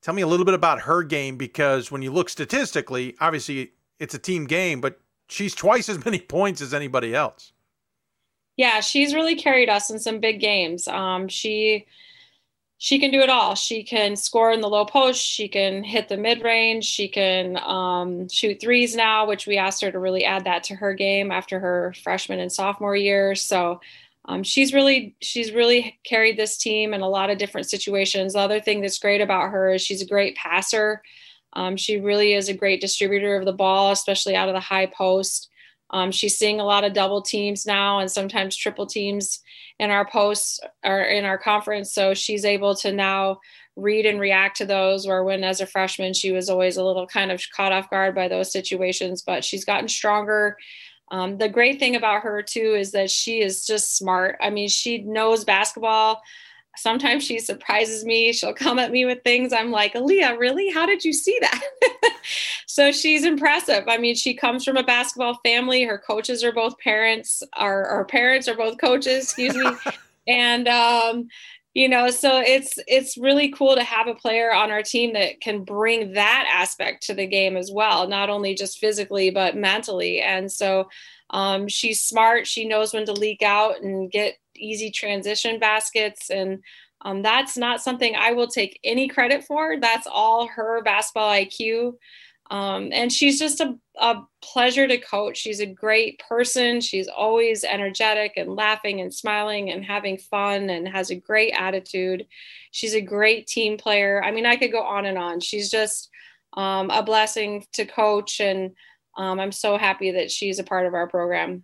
Tell me a little bit about her game because when you look statistically, obviously it's a team game, but she's twice as many points as anybody else. Yeah, she's really carried us in some big games. Um, she she can do it all. She can score in the low post. She can hit the mid range. She can um, shoot threes now, which we asked her to really add that to her game after her freshman and sophomore year. So um, she's really she's really carried this team in a lot of different situations. The other thing that's great about her is she's a great passer. Um, she really is a great distributor of the ball, especially out of the high post. Um, she's seeing a lot of double teams now and sometimes triple teams in our posts or in our conference. So she's able to now read and react to those. Where when as a freshman, she was always a little kind of caught off guard by those situations, but she's gotten stronger. Um, the great thing about her too is that she is just smart. I mean, she knows basketball sometimes she surprises me. She'll come at me with things. I'm like, Aaliyah, really? How did you see that? so she's impressive. I mean, she comes from a basketball family. Her coaches are both parents. Our, our parents are both coaches, excuse me. and um, you know, so it's it's really cool to have a player on our team that can bring that aspect to the game as well, not only just physically but mentally. And so um, she's smart. She knows when to leak out and get easy transition baskets. And um, that's not something I will take any credit for. That's all her basketball IQ. Um, and she's just a, a pleasure to coach. She's a great person. She's always energetic and laughing and smiling and having fun and has a great attitude. She's a great team player. I mean, I could go on and on. She's just um, a blessing to coach. And um, I'm so happy that she's a part of our program.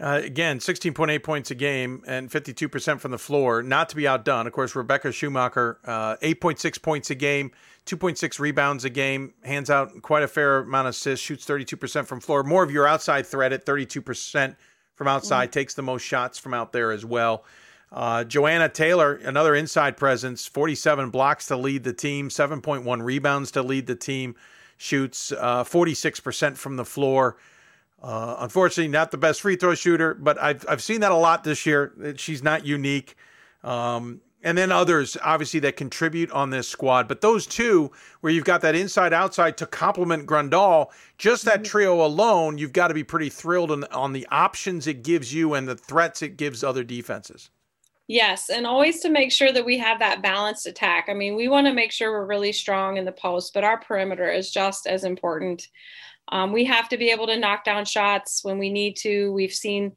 Uh, again, 16.8 points a game and 52% from the floor, not to be outdone. Of course, Rebecca Schumacher, uh, 8.6 points a game, 2.6 rebounds a game, hands out quite a fair amount of assists, shoots 32% from floor. More of your outside threat at 32% from outside, mm. takes the most shots from out there as well. Uh, Joanna Taylor, another inside presence, 47 blocks to lead the team, 7.1 rebounds to lead the team, shoots 46% uh, from the floor. Uh, unfortunately, not the best free throw shooter, but I've I've seen that a lot this year. She's not unique. Um, and then others, obviously, that contribute on this squad. But those two, where you've got that inside outside to complement Grundahl, just that mm-hmm. trio alone, you've got to be pretty thrilled on, on the options it gives you and the threats it gives other defenses. Yes, and always to make sure that we have that balanced attack. I mean, we want to make sure we're really strong in the post, but our perimeter is just as important. Um, we have to be able to knock down shots when we need to. We've seen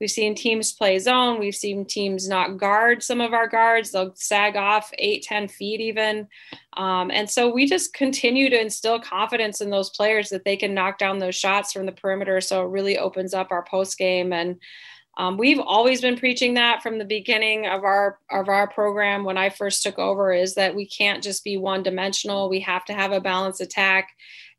we've seen teams play zone. We've seen teams not guard some of our guards. They'll sag off eight, 10 feet even. Um, and so we just continue to instill confidence in those players that they can knock down those shots from the perimeter. So it really opens up our post game. And um, we've always been preaching that from the beginning of our of our program when I first took over is that we can't just be one dimensional. We have to have a balanced attack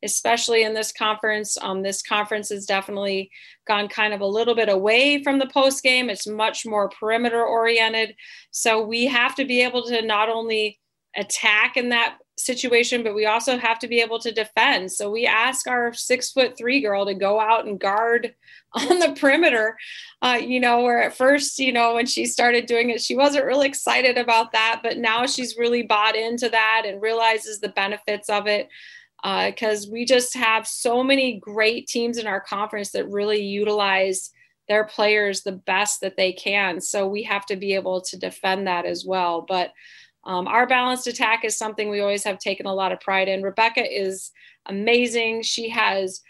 especially in this conference. Um, this conference has definitely gone kind of a little bit away from the post game. It's much more perimeter oriented. So we have to be able to not only attack in that situation, but we also have to be able to defend. So we ask our six foot three girl to go out and guard on the perimeter. Uh, you know, where at first, you know, when she started doing it, she wasn't really excited about that, but now she's really bought into that and realizes the benefits of it because uh, we just have so many great teams in our conference that really utilize their players the best that they can. So we have to be able to defend that as well. But um, our balanced attack is something we always have taken a lot of pride in. Rebecca is amazing. She has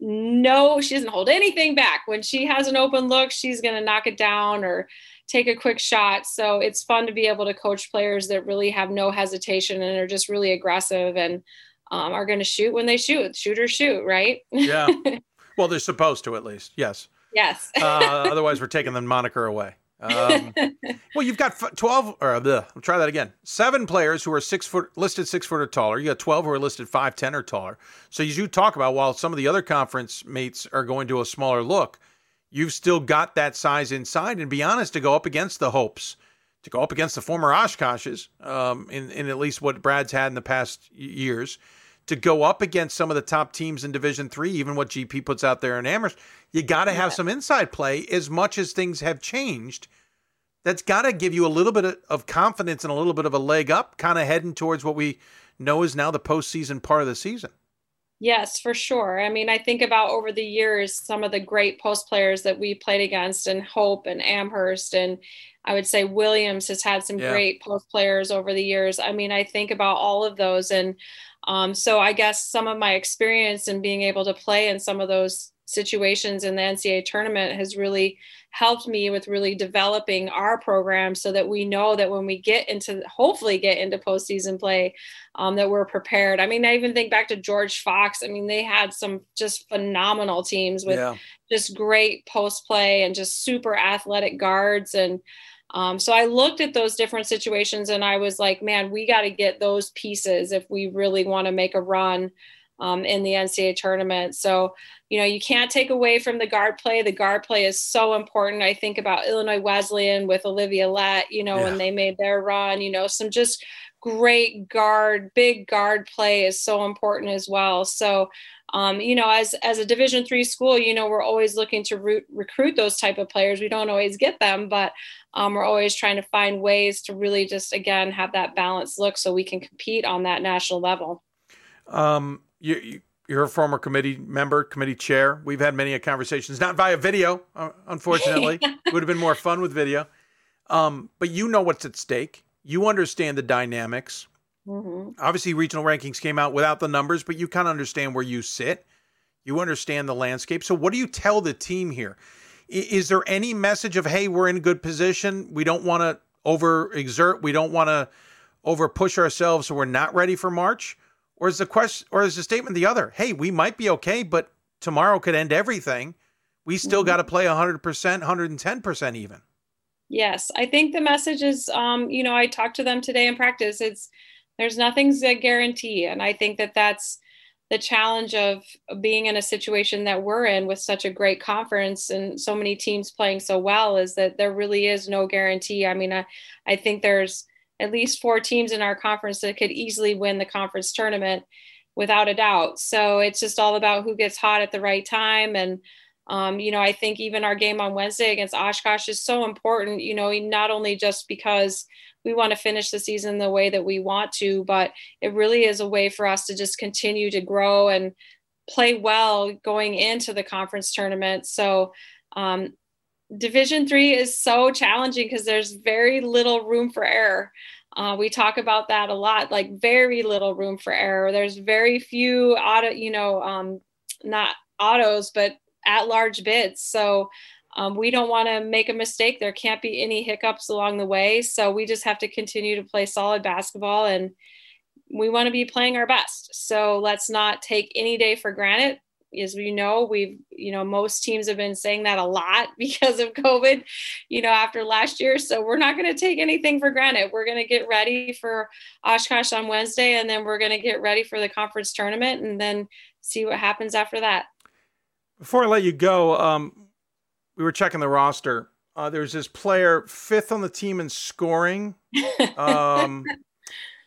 no, she doesn't hold anything back. When she has an open look, she's going to knock it down or take a quick shot. So it's fun to be able to coach players that really have no hesitation and are just really aggressive and um, are going to shoot when they shoot, shoot or shoot, right? yeah. Well, they're supposed to at least. Yes. Yes. uh, otherwise, we're taking the moniker away. Um, well, you've got twelve, or bleh, I'll try that again. Seven players who are six foot listed six foot or taller. You got twelve who are listed five ten or taller. So as you talk about, while some of the other conference mates are going to a smaller look, you've still got that size inside. And be honest, to go up against the Hopes, to go up against the former Oshkoshes, um, in in at least what Brad's had in the past years, to go up against some of the top teams in Division Three, even what GP puts out there in Amherst, you got to have yeah. some inside play. As much as things have changed, that's got to give you a little bit of confidence and a little bit of a leg up, kind of heading towards what we know is now the postseason part of the season. Yes, for sure. I mean, I think about over the years some of the great post players that we played against, and Hope and Amherst, and I would say Williams has had some yeah. great post players over the years. I mean, I think about all of those, and um, so I guess some of my experience in being able to play in some of those situations in the NCAA tournament has really helped me with really developing our program so that we know that when we get into hopefully get into postseason play um, that we're prepared. I mean i even think back to george fox. I mean they had some just phenomenal teams with yeah. just great post play and just super athletic guards. And um, so I looked at those different situations and I was like, man, we got to get those pieces if we really want to make a run um, in the NCAA tournament. So you know, you can't take away from the guard play. The guard play is so important. I think about Illinois Wesleyan with Olivia Lott, you know, yeah. when they made their run, you know, some just great guard, big guard play is so important as well. So, um, you know, as as a Division three school, you know, we're always looking to root, recruit those type of players. We don't always get them, but um, we're always trying to find ways to really just again have that balanced look so we can compete on that national level. Um, you, you you're a former committee member, committee chair. We've had many conversations, not via video, uh, unfortunately. it would have been more fun with video. Um, but you know what's at stake. You understand the dynamics. Mm-hmm. Obviously, regional rankings came out without the numbers, but you kind of understand where you sit. You understand the landscape. So, what do you tell the team here? Is there any message of, hey, we're in a good position? We don't want to overexert. We don't want to over push ourselves, so we're not ready for March? Or is the question or is the statement the other? Hey, we might be okay, but tomorrow could end everything. We still mm-hmm. got to play 100%, 110% even. Yes, I think the message is um, you know, I talked to them today in practice. It's there's nothing's a guarantee and I think that that's the challenge of being in a situation that we're in with such a great conference and so many teams playing so well is that there really is no guarantee. I mean, I, I think there's at least four teams in our conference that could easily win the conference tournament without a doubt. So it's just all about who gets hot at the right time. And, um, you know, I think even our game on Wednesday against Oshkosh is so important, you know, not only just because we want to finish the season the way that we want to, but it really is a way for us to just continue to grow and play well going into the conference tournament. So, um, division three is so challenging because there's very little room for error. Uh, we talk about that a lot like very little room for error. There's very few auto you know um, not autos but at large bids. So um, we don't want to make a mistake. There can't be any hiccups along the way. So we just have to continue to play solid basketball and we want to be playing our best. So let's not take any day for granted as we know we've you know most teams have been saying that a lot because of covid you know after last year. So we're not going to take anything for granted. We're going to get ready for oshkosh on wednesday and then we're going to get ready for the conference tournament and then see what happens after that. Before i let you go um, we were checking the roster. Uh, there's this player fifth on the team in scoring. Um,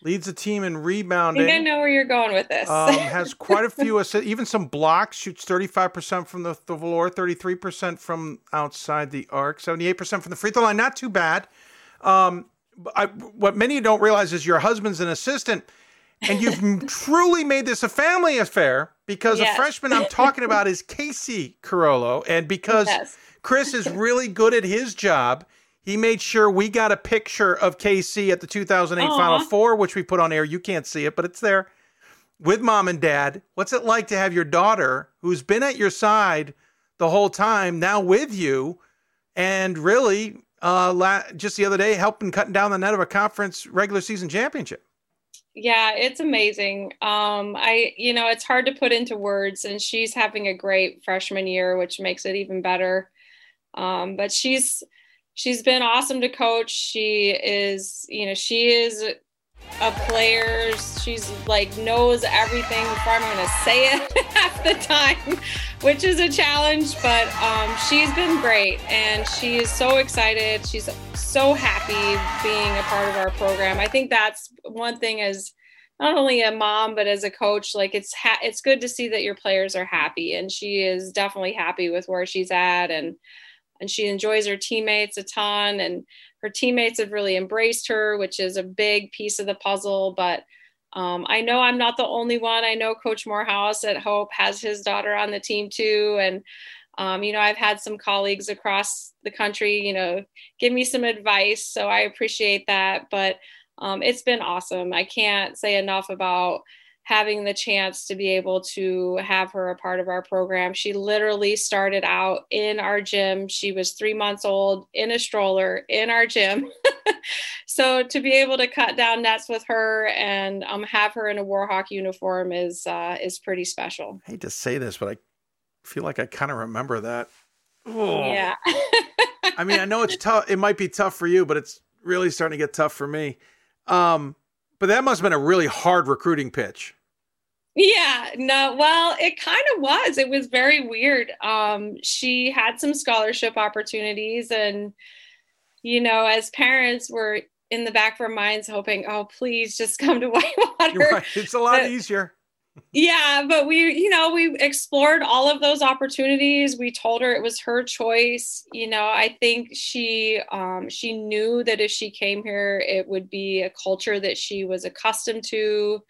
leads the team in rebounding. I think I know where you're going with this. um, has quite a few assists, even some blocks. Shoots 35% from the, the floor, 33% from outside the arc, 78% from the free throw line. Not too bad. Um, I, what many don't realize is your husband's an assistant, and you've truly made this a family affair because yes. a freshman I'm talking about is Casey Carollo, and because yes. Chris is really good at his job he made sure we got a picture of KC at the 2008 Aww. Final Four, which we put on air. You can't see it, but it's there with mom and dad. What's it like to have your daughter, who's been at your side the whole time, now with you, and really uh, la- just the other day helping cutting down the net of a conference regular season championship? Yeah, it's amazing. Um, I, you know, it's hard to put into words, and she's having a great freshman year, which makes it even better. Um, but she's she's been awesome to coach. She is, you know, she is a player. She's like knows everything before I'm to say it half the time, which is a challenge. But um, she's been great, and she is so excited. She's so happy being a part of our program. I think that's one thing as not only a mom but as a coach like it's ha- it's good to see that your players are happy and she is definitely happy with where she's at and and she enjoys her teammates a ton and her teammates have really embraced her which is a big piece of the puzzle but um, I know I'm not the only one. I know Coach Morehouse at Hope has his daughter on the team too. And, um, you know, I've had some colleagues across the country, you know, give me some advice. So I appreciate that. But um, it's been awesome. I can't say enough about having the chance to be able to have her a part of our program. She literally started out in our gym. She was three months old in a stroller in our gym. so to be able to cut down nets with her and um, have her in a Warhawk uniform is uh, is pretty special. I hate to say this, but I feel like I kind of remember that. Oh. Yeah. I mean, I know it's tough. It might be tough for you, but it's really starting to get tough for me. Um, but that must have been a really hard recruiting pitch. Yeah, no, well, it kind of was. It was very weird. Um, she had some scholarship opportunities, and, you know, as parents, we're in the back of our minds hoping, oh, please just come to Whitewater. Right. It's a lot but, easier. Yeah, but we, you know, we explored all of those opportunities. We told her it was her choice. You know, I think she um, she knew that if she came here, it would be a culture that she was accustomed to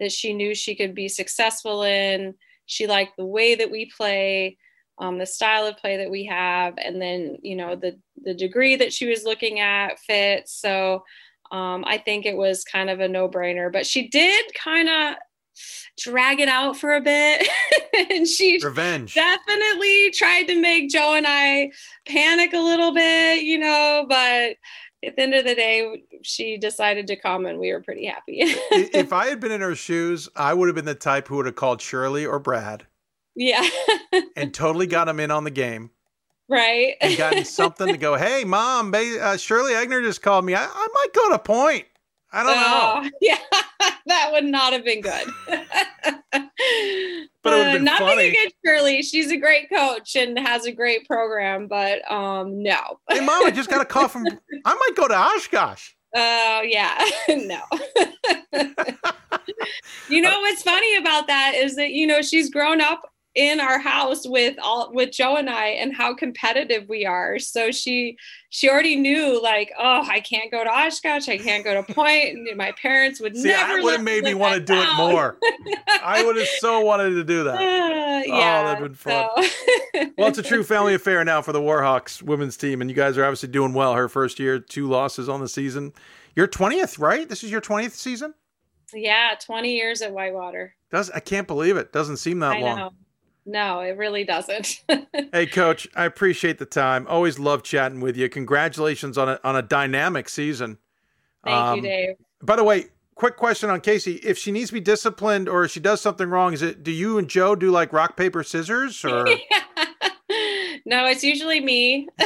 that she knew she could be successful in. She liked the way that we play, um, the style of play that we have, and then you know the the degree that she was looking at fit. So um, I think it was kind of a no brainer. But she did kind of drag it out for a bit and she revenge definitely tried to make joe and i panic a little bit you know but at the end of the day, she decided to come, and we were pretty happy. if I had been in her shoes, I would have been the type who would have called Shirley or Brad. Yeah. and totally got them in on the game. Right. and gotten something to go, hey, mom, uh, Shirley Egner just called me. I, I might go to point. I don't uh, know. Yeah, that would not have been good. but it would have been uh, nothing against Shirley. She's a great coach and has a great program, but um, no. hey, mom, I just got a call from. I might go to Oshkosh. Oh uh, yeah, no. you know what's funny about that is that you know she's grown up in our house with all with Joe and I and how competitive we are. So she she already knew like, oh, I can't go to Oshkosh, I can't go to Point. And my parents would See, never. I would have made me want to do down. it more. I would have so wanted to do that. Uh, oh, yeah, that'd been fun. So. well, it's a true family affair now for the Warhawks women's team, and you guys are obviously doing well. Her first year, two losses on the season. Your twentieth, right? This is your twentieth season. Yeah, twenty years at Whitewater. Does I can't believe it. Doesn't seem that I long. Know. No, it really doesn't. hey, Coach, I appreciate the time. Always love chatting with you. Congratulations on a on a dynamic season. Thank um, you, Dave. By the way, quick question on Casey: If she needs to be disciplined or she does something wrong, is it do you and Joe do like rock paper scissors or? no, it's usually me.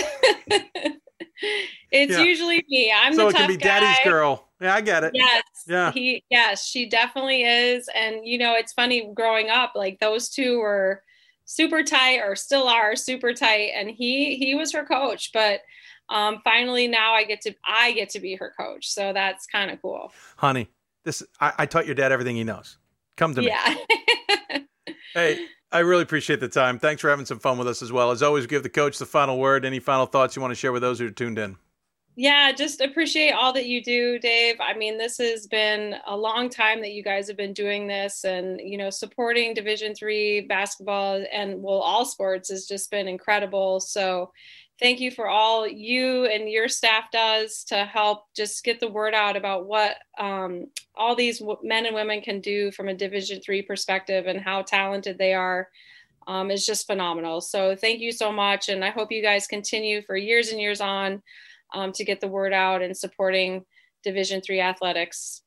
it's yeah. usually me. I'm so the it can be guy. daddy's girl. Yeah, I get it. Yes. Yeah. He yes, she definitely is. And you know, it's funny growing up, like those two were super tight or still are super tight. And he he was her coach. But um finally now I get to I get to be her coach. So that's kind of cool. Honey, this I, I taught your dad everything he knows. Come to me. Yeah. hey, I really appreciate the time. Thanks for having some fun with us as well. As always, give the coach the final word. Any final thoughts you want to share with those who are tuned in? Yeah, just appreciate all that you do, Dave. I mean, this has been a long time that you guys have been doing this and, you know, supporting Division 3 basketball and well all sports has just been incredible. So, thank you for all you and your staff does to help just get the word out about what um, all these men and women can do from a division three perspective and how talented they are um, is just phenomenal so thank you so much and i hope you guys continue for years and years on um, to get the word out and supporting division three athletics.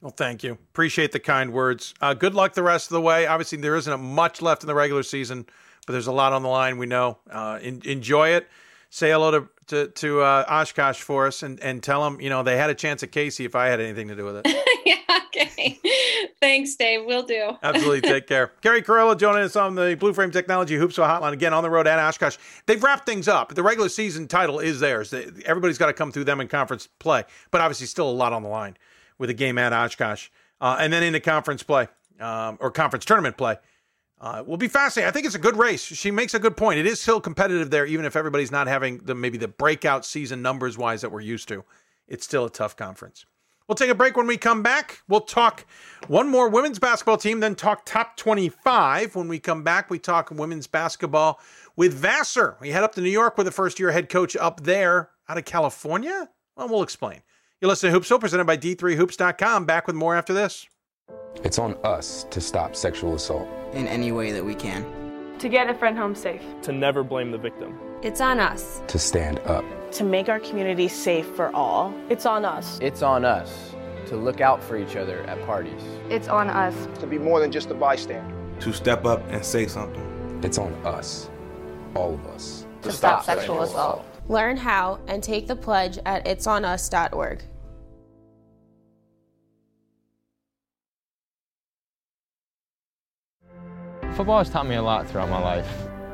Well thank you. Appreciate the kind words. Uh, good luck the rest of the way. Obviously there isn't much left in the regular season but there's a lot on the line we know. Uh, in, enjoy it. Say hello to to, to uh, Oshkosh for us and, and tell them, you know, they had a chance at Casey if I had anything to do with it. yeah, okay. Thanks, Dave. We'll do. Absolutely. Take care. Keri Carollo joining us on the Blue Frame Technology Hoopsville Hotline again on the road at Oshkosh. They've wrapped things up. The regular season title is theirs. Everybody's got to come through them in conference play, but obviously still a lot on the line with a game at Oshkosh. Uh, and then into conference play um, or conference tournament play uh, will be fascinating. I think it's a good race. She makes a good point. It is still competitive there, even if everybody's not having the maybe the breakout season numbers wise that we're used to. It's still a tough conference. We'll take a break when we come back. We'll talk one more women's basketball team, then talk top 25. When we come back, we talk women's basketball with Vassar. We head up to New York with the first year head coach up there out of California. Well, we'll explain. You listen to Hoopsville, presented by D3Hoops.com. Back with more after this. It's on us to stop sexual assault. In any way that we can. To get a friend home safe. To never blame the victim. It's on us. To stand up. To make our community safe for all. It's on us. It's on us to look out for each other at parties. It's on us. To be more than just a bystander. To step up and say something. It's on us. All of us. To, to stop, stop, sexual assault. assault. Learn how and take the pledge at itsonus.org. Football has taught me a lot throughout my life.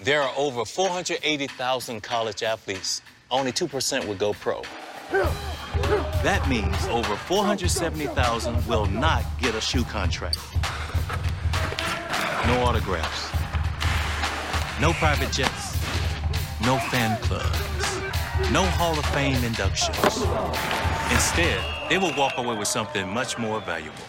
There are over 480,000 college athletes. Only 2% would go pro. That means over 470,000 will not get a shoe contract. No autographs. No private jets. No fan clubs. No Hall of Fame inductions. Instead, they will walk away with something much more valuable.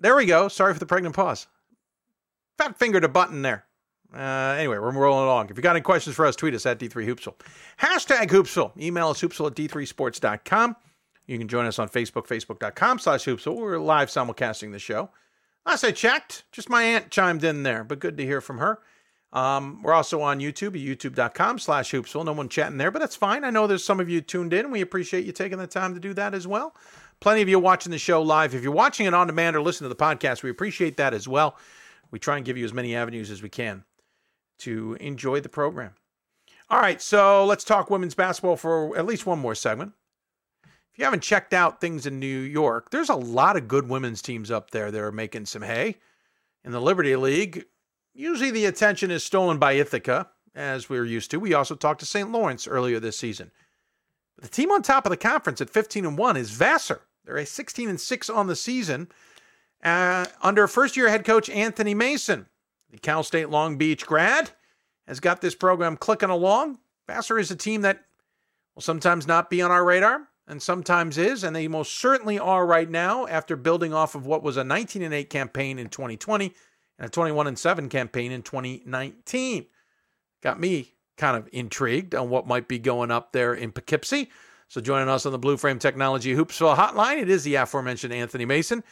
There we go. Sorry for the pregnant pause. Fat fingered a button there. Uh, anyway, we're rolling along. If you got any questions for us, tweet us at D3Hoopsville. Hashtag Hoopsville. Email us hoopsville at D3Sports.com. You can join us on Facebook, Facebook.com slash Hoopsville. We're live simulcasting the show. Last I checked, just my aunt chimed in there, but good to hear from her. Um, we're also on YouTube youtube.com slash hoopsville. No one chatting there, but that's fine. I know there's some of you tuned in. We appreciate you taking the time to do that as well. Plenty of you watching the show live. If you're watching it on demand or listening to the podcast, we appreciate that as well. We try and give you as many avenues as we can to enjoy the program. All right, so let's talk women's basketball for at least one more segment. If you haven't checked out things in New York, there's a lot of good women's teams up there that are making some hay. In the Liberty League, usually the attention is stolen by Ithaca, as we are used to. We also talked to St. Lawrence earlier this season. The team on top of the conference at 15 and 1 is Vassar. They're a 16 and 6 on the season uh, under first year head coach Anthony Mason. The Cal State Long Beach grad has got this program clicking along. Vassar is a team that will sometimes not be on our radar and sometimes is, and they most certainly are right now after building off of what was a 19 and 8 campaign in 2020 and a 21 and 7 campaign in 2019. Got me kind of intrigued on what might be going up there in Poughkeepsie. So joining us on the Blue Frame Technology Hoopsville hotline, it is the aforementioned Anthony Mason.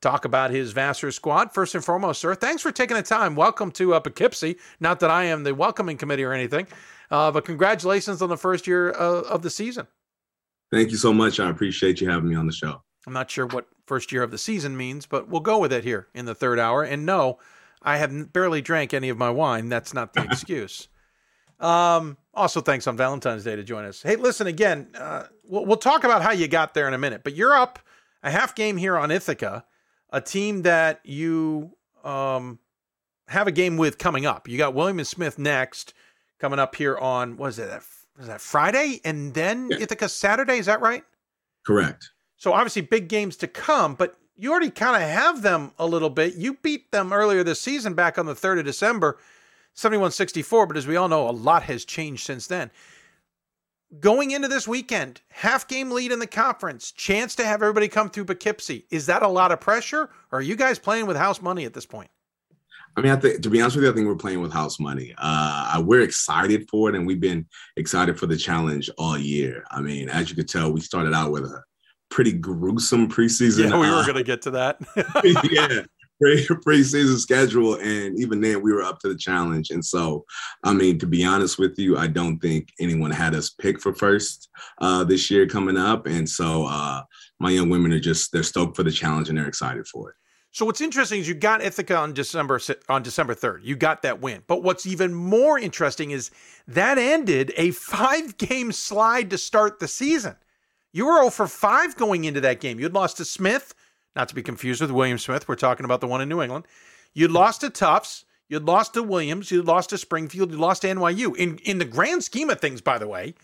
Talk about his Vassar squad. First and foremost, sir, thanks for taking the time. Welcome to uh, Poughkeepsie. Not that I am the welcoming committee or anything, uh, but congratulations on the first year uh, of the season. Thank you so much. I appreciate you having me on the show. I'm not sure what first year of the season means, but we'll go with it here in the third hour. And no, I have barely drank any of my wine. That's not the excuse. Um, also, thanks on Valentine's Day to join us. Hey, listen again. Uh, we'll, we'll talk about how you got there in a minute, but you're up a half game here on Ithaca, a team that you um, have a game with coming up. You got William and Smith next, coming up here on what is it? was that Friday, and then yeah. Ithaca Saturday. Is that right? Correct. So obviously big games to come, but you already kind of have them a little bit. You beat them earlier this season back on the 3rd of December 71 64, but as we all know, a lot has changed since then. going into this weekend, half game lead in the conference, chance to have everybody come through Poughkeepsie. Is that a lot of pressure, or are you guys playing with house money at this point? I mean, I think to be honest with you, I think we're playing with house money. Uh, we're excited for it, and we've been excited for the challenge all year. I mean, as you could tell, we started out with a pretty gruesome preseason. Yeah, we were uh, going to get to that. yeah, preseason schedule, and even then, we were up to the challenge. And so, I mean, to be honest with you, I don't think anyone had us picked for first uh, this year coming up. And so, uh, my young women are just they're stoked for the challenge and they're excited for it. So what's interesting is you got Ithaca on December on December 3rd. You got that win. But what's even more interesting is that ended a 5-game slide to start the season. You were 0 for 5 going into that game. You'd lost to Smith, not to be confused with William Smith. We're talking about the one in New England. You'd lost to Tufts, you'd lost to Williams, you'd lost to Springfield, you lost to NYU. In in the grand scheme of things, by the way,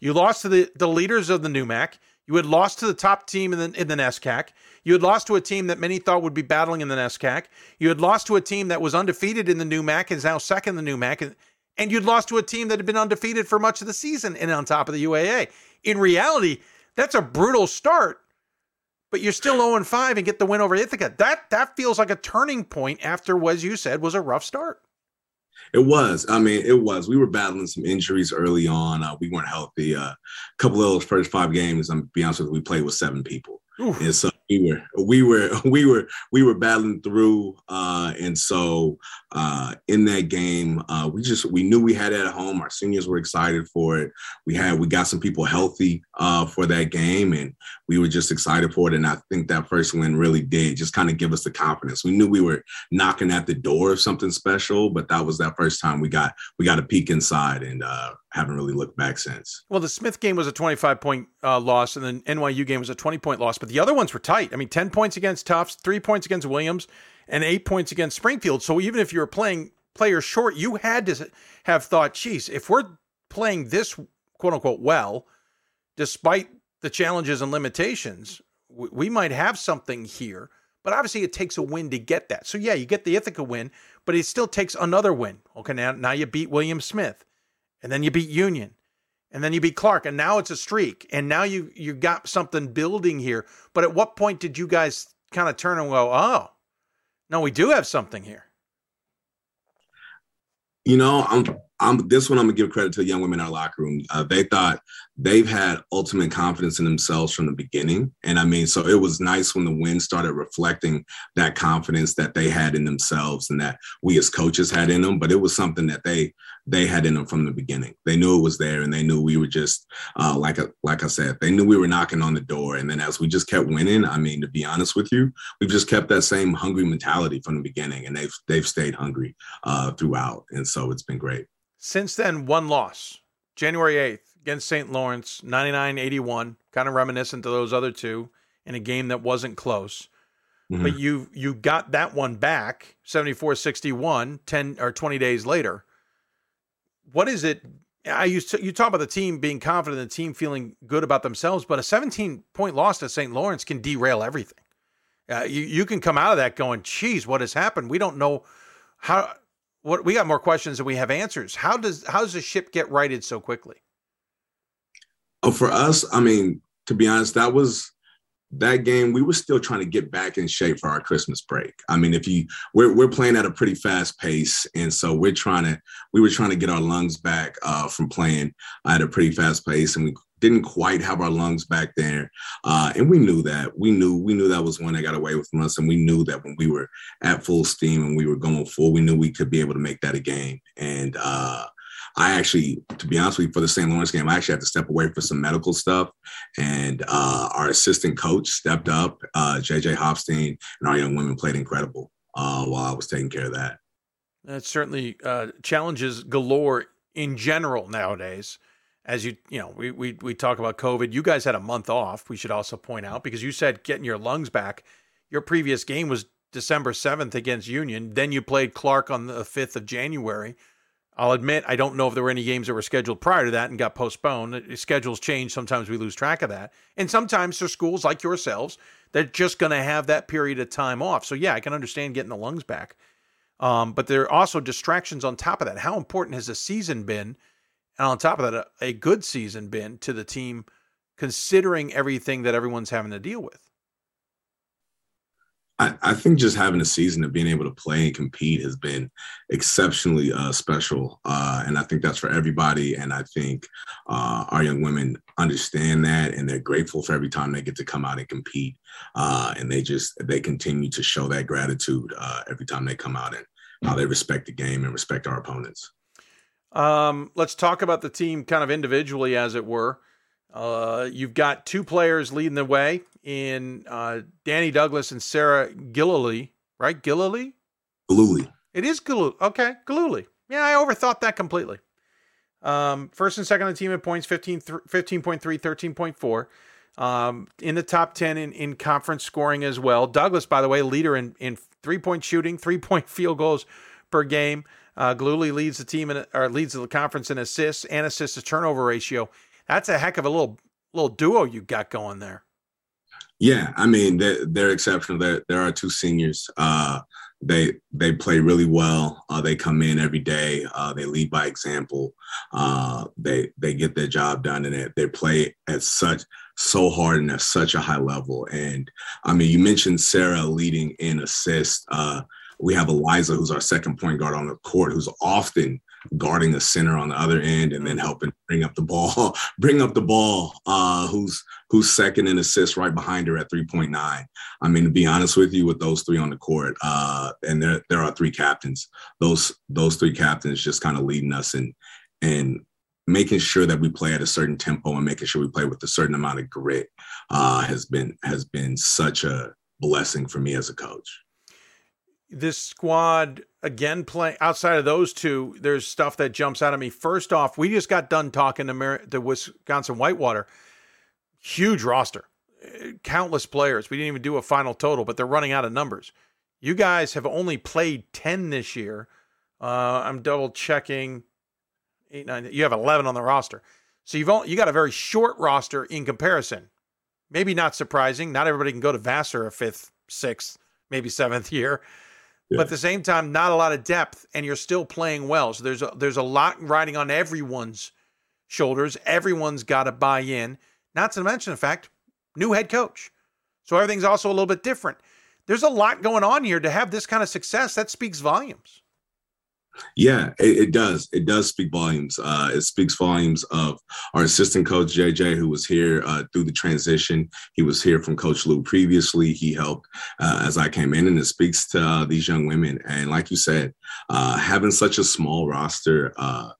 you lost to the, the leaders of the NEWMAC. You had lost to the top team in the, in the NESCAC. You had lost to a team that many thought would be battling in the NESCAC. You had lost to a team that was undefeated in the NEWMAC and is now second in the NEWMAC. And, and you'd lost to a team that had been undefeated for much of the season and on top of the UAA. In reality, that's a brutal start, but you're still 0 5 and get the win over Ithaca. That that feels like a turning point after, as you said, was a rough start. It was. I mean, it was. We were battling some injuries early on. Uh, we weren't healthy. Uh, a couple of those first five games, I'm be honest with you, we played with seven people. Oof. And so we were we were we were we were battling through uh, and so uh, in that game uh, we just we knew we had it at home. Our seniors were excited for it. We had we got some people healthy uh, for that game and we were just excited for it and i think that first win really did just kind of give us the confidence. We knew we were knocking at the door of something special but that was that first time we got we got a peek inside and uh, haven't really looked back since. Well, the Smith game was a 25 point uh, loss, and then NYU game was a 20 point loss, but the other ones were tight. I mean, 10 points against Tufts, three points against Williams, and eight points against Springfield. So even if you were playing players short, you had to have thought, geez, if we're playing this quote unquote well, despite the challenges and limitations, we, we might have something here. But obviously, it takes a win to get that. So yeah, you get the Ithaca win, but it still takes another win. Okay, now now you beat William Smith and then you beat Union, and then you beat Clark, and now it's a streak, and now you you got something building here. But at what point did you guys kind of turn and go, oh, no, we do have something here? You know, I'm I'm this one. I'm gonna give credit to the young women in our locker room. Uh, they thought they've had ultimate confidence in themselves from the beginning, and I mean, so it was nice when the win started reflecting that confidence that they had in themselves and that we as coaches had in them. But it was something that they they had in them from the beginning. They knew it was there, and they knew we were just uh, like a, like I said, they knew we were knocking on the door. And then as we just kept winning, I mean, to be honest with you, we've just kept that same hungry mentality from the beginning, and they've they've stayed hungry uh, throughout, and so it's been great. Since then, one loss, January 8th against St. Lawrence, 99 81, kind of reminiscent to those other two in a game that wasn't close. Mm-hmm. But you you got that one back 74 61, 10 or 20 days later. What is it? I used to, you talk about the team being confident, the team feeling good about themselves, but a 17 point loss to St. Lawrence can derail everything. Uh, you you can come out of that going, "Geez, what has happened?" We don't know how what we got more questions than we have answers. How does how does the ship get righted so quickly? Oh, for us, I mean, to be honest, that was that game. We were still trying to get back in shape for our Christmas break. I mean, if you we're we're playing at a pretty fast pace, and so we're trying to we were trying to get our lungs back uh, from playing at a pretty fast pace, and we didn't quite have our lungs back there, uh, and we knew that. We knew we knew that was one that got away from us, and we knew that when we were at full steam and we were going full, we knew we could be able to make that a game. And uh, I actually, to be honest with you, for the St. Lawrence game, I actually had to step away for some medical stuff, and uh, our assistant coach stepped up. JJ uh, Hopstein and our young women played incredible uh, while I was taking care of that. That's certainly uh, challenges galore in general nowadays as you you know we, we we talk about covid you guys had a month off we should also point out because you said getting your lungs back your previous game was december 7th against union then you played clark on the 5th of january. I'll admit i don't know if there were any games that were scheduled prior to that and got postponed. Schedules change sometimes we lose track of that. And sometimes there's schools like yourselves they're just going to have that period of time off. So yeah i can understand getting the lungs back. Um, but there are also distractions on top of that. How important has the season been and on top of that, a, a good season been to the team, considering everything that everyone's having to deal with? I, I, think just having a season of being able to play and compete has been exceptionally uh, special. Uh, and I think that's for everybody. And I think uh, our young women understand that and they're grateful for every time they get to come out and compete. Uh, and they just, they continue to show that gratitude uh, every time they come out and how they respect the game and respect our opponents. Um, let's talk about the team kind of individually, as it were. Uh, you've got two players leading the way in uh, Danny Douglas and Sarah Gillooly, right? Gillooly. It is Gillooly. Okay, Gillooly. Yeah, I overthought that completely. Um, first and second on the team in points 15, 15.3, 13.4. Um, in the top 10 in, in conference scoring as well. Douglas, by the way, leader in, in three point shooting, three point field goals per game. Uh, Gillooly leads the team in, or leads the conference in assists and assists to turnover ratio. That's a heck of a little little duo you got going there. Yeah, I mean they're, they're exceptional. There there are two seniors. Uh, they they play really well. Uh, they come in every day. Uh, they lead by example. Uh, they they get their job done, and they, they play at such so hard and at such a high level. And I mean, you mentioned Sarah leading in assists. We have Eliza, who's our second point guard on the court, who's often guarding the center on the other end and then mm. helping bring up the ball, bring up the ball. Uh, who's who's second in assists right behind her at 3.9. I mean, to be honest with you, with those three on the court, uh, and there there are three captains. Those those three captains just kind of leading us and and making sure that we play at a certain tempo and making sure we play with a certain amount of grit uh, has been has been such a blessing for me as a coach this squad again playing outside of those two there's stuff that jumps out of me. First off we just got done talking to the wisconsin whitewater. Huge roster. Countless players. We didn't even do a final total but they're running out of numbers. You guys have only played 10 this year. Uh, i'm double checking. Eight nine you have 11 on the roster. So you've only, you got a very short roster in comparison. Maybe not surprising. Not everybody can go to vassar a fifth sixth maybe seventh year but at the same time, not a lot of depth, and you're still playing well. So there's a, there's a lot riding on everyone's shoulders. Everyone's got to buy in. Not to mention the fact, new head coach. So everything's also a little bit different. There's a lot going on here to have this kind of success. That speaks volumes. Yeah, it, it, does. It does speak volumes. Uh, it speaks volumes of our assistant coach JJ, who was here uh, through the transition. He was here from Coach Lou previously. He helped uh, as I came in, and it speaks to uh, these young women. And like you said, uh, having such a small roster uh,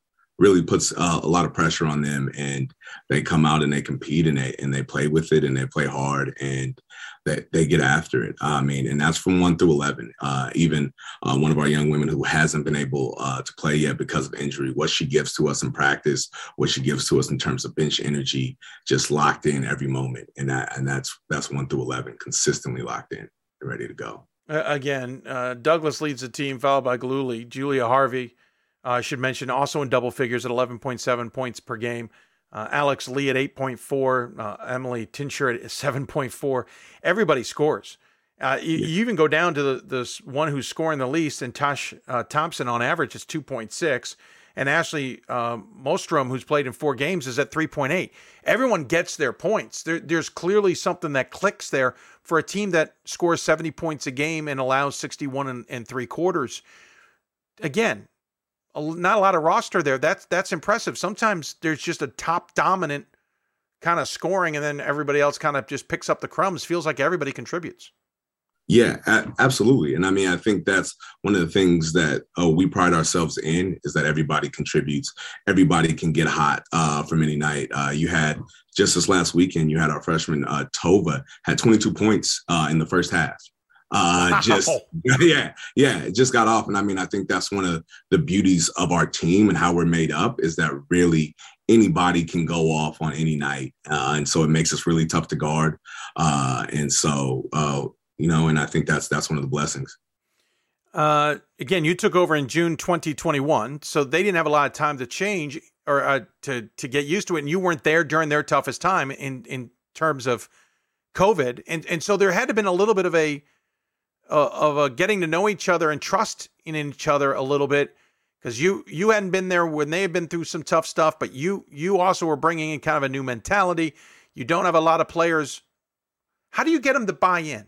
really puts a lot of pressure on them and they come out and they compete and they and they play with it and they play hard and they, they get after it. I mean, and that's from one through 11. Uh, even uh, one of our young women who hasn't been able uh, to play yet because of injury, what she gives to us in practice, what she gives to us in terms of bench energy, just locked in every moment. And that, and that's, that's one through 11, consistently locked in ready to go. again, uh, Douglas leads the team, followed by Gillooly, Julia Harvey, uh, I should mention also in double figures at 11.7 points per game. Uh, Alex Lee at 8.4, uh, Emily Tincher at 7.4. Everybody scores. Uh, you, yeah. you, even go down to the this one who's scoring the least, and Tosh uh, Thompson on average is 2.6, and Ashley um, Mostrom, who's played in four games, is at 3.8. Everyone gets their points. There, there's clearly something that clicks there for a team that scores 70 points a game and allows 61 and, and three quarters. Again, not a lot of roster there. That's that's impressive. Sometimes there's just a top dominant kind of scoring, and then everybody else kind of just picks up the crumbs. Feels like everybody contributes. Yeah, absolutely. And I mean, I think that's one of the things that uh, we pride ourselves in is that everybody contributes. Everybody can get hot uh, from any night. Uh, you had just this last weekend, you had our freshman uh, Tova had 22 points uh, in the first half. Uh, just yeah, yeah, it just got off, and I mean, I think that's one of the beauties of our team and how we're made up is that really anybody can go off on any night, uh, and so it makes us really tough to guard. Uh, and so, uh, you know, and I think that's that's one of the blessings. Uh, again, you took over in June 2021, so they didn't have a lot of time to change or uh, to to get used to it, and you weren't there during their toughest time in in terms of COVID, and and so there had to have been a little bit of a uh, of uh, getting to know each other and trust in each other a little bit. because you you hadn't been there when they had been through some tough stuff, but you you also were bringing in kind of a new mentality. You don't have a lot of players. How do you get them to buy in?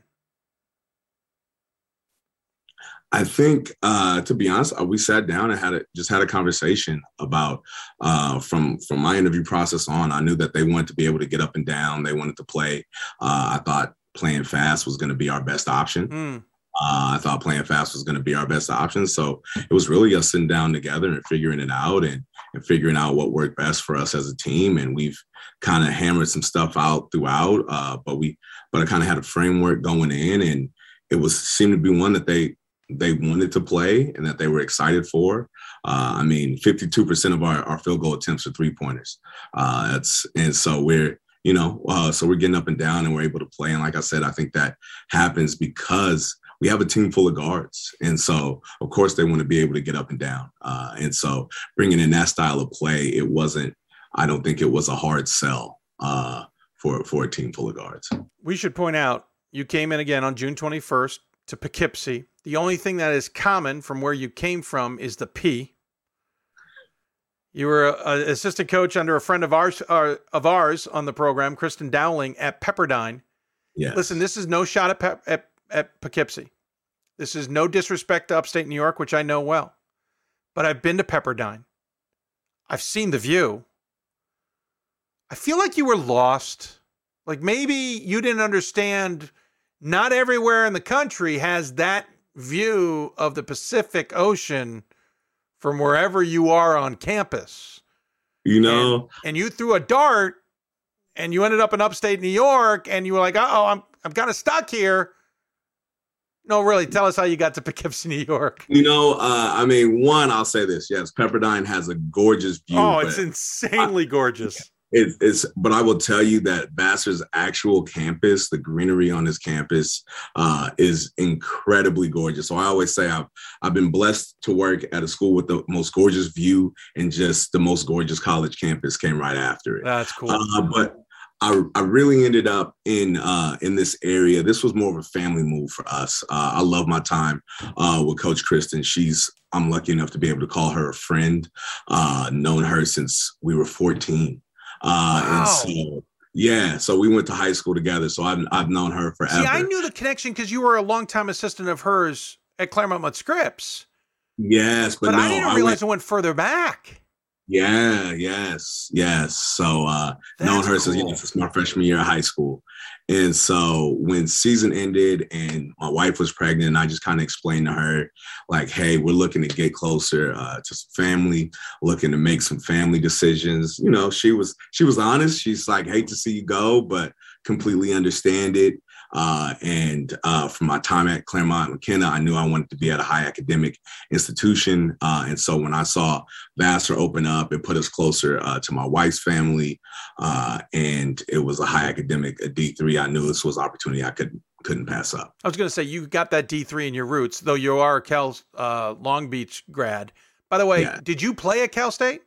I think, uh, to be honest, uh, we sat down and had a, just had a conversation about uh, from from my interview process on. I knew that they wanted to be able to get up and down. They wanted to play. Uh, I thought playing fast was going to be our best option. Mm. Uh, I thought playing fast was going to be our best option. So it was really us sitting down together and figuring it out and, and figuring out what worked best for us as a team. And we've kind of hammered some stuff out throughout. Uh, but we, but I kind of had a framework going in, and it was seemed to be one that they they wanted to play and that they were excited for. Uh, I mean, 52% of our, our field goal attempts are three pointers. Uh, that's and so we're you know uh, so we're getting up and down and we're able to play. And like I said, I think that happens because we have a team full of guards, and so of course they want to be able to get up and down. Uh, and so bringing in that style of play, it wasn't. I don't think it was a hard sell uh, for for a team full of guards. We should point out you came in again on June 21st to Poughkeepsie. The only thing that is common from where you came from is the P. You were an assistant coach under a friend of ours uh, of ours on the program, Kristen Dowling at Pepperdine. Yeah. Listen, this is no shot at, Pe- at at Poughkeepsie. This is no disrespect to upstate New York, which I know well. But I've been to Pepperdine. I've seen the view. I feel like you were lost. Like maybe you didn't understand not everywhere in the country has that view of the Pacific Ocean from wherever you are on campus. You know, and, and you threw a dart and you ended up in upstate New York and you were like, "Oh, I'm I'm kind of stuck here." No, really, tell us how you got to Poughkeepsie, New York. You know, uh, I mean, one, I'll say this: yes, Pepperdine has a gorgeous view. Oh, it's insanely I, gorgeous. It, it's, but I will tell you that Vassar's actual campus, the greenery on his campus, uh, is incredibly gorgeous. So I always say I've I've been blessed to work at a school with the most gorgeous view, and just the most gorgeous college campus came right after it. That's cool. Uh, but I, I really ended up in uh, in this area. This was more of a family move for us. Uh, I love my time uh, with Coach Kristen. She's I'm lucky enough to be able to call her a friend. Uh, known her since we were 14. Uh, wow. And so, yeah, so we went to high school together. So I've, I've known her forever. See, I knew the connection because you were a longtime assistant of hers at Claremont Scripps. Yes, but, but no, I didn't realize I went, it went further back. Yeah, yes, yes. So uh known her cool. since, since my freshman year of high school. And so when season ended and my wife was pregnant, I just kind of explained to her, like, hey, we're looking to get closer uh, to some family, looking to make some family decisions. You know, she was she was honest. She's like, hate to see you go, but completely understand it. Uh, and uh, from my time at Claremont McKenna, I knew I wanted to be at a high academic institution. Uh, and so when I saw Vassar open up, it put us closer uh, to my wife's family. Uh, and it was a high academic, a D3. I knew this was an opportunity I could couldn't pass up. I was going to say you got that D3 in your roots, though you are a Cal uh, Long Beach grad. By the way, yeah. did you play at Cal State?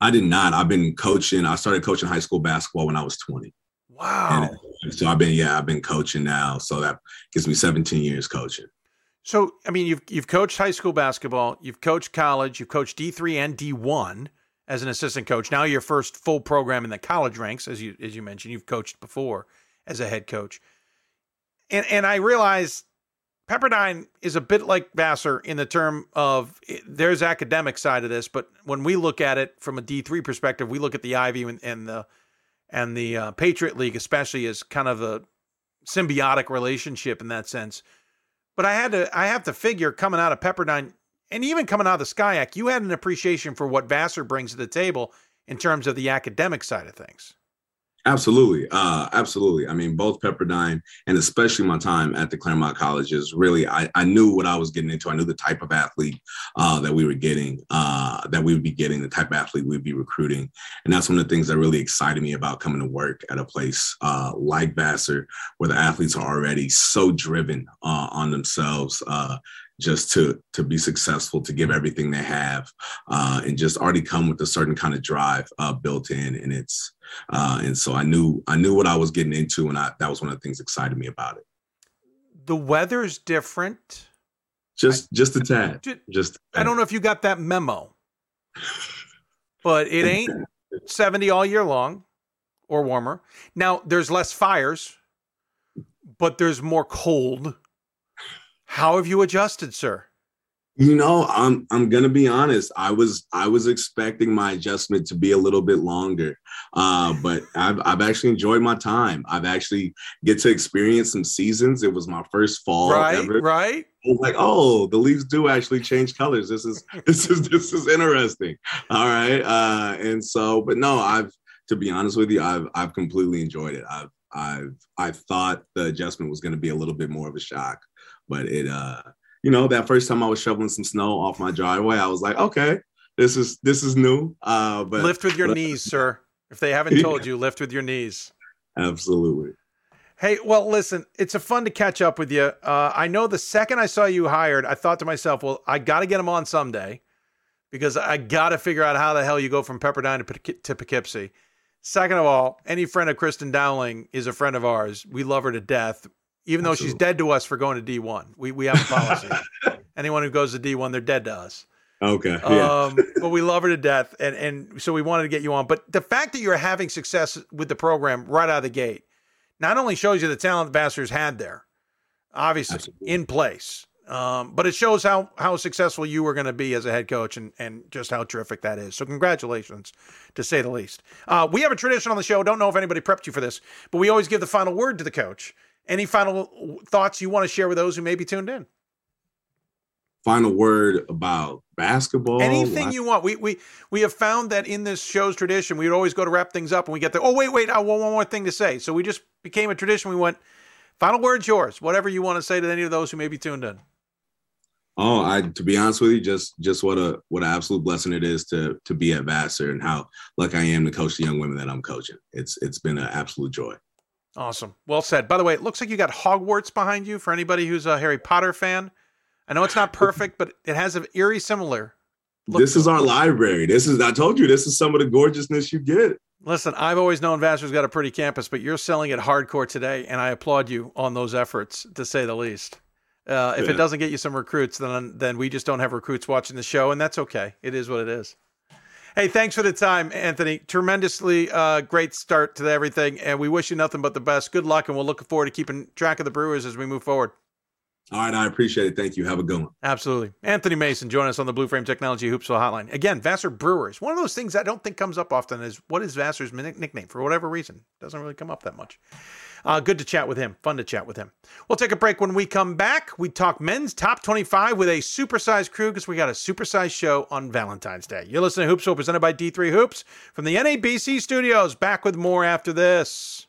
I did not. I've been coaching. I started coaching high school basketball when I was 20. Wow. And so I've been, yeah, I've been coaching now. So that gives me 17 years coaching. So, I mean, you've, you've coached high school basketball, you've coached college, you've coached D3 and D1 as an assistant coach. Now your first full program in the college ranks, as you, as you mentioned, you've coached before as a head coach. And, and I realize Pepperdine is a bit like Vassar in the term of eh, there's academic side of this, but when we look at it from a D3 perspective, we look at the Ivy and, and the and the uh, Patriot League, especially, is kind of a symbiotic relationship in that sense. But I had to, I have to figure coming out of Pepperdine and even coming out of the SCIAC, you had an appreciation for what Vassar brings to the table in terms of the academic side of things. Absolutely. Uh, absolutely. I mean, both Pepperdine and especially my time at the Claremont colleges, really, I, I knew what I was getting into. I knew the type of athlete uh, that we were getting, uh, that we would be getting, the type of athlete we'd be recruiting. And that's one of the things that really excited me about coming to work at a place uh, like Vassar, where the athletes are already so driven uh, on themselves uh, just to to be successful, to give everything they have, uh, and just already come with a certain kind of drive uh, built in. And it's uh, and so I knew I knew what I was getting into, and I, that was one of the things excited me about it. The weather's different. Just just a tad. Just I don't know if you got that memo, but it ain't 70 all year long or warmer. Now, there's less fires, but there's more cold. How have you adjusted, sir? You know, I'm I'm gonna be honest. I was I was expecting my adjustment to be a little bit longer, uh, but I've I've actually enjoyed my time. I've actually get to experience some seasons. It was my first fall Right, ever. right. I like, oh, the leaves do actually change colors. This is this is this is interesting. All right, uh, and so, but no, I've to be honest with you, I've I've completely enjoyed it. I've I've I thought the adjustment was going to be a little bit more of a shock, but it uh you know that first time I was shoveling some snow off my driveway, I was like, okay, this is this is new. Uh, but lift with your but- knees, sir. If they haven't told you, lift with your knees. Absolutely. Hey, well, listen, it's a fun to catch up with you. Uh, I know the second I saw you hired, I thought to myself, well, I got to get him on someday because I got to figure out how the hell you go from Pepperdine to, to Poughkeepsie. Second of all, any friend of Kristen Dowling is a friend of ours. We love her to death, even though she's dead to us for going to D1. We, we have a policy. Anyone who goes to D1, they're dead to us. Okay. Yeah. Um, but we love her to death, and and so we wanted to get you on. But the fact that you're having success with the program right out of the gate not only shows you the talent the Vassars had there, obviously in place, um, but it shows how how successful you were going to be as a head coach, and and just how terrific that is. So congratulations, to say the least. Uh, we have a tradition on the show. Don't know if anybody prepped you for this, but we always give the final word to the coach. Any final thoughts you want to share with those who may be tuned in? Final word about basketball. Anything you want. We we we have found that in this show's tradition, we would always go to wrap things up, and we get there. oh wait wait, I want one more thing to say. So we just became a tradition. We went final word's yours. Whatever you want to say to any of those who may be tuned in. Oh, I to be honest with you, just just what a what an absolute blessing it is to to be at Vassar and how lucky I am to coach the young women that I'm coaching. It's it's been an absolute joy. Awesome. Well said. By the way, it looks like you got Hogwarts behind you for anybody who's a Harry Potter fan. I know it's not perfect, but it has an eerie similar. this is our library. This is I told you this is some of the gorgeousness you get. Listen, I've always known Vassar's got a pretty campus, but you're selling it hardcore today, and I applaud you on those efforts, to say the least. Uh, if Yeah. it doesn't get you some recruits, then then we just don't have recruits watching the show, and that's okay. It is what it is. Hey, thanks for the time, Anthony. Tremendously uh, great start to everything, and we wish you nothing but the best. Good luck, and we'll look forward to keeping track of the Brewers as we move forward. All right, I appreciate it. Thank you. Have a good one. Absolutely. Anthony Mason, join us on the Blue Frame Technology Hoopsville Hotline. Again, Vassar Brewers. One of those things I don't think comes up often is what is Vassar's nickname? For whatever reason, doesn't really come up that much. Uh, good to chat with him. Fun to chat with him. We'll take a break. When we come back, we talk men's top 25 with a supersized crew because we got a supersized show on Valentine's Day. You're listening to Hoopsville presented by D3 Hoops from the NABC studios. Back with more after this.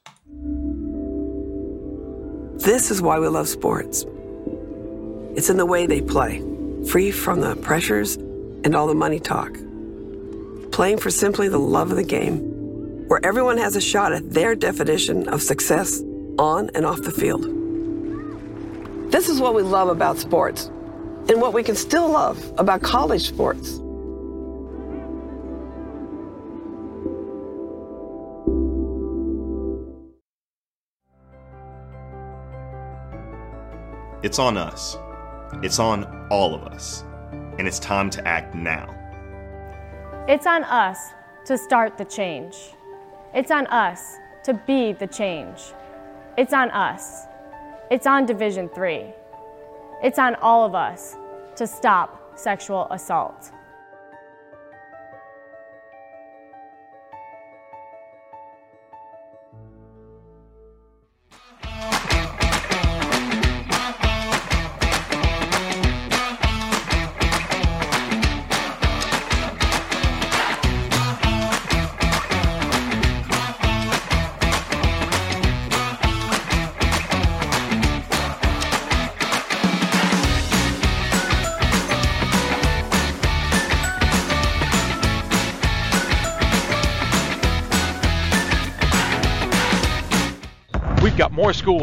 This is why we love sports. It's in the way they play, free from the pressures and all the money talk. Playing for simply the love of the game, where everyone has a shot at their definition of success on and off the field. This is what we love about sports, and what we can still love about college sports. It's on us. It's on all of us. And it's time to act now. It's on us to start the change. It's on us to be the change. It's on us. It's on Division 3. It's on all of us to stop sexual assault.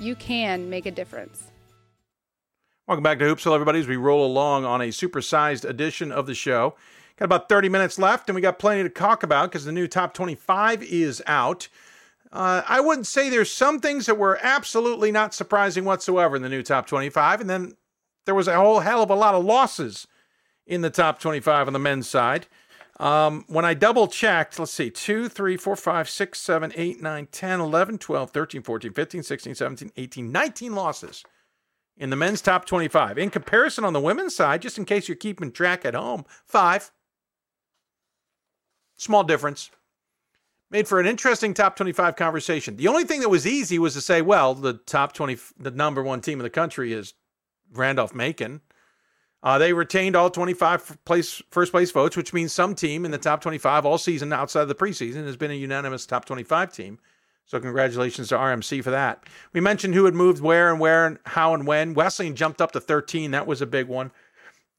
You can make a difference. Welcome back to Hoopsville, everybody, as we roll along on a supersized edition of the show. Got about 30 minutes left, and we got plenty to talk about because the new top 25 is out. Uh, I wouldn't say there's some things that were absolutely not surprising whatsoever in the new top 25, and then there was a whole hell of a lot of losses in the top 25 on the men's side. Um, when I double checked, let's see, 2, 3, 4, 5, 6, 7, 8, 9, 10, 11, 12, 13, 14, 15, 16, 17, 18, 19 losses in the men's top 25. In comparison on the women's side, just in case you're keeping track at home, five. Small difference. Made for an interesting top 25 conversation. The only thing that was easy was to say, well, the top 20, the number one team in the country is Randolph Macon. Uh, they retained all 25 place first place votes, which means some team in the top 25 all season outside of the preseason has been a unanimous top 25 team. So congratulations to RMC for that. We mentioned who had moved where and where and how and when. Wesleyan jumped up to 13. That was a big one.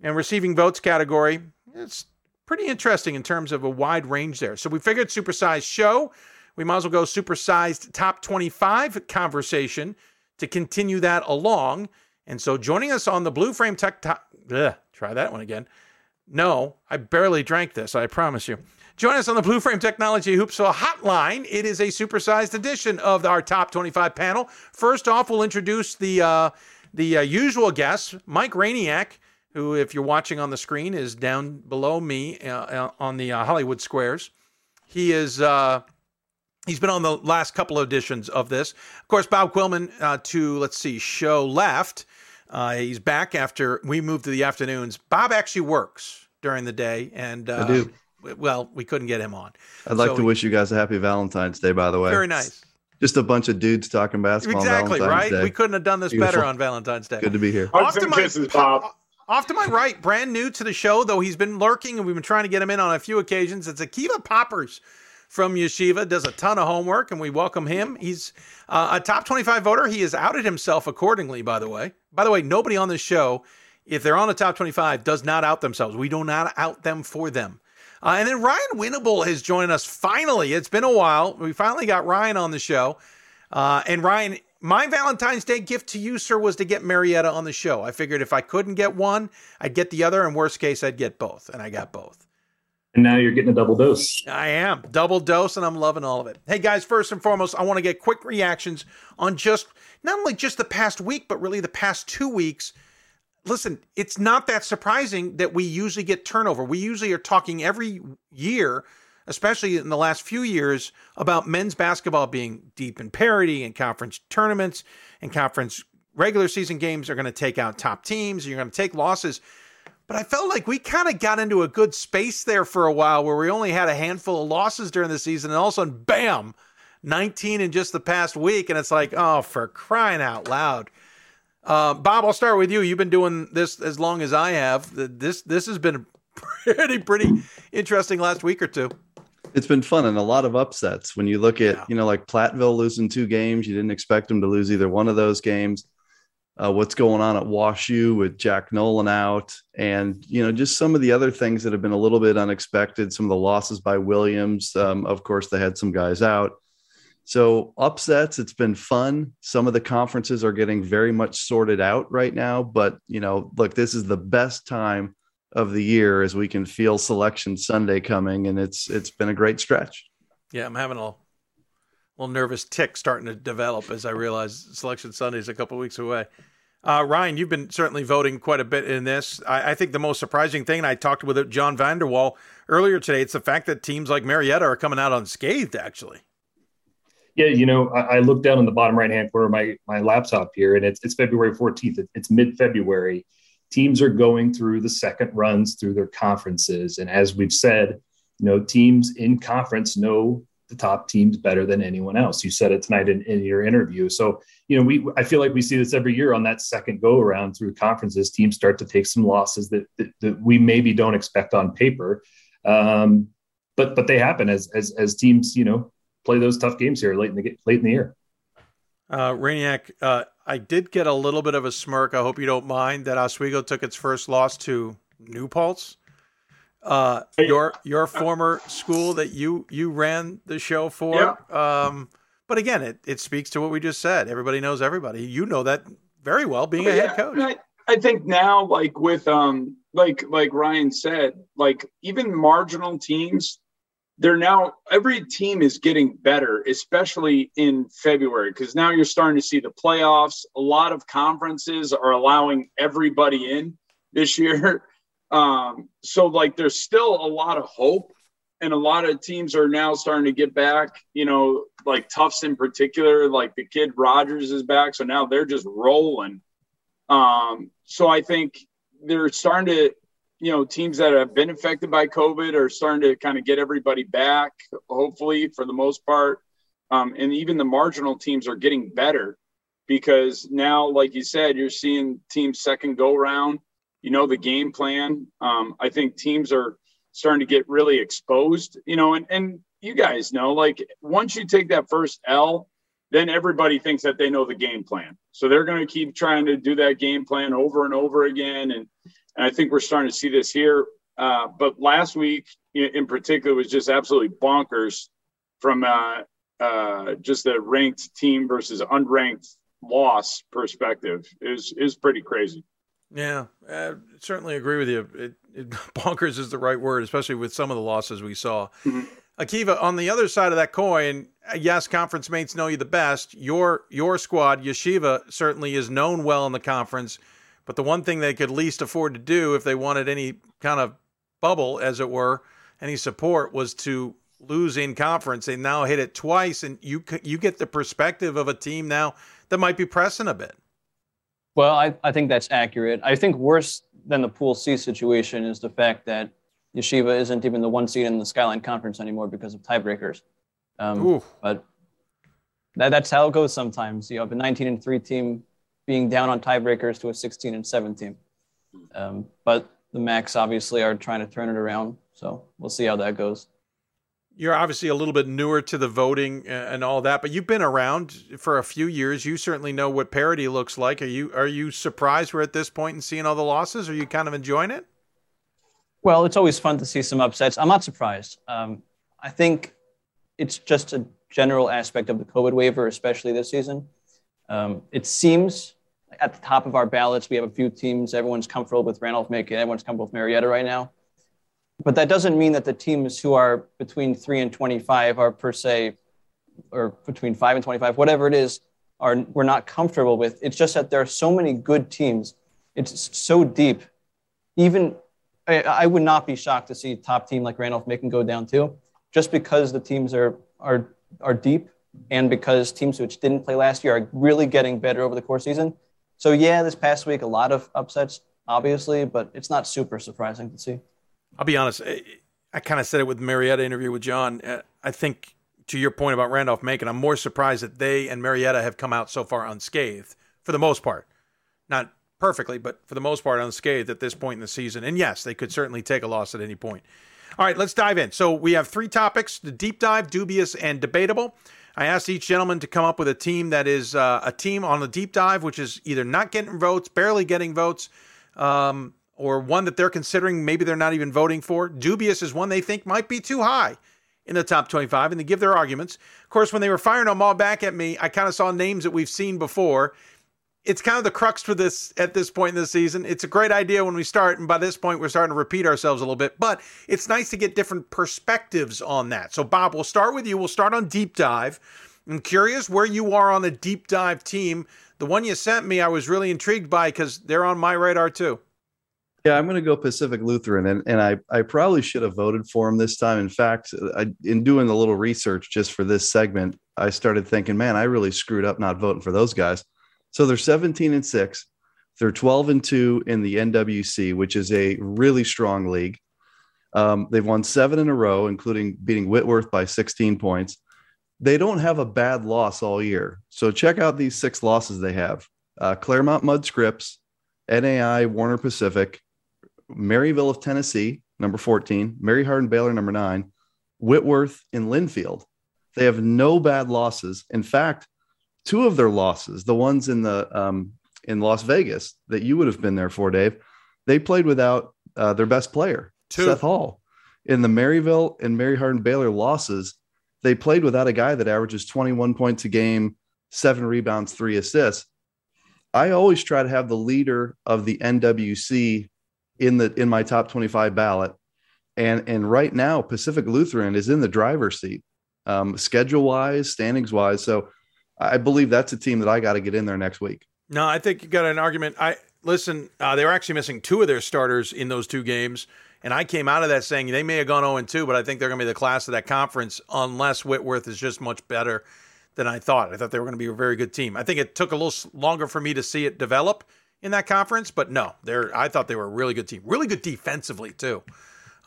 And receiving votes category, it's pretty interesting in terms of a wide range there. So we figured supersized show. We might as well go supersized top 25 conversation to continue that along. And so joining us on the Blue Frame Tech, ugh, try that one again. No, I barely drank this, I promise you. Join us on the Blue Frame Technology Hoopsville Hotline. It is a supersized edition of our top 25 panel. First off, we'll introduce the uh, the uh, usual guests, Mike Rainiak, who, if you're watching on the screen, is down below me uh, on the uh, Hollywood Squares. He is. Uh, he's been on the last couple of editions of this. Of course, Bob Quillman uh, to let's see, show left. Uh, he's back after we moved to the afternoons. Bob actually works during the day, and I uh, do well, we couldn't get him on. I'd like so, to wish you guys a happy Valentine's Day, by the way. Very nice. Just a bunch of dudes talking basketball. Exactly, right? Day. We couldn't have done this Beautiful. better on Valentine's Day. Good to be here. Off to, my, kisses, off to my right, brand new to the show, though he's been lurking and we've been trying to get him in on a few occasions. It's Akiva Poppers from Yeshiva, does a ton of homework, and we welcome him. He's uh, a top 25 voter. He has outed himself accordingly, by the way. By the way, nobody on this show, if they're on the top 25, does not out themselves. We do not out them for them. Uh, and then Ryan Winnable has joined us finally. It's been a while. We finally got Ryan on the show. Uh, and Ryan, my Valentine's Day gift to you, sir, was to get Marietta on the show. I figured if I couldn't get one, I'd get the other. And worst case, I'd get both. And I got both. And now you're getting a double dose. I am. Double dose, and I'm loving all of it. Hey, guys, first and foremost, I want to get quick reactions on just not only just the past week, but really the past two weeks listen, it's not that surprising that we usually get turnover. We usually are talking every year, especially in the last few years, about men's basketball being deep in parity and conference tournaments and conference regular season games are going to take out top teams. You're going to take losses. But I felt like we kind of got into a good space there for a while where we only had a handful of losses during the season, and all of a sudden, bam, 19 in just the past week, and it's like, oh, for crying out loud. Uh, Bob, I'll start with you. You've been doing this as long as I have. This this has been pretty pretty interesting last week or two. It's been fun and a lot of upsets. When you look at yeah. you know like Platteville losing two games, you didn't expect them to lose either one of those games. Uh, what's going on at WashU with Jack Nolan out, and you know just some of the other things that have been a little bit unexpected. Some of the losses by Williams. Um, of course, they had some guys out. So upsets, it's been fun. Some of the conferences are getting very much sorted out right now, but you know, look, this is the best time of the year as we can feel selection Sunday coming, and it's it's been a great stretch. Yeah, I'm having a little nervous tick starting to develop as I realize selection Sunday is a couple weeks away. Uh, Ryan, you've been certainly voting quite a bit in this. I, I think the most surprising thing, and I talked with John Vander Wal earlier today, it's the fact that teams like Marietta are coming out unscathed, actually. Yeah, you know, I, I look down in the bottom right hand corner of my my laptop here, and it's it's February 14th. It, it's mid February. Teams are going through the second runs through their conferences, and as we've said, you know, teams in conference know the top teams better than anyone else. You said it tonight in, in your interview. So, you know, we I feel like we see this every year on that second go around through conferences. Teams start to take some losses that that, that we maybe don't expect on paper. Um, but but they happen as as as teams, you know, play those tough games here late in the late in the year. Uh, Rainiac, uh, I did get a little bit of a smirk. I hope you don't mind that Oswego took its first loss to New Paltz. Uh, your your former school that you you ran the show for. Um, but again, it, it speaks to what we just said. Everybody knows everybody. You know that very well, being a yeah, head coach. I, I think now, like with um, like like Ryan said, like even marginal teams they're now every team is getting better, especially in February, because now you're starting to see the playoffs. A lot of conferences are allowing everybody in this year. Um, so like there's still a lot of hope and a lot of teams are now starting to get back, you know, like Tufts in particular, like the kid Rogers is back. So now they're just rolling. Um, so I think they're starting to you know, teams that have been affected by COVID are starting to kind of get everybody back, hopefully, for the most part. Um, and even the marginal teams are getting better because now, like you said, you're seeing teams second go round. You know the game plan. Um, I think teams are starting to get really exposed. You know, and and you guys know, like once you take that first L, then everybody thinks that they know the game plan. So they're going to keep trying to do that game plan over and over again. And and I think we're starting to see this here. Uh, but last week in particular was just absolutely bonkers from uh, uh, just the ranked team versus unranked loss perspective. Is is pretty crazy. Yeah, I certainly agree with you. It, it, bonkers is the right word, especially with some of the losses we saw. Mm-hmm. Akiva, on the other side of that coin, yes, conference mates know you the best. Your your squad, Yeshiva, certainly is known well in the conference. But the one thing they could least afford to do if they wanted any kind of bubble, as it were, any support, was to lose in conference. They now hit it twice, and you you get the perspective of a team now that might be pressing a bit. Well, I, I think that's accurate. I think worse than the Pool C situation is the fact that Yeshiva isn't even the one seed in the Skyline Conference anymore because of tiebreakers. Um, but that, that's how it goes sometimes. You have a 19 and 3 team being down on tiebreakers to a 16 and 17. Um, but the Macs obviously are trying to turn it around. So we'll see how that goes. You're obviously a little bit newer to the voting and all that, but you've been around for a few years. You certainly know what parity looks like. Are you are you surprised we're at this point and seeing all the losses? Are you kind of enjoying it? Well, it's always fun to see some upsets. I'm not surprised. Um, I think it's just a general aspect of the COVID waiver, especially this season. Um, it seems at the top of our ballots, we have a few teams. Everyone's comfortable with Randolph Macon. Everyone's comfortable with Marietta right now. But that doesn't mean that the teams who are between three and 25 are per se, or between five and 25, whatever it is, are we're not comfortable with. It's just that there are so many good teams. It's so deep. Even I, I would not be shocked to see a top team like Randolph Macon go down too, just because the teams are are are deep and because teams which didn't play last year are really getting better over the course season. So yeah, this past week a lot of upsets, obviously, but it's not super surprising to see. I'll be honest. I, I kind of said it with Marietta interview with John. Uh, I think to your point about Randolph Macon, I'm more surprised that they and Marietta have come out so far unscathed for the most part. Not perfectly, but for the most part unscathed at this point in the season. And yes, they could certainly take a loss at any point. All right, let's dive in. So we have three topics the deep dive, dubious, and debatable. I asked each gentleman to come up with a team that is uh, a team on the deep dive, which is either not getting votes, barely getting votes, um, or one that they're considering maybe they're not even voting for. Dubious is one they think might be too high in the top 25, and they give their arguments. Of course, when they were firing them all back at me, I kind of saw names that we've seen before. It's kind of the crux for this at this point in the season. It's a great idea when we start, and by this point, we're starting to repeat ourselves a little bit. But it's nice to get different perspectives on that. So, Bob, we'll start with you. We'll start on deep dive. I'm curious where you are on the deep dive team. The one you sent me, I was really intrigued by because they're on my radar too. Yeah, I'm going to go Pacific Lutheran, and, and I, I probably should have voted for him this time. In fact, I, in doing a little research just for this segment, I started thinking, man, I really screwed up not voting for those guys. So they're 17 and six, they're 12 and two in the NWC, which is a really strong league. Um, they've won seven in a row, including beating Whitworth by 16 points. They don't have a bad loss all year. So check out these six losses they have: uh, Claremont Mudd Scripps, NAI Warner Pacific, Maryville of Tennessee, number 14, Mary Hardin Baylor, number nine, Whitworth in Linfield. They have no bad losses. In fact, two of their losses, the ones in the um, in Las Vegas that you would have been there for, Dave, they played without uh, their best player, two. Seth Hall. In the Maryville and Mary Hardin Baylor losses, they played without a guy that averages 21 points a game, seven rebounds, three assists. I always try to have the leader of the NWC in the in my top 25 ballot. And and right now pacific lutheran is in the driver's seat um, schedule wise standings wise so i believe that's a team that i got to get in there next week. No i think you got an argument. I listen uh, they were actually missing two of their starters in those two games. And i came out of that saying they may have gone 0 2 but i think they're going to be the class of that conference unless whitworth is just much better than i thought. I thought they were going to be a very good team. I think it took a little longer for me to see it develop in that conference. But no, they're I thought they were a really good team, really good defensively too,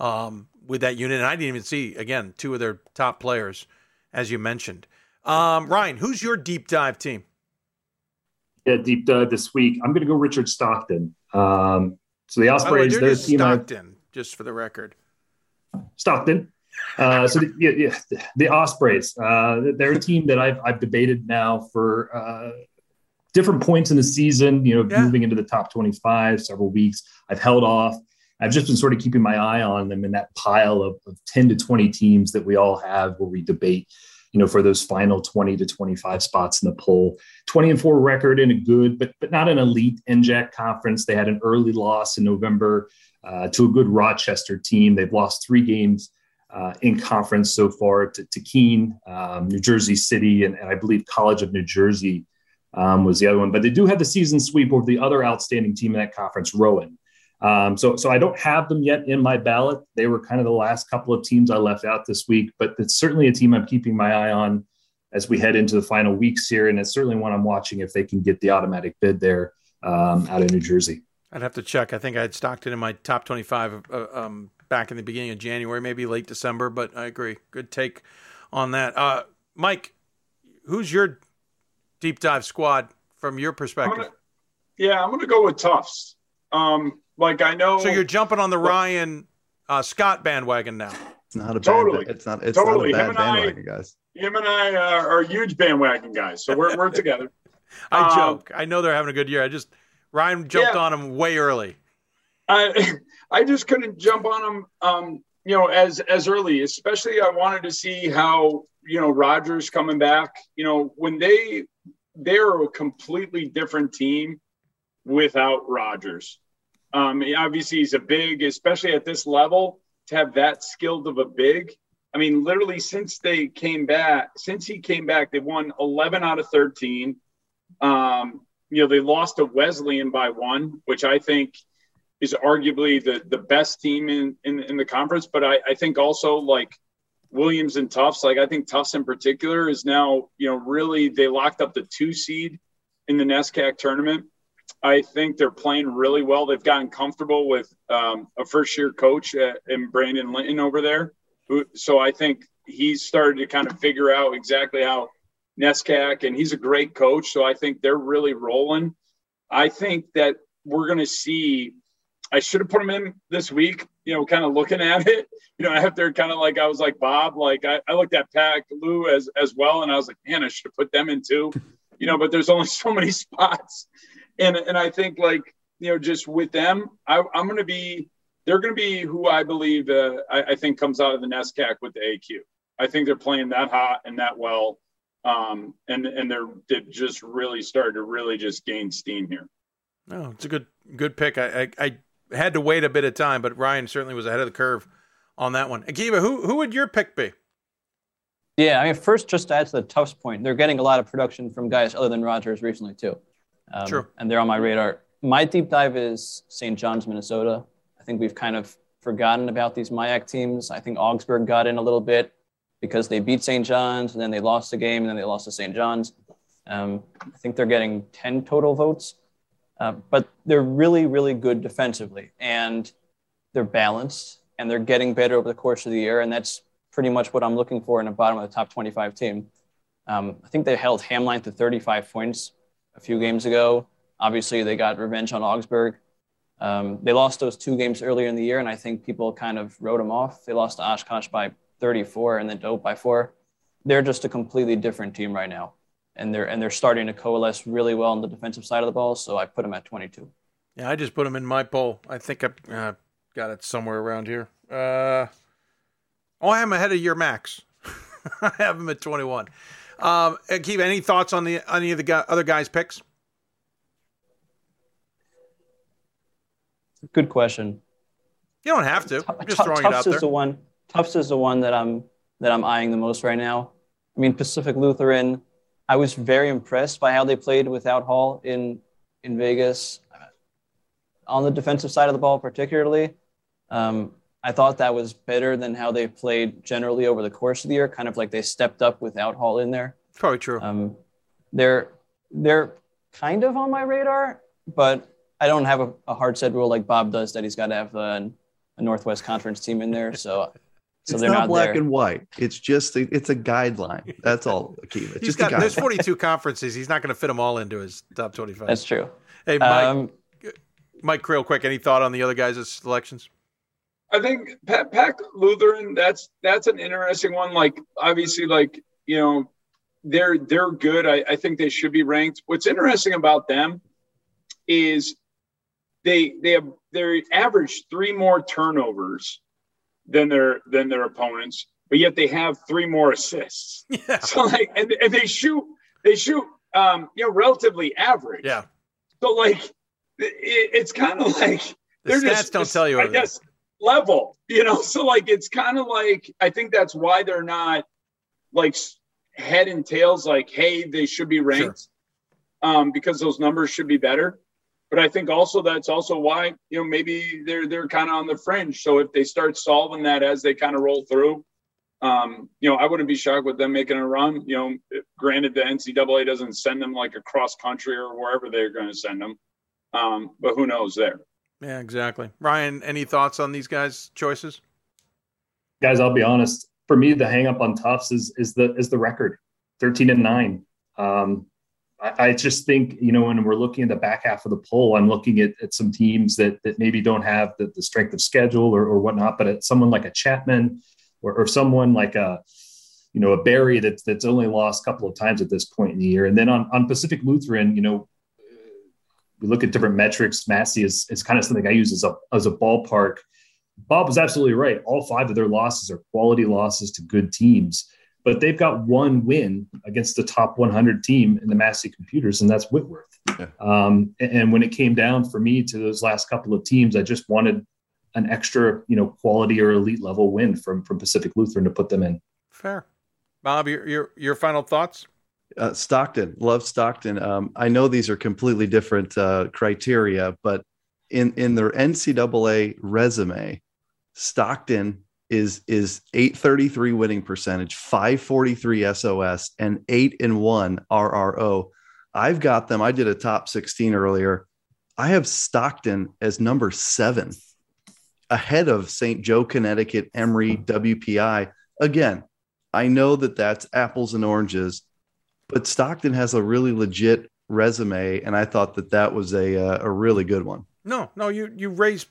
um, with that unit. And I didn't even see again two of their top players, as you mentioned. Um, Ryan, who's your deep dive team? Yeah, deep dive this week. I'm going to go Richard Stockton. Um, so the Ospreys, the way, team Stockton, I, just for the record. Stockton. Uh, so the, yeah, yeah, the Ospreys, uh, they're a team that I've, I've debated now for uh, different points in the season, you know, yeah. moving into the top 25 several weeks. I've held off. I've just been sort of keeping my eye on them in that pile of, of 10 to 20 teams that we all have where we debate, you know, for those final 20 to 25 spots in the poll. 20 and 4 record in a good, but but not an elite NJAC conference. They had an early loss in November uh, to a good Rochester team. They've lost three games uh, in conference so far to, to Keene, um, New Jersey City, and, and I believe College of New Jersey um, was the other one. But they do have the season sweep over the other outstanding team in that conference, Rowan. Um, so, so I don't have them yet in my ballot. They were kind of the last couple of teams I left out this week, but it's certainly a team I'm keeping my eye on as we head into the final weeks here, and it's certainly one I'm watching if they can get the automatic bid there um, out of New Jersey. I'd have to check. I think I had Stockton in my top 25 uh, um, back in the beginning of January, maybe late December, but I agree. Good take on that. Uh, Mike, who's your deep dive squad from your perspective? I'm gonna, yeah, I'm going to go with Tufts. Um, like I know. So you're jumping on the Ryan uh, Scott bandwagon now. It's not a totally. Bad, it's not. It's totally. not a bad bandwagon, I, guys. Him and I uh, are huge bandwagon guys, so we're we're together. I um, joke. I know they're having a good year. I just Ryan jumped yeah, on him way early. I I just couldn't jump on him Um, you know, as as early, especially I wanted to see how you know Rogers coming back. You know, when they they're a completely different team without Rogers. Um, obviously, he's a big, especially at this level, to have that skilled of a big. I mean, literally, since they came back, since he came back, they won 11 out of 13. Um, you know, they lost to Wesleyan by one, which I think is arguably the the best team in in, in the conference. But I, I think also like Williams and Tufts, like I think Tufts in particular is now, you know, really they locked up the two seed in the NESCAC tournament. I think they're playing really well. They've gotten comfortable with um, a first year coach uh, and Brandon Linton over there. Who, so I think he's started to kind of figure out exactly how NESCAC, and he's a great coach. So I think they're really rolling. I think that we're going to see. I should have put him in this week, you know, kind of looking at it, you know, after kind of like I was like Bob, like I, I looked at Pat Lou as as well, and I was like, man, I should have put them in too, you know, but there's only so many spots, and and I think like you know, just with them, I, I'm going to be, they're to be who I believe, uh, I, I think comes out of the NESCAC with the AQ. I think they're playing that hot and that well um, and and they're they just really started to really just gain steam here. No, oh, it's a good good pick. I, I, I had to wait a bit of time, but Ryan certainly was ahead of the curve on that one. Akiva, who who would your pick be? Yeah, I mean, first, just to add to the Tufts point, they're getting a lot of production from guys other than Rogers recently too. Um, True. And they're on my radar. My deep dive is St. John's, Minnesota. I think we've kind of forgotten about these MIAC teams. I think Augsburg got in a little bit because they beat St. John's and then they lost the game and then they lost to St. John's. Um, I think they're getting 10 total votes, uh, but they're really, really good defensively and they're balanced and they're getting better over the course of the year. And that's pretty much what I'm looking for in the bottom of the top 25 team. Um, I think they held Hamline to 35 points a few games ago. Obviously, they got revenge on Augsburg. Um, they lost those two games earlier in the year, and I think people kind of wrote them off. They lost to Oshkosh by 34 and then Dope by four. They're just a completely different team right now. And they're and they're starting to coalesce really well on the defensive side of the ball. So I put them at 22. Yeah, I just put them in my poll. I think I uh, got it somewhere around here. Uh, oh, I am ahead of your max. I have them at 21. Um, Keith, any thoughts on the any of the other guys' picks? Good question. You don't have to. I'm just throwing it out there. is the one. Tufts is the one that I'm that I'm eyeing the most right now. I mean, Pacific Lutheran. I was very impressed by how they played without Hall in in Vegas. On the defensive side of the ball, particularly, um, I thought that was better than how they played generally over the course of the year. Kind of like they stepped up without Hall in there. Probably true. Um, they're they're kind of on my radar, but I don't have a, a hard set rule like Bob does that he's got to have a, a Northwest Conference team in there. So so it's they're not, not black there. and white. It's just a, it's a guideline. That's all, Akiva. It's He's just got a there's 42 conferences. He's not going to fit them all into his top 25. That's true. Hey, Mike, Um, Mike, real quick, any thought on the other guys' selections? I think Pac Pac Lutheran. That's that's an interesting one. Like obviously, like you know, they're they're good. I, I think they should be ranked. What's interesting about them is they they have they average three more turnovers than their than their opponents, but yet they have three more assists. Yeah. So like, and, and they shoot they shoot um you know relatively average. Yeah. So like, it, it's kind of like The they're stats just don't tell you I guess level, you know. So like, it's kind of like I think that's why they're not like head and tails. Like, hey, they should be ranked, um, because those numbers should be better. But I think also that's also why you know maybe they're they're kind of on the fringe. So if they start solving that as they kind of roll through, um, you know, I wouldn't be shocked with them making a run. You know, granted the NCAA doesn't send them like across country or wherever they're going to send them, um, but who knows there. Yeah, exactly. Ryan, any thoughts on these guys' choices? guys, I'll be honest. For me, the hang up on Tufts is is the is the record, thirteen and nine. Um, I, just think you know when we're looking at the back half of the poll, I'm looking at, at some teams that that maybe don't have the, the strength of schedule or, or whatnot, but at someone like a Chapman or, or someone like a you know a Barry that's that's only lost a couple of times at this point in the year, and then on on Pacific Lutheran, you know. We look at different metrics. Massey is, is kind of something I use as a as a ballpark. Bob was absolutely right. All five of their losses are quality losses to good teams, but they've got one win against the top 100 team in the Massey Computers, and that's Whitworth. Um, and, and when it came down for me to those last couple of teams, I just wanted an extra, you know, quality or elite level win from from Pacific Lutheran to put them in. Fair. Bob, your your, your final thoughts? Uh, Stockton, love Stockton. Um, I know these are completely different uh, criteria, but in in their NCAA resume, Stockton is is 833 winning percentage, 543 SOS, and eight and one RRO. I've got them. I did a top 16 earlier. I have Stockton as number seven, ahead of St. Joe, Connecticut, Emory, WPI. Again, I know that that's apples and oranges, but Stockton has a really legit resume, and I thought that that was a uh, a really good one. No, no, you you raise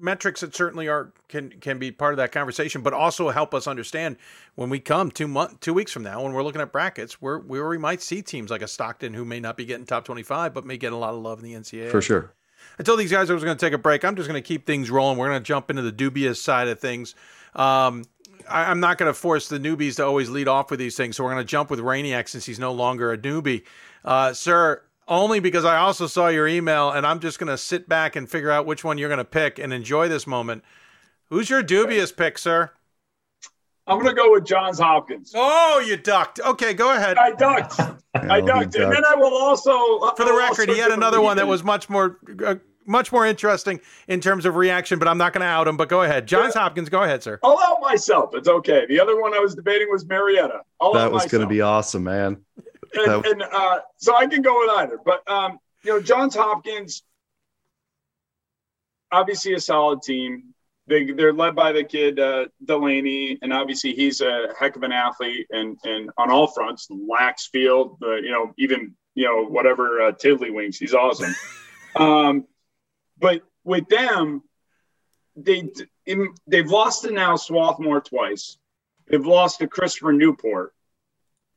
metrics that certainly are can can be part of that conversation, but also help us understand when we come two month two weeks from now when we're looking at brackets where where we might see teams like a Stockton who may not be getting top twenty five but may get a lot of love in the NCAA for sure. I told these guys I was going to take a break. I'm just going to keep things rolling. We're going to jump into the dubious side of things. Um, I, am not going to force the newbies to always lead off with these things, so we're going to jump with Rainiac since he's no longer a newbie. Uh, sir, only because I also saw your email, and I'm just going to sit back and figure out which one you're going to pick and enjoy this moment. Who's your dubious pick, sir? I'm going to go with Johns Hopkins. Oh, you ducked. Okay, go ahead. I ducked. I ducked. And then I will also. For the record, he had another one that was much more. Uh, much more interesting in terms of reaction, but I'm not going to out him. But go ahead, Johns yeah. Hopkins. Go ahead, sir. I'll out myself. It's okay. The other one I was debating was Marietta. I'll that was going to be awesome, man and, and uh, so I can go with either. But um, you know, Johns Hopkins, obviously a solid team. They they're led by the kid uh, Delaney, and obviously he's a heck of an athlete, and and on all fronts, lax field, uh, you know, even you know whatever uh, Tiddlywinks, he's awesome. um, but with them, they they've lost to now Swarthmore twice. They've lost to Christopher Newport.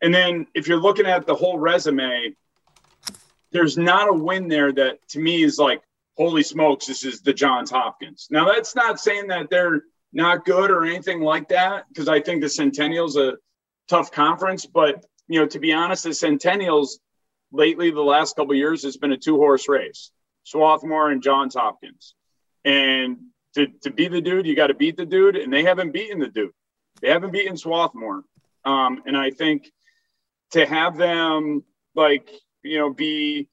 And then if you're looking at the whole resume, there's not a win there that to me is like, holy smokes, this is the Johns Hopkins. Now, that's not saying that they're not good or anything like that, because I think the Centennial's a tough conference. But, you know, to be honest, the Centennials lately, the last couple years, it's been a two horse race Swarthmore and Johns Hopkins. And to, to be the dude, you got to beat the dude. And they haven't beaten the dude, they haven't beaten Swarthmore. Um, and I think to have them like you know be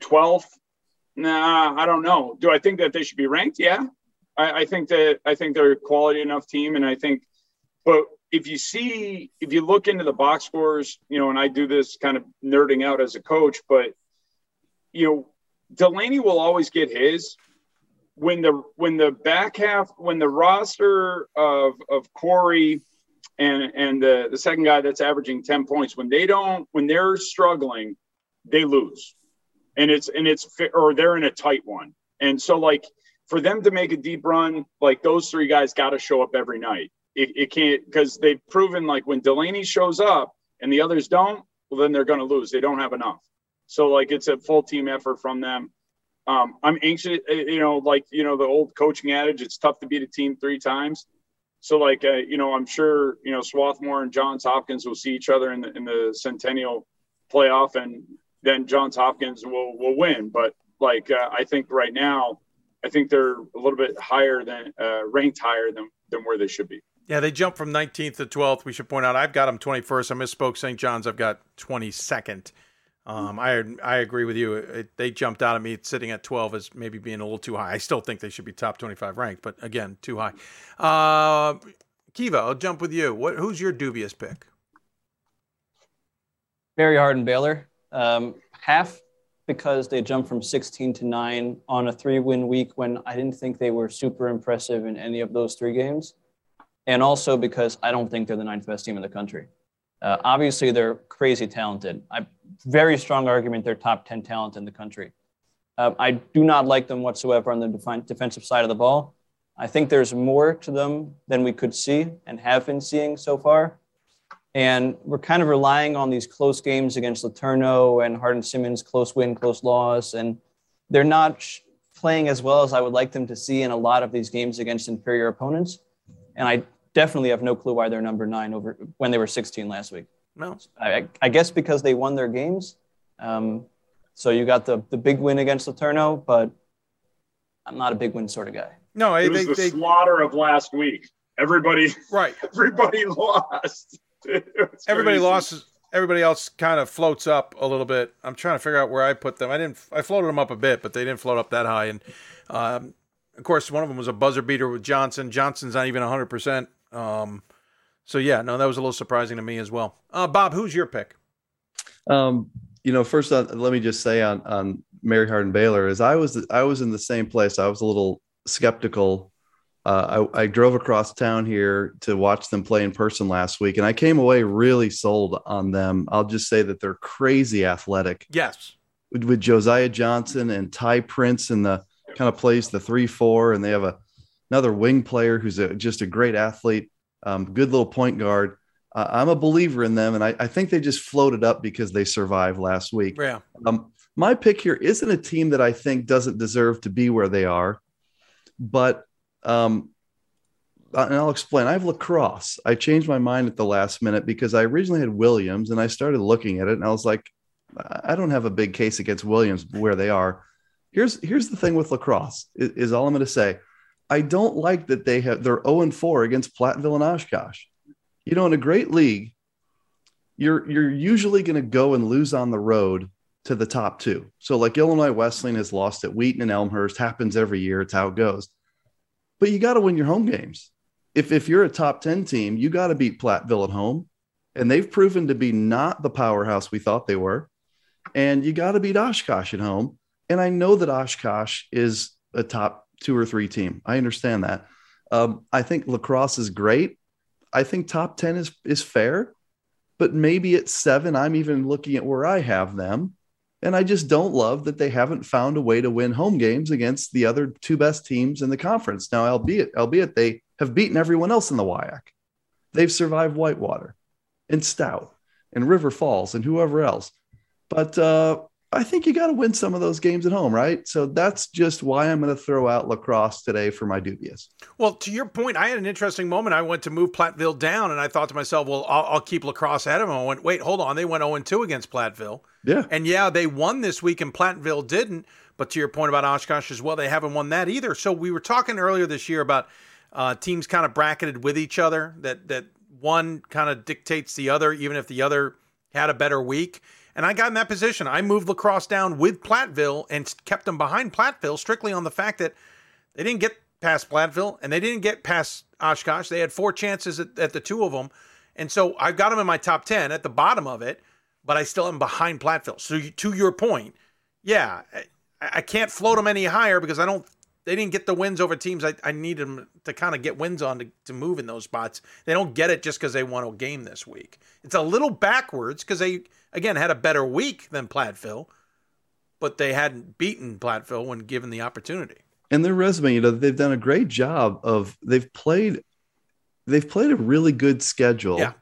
12th nah i don't know. Do i think that they should be ranked? Yeah. I, I, think that i think they're a quality enough team and i think but if you see if you look into the box scores you know and i do this kind of nerding out as a coach but you know delaney will always get his. When the when the back half when the roster of of corey and and the the second guy that's averaging 10 points when they don't when they're struggling they lose. And it's and it's or they're in a tight one. And so like for them to make a deep run like those three guys got to show up every night. It, it can't because they've proven like when delaney shows up and the others don't well then they're going to lose. They don't have enough. So like it's a full team effort from them. Um, i'm anxious you know like you know the old coaching adage it's tough to beat a team three times so like uh, you know i'm sure you know swarthmore and johns hopkins will see each other in the, in the centennial playoff and then johns hopkins will will win. But like uh, i think right now i think they're a little bit higher than uh, ranked higher than than where they should be. Yeah they jumped from 19th to 12th we should point out i've got them 21st i misspoke st john's i've got 22nd um, I I agree with you. It, they jumped out at me sitting at 12 as maybe being a little too high. I still think they should be top 25 ranked, but again, too high. Uh, Kiva, I'll jump with you. What? Who's your dubious pick? Mary Hardin Baylor. Um, half because they jumped from 16 to 9 on a three win week when I didn't think they were super impressive in any of those three games. And also because I don't think they're the ninth best team in the country. Uh, obviously, they're crazy talented. I very strong argument they're top 10 talent in the country. Uh, I do not like them whatsoever on the defensive side of the ball. I think there's more to them than we could see and have been seeing so far. And we're kind of relying on these close games against LeTourneau and Hardin Simmons, close win, close loss. And they're not sh- playing as well as I would like them to see in a lot of these games against inferior opponents. And I definitely have no clue why they're number nine over when they were 16 last week. No, I, I guess because they won their games. Um, so you got the the big win against LeTourneau, but I'm not a big win sort of guy. No, it was they, the they, slaughter of last week. Everybody, right? Everybody lost. everybody lost. Everybody else kind of floats up a little bit. I'm trying to figure out where I put them. I didn't. I floated them up a bit, but they didn't float up that high. And um, of course, one of them was a buzzer beater with Johnson. Johnson's not even 100. percent um, so yeah, no, that was a little surprising to me as well. Uh, Bob, who's your pick? Um, you know, first uh, let me just say on on Mary Hardin Baylor is I was I was in the same place. I was a little skeptical Uh, I, I drove across town here to watch them play in person last week, and I came away really sold on them. I'll just say that they're crazy athletic. Yes. With, with Josiah Johnson and Ty Prince and the kind of plays the three four, and they have a another wing player who's a, just a great athlete, um, good little point guard. Uh, I'm a believer in them, and I, I, think they just floated up because they survived last week. Yeah. Um, my pick here isn't a team that I think doesn't deserve to be where they are, but um, and I'll explain. I have La Crosse. I changed my mind at the last minute because I originally had Williams, and I started looking at it, and I was like, I don't have a big case against Williams where they are. Here's here's the thing with La Crosse is, is all I'm going to say. I don't like that they have they're 0 and 4 against Platteville and Oshkosh. You know, in a great league, you're you're usually going to go and lose on the road to the top two. So like Illinois Wesleyan has lost at Wheaton and Elmhurst, happens every year. It's how it goes. But you got to win your home games. If if you're a top 10 team, you got to beat Platteville at home. And they've proven to be not the powerhouse we thought they were. And you got to beat Oshkosh at home. And I know that Oshkosh is a top two or three team. I understand that. Um, I think La Crosse is great. I think top 10 is is fair, but maybe at seven, I'm even looking at where I have them. And I just don't love that they haven't found a way to win home games against the other two best teams in the conference. Now, albeit, albeit they have beaten everyone else in the WIAC. They've survived Whitewater and Stout and River Falls and whoever else. But uh, I think you got to win some of those games at home, right? So that's just why I'm going to throw out La Crosse today for my dubious. Well, to your point, I had an interesting moment. I went to move Platteville down, and I thought to myself, well, I'll, I'll keep La Crosse at them. I went, wait, hold on. They went 0 2 against Platteville. Yeah. And yeah, they won this week, and Platteville didn't. But to your point about Oshkosh as well, they haven't won that either. So we were talking earlier this year about uh, teams kind of bracketed with each other, that, that one kind of dictates the other, even if the other had a better week. And I got in that position. I moved La Crosse down with Platteville and kept them behind Platteville strictly on the fact that they didn't get past Platteville and they didn't get past Oshkosh. They had four chances at, at the two of them. And so I've got them in my top 10 at the bottom of it, but I still am behind Platteville. So to your point, yeah, I, I, can't float them any higher because I don't, they didn't get the wins over teams I, I need them to kind of get wins on to, to move in those spots. They don't get it just because they won a game this week. It's a little backwards because they, again, had a better week than Platteville, but they hadn't beaten Platteville when given the opportunity. And their resume, you know, they've done a great job of they've played they've played a really good schedule. Yeah.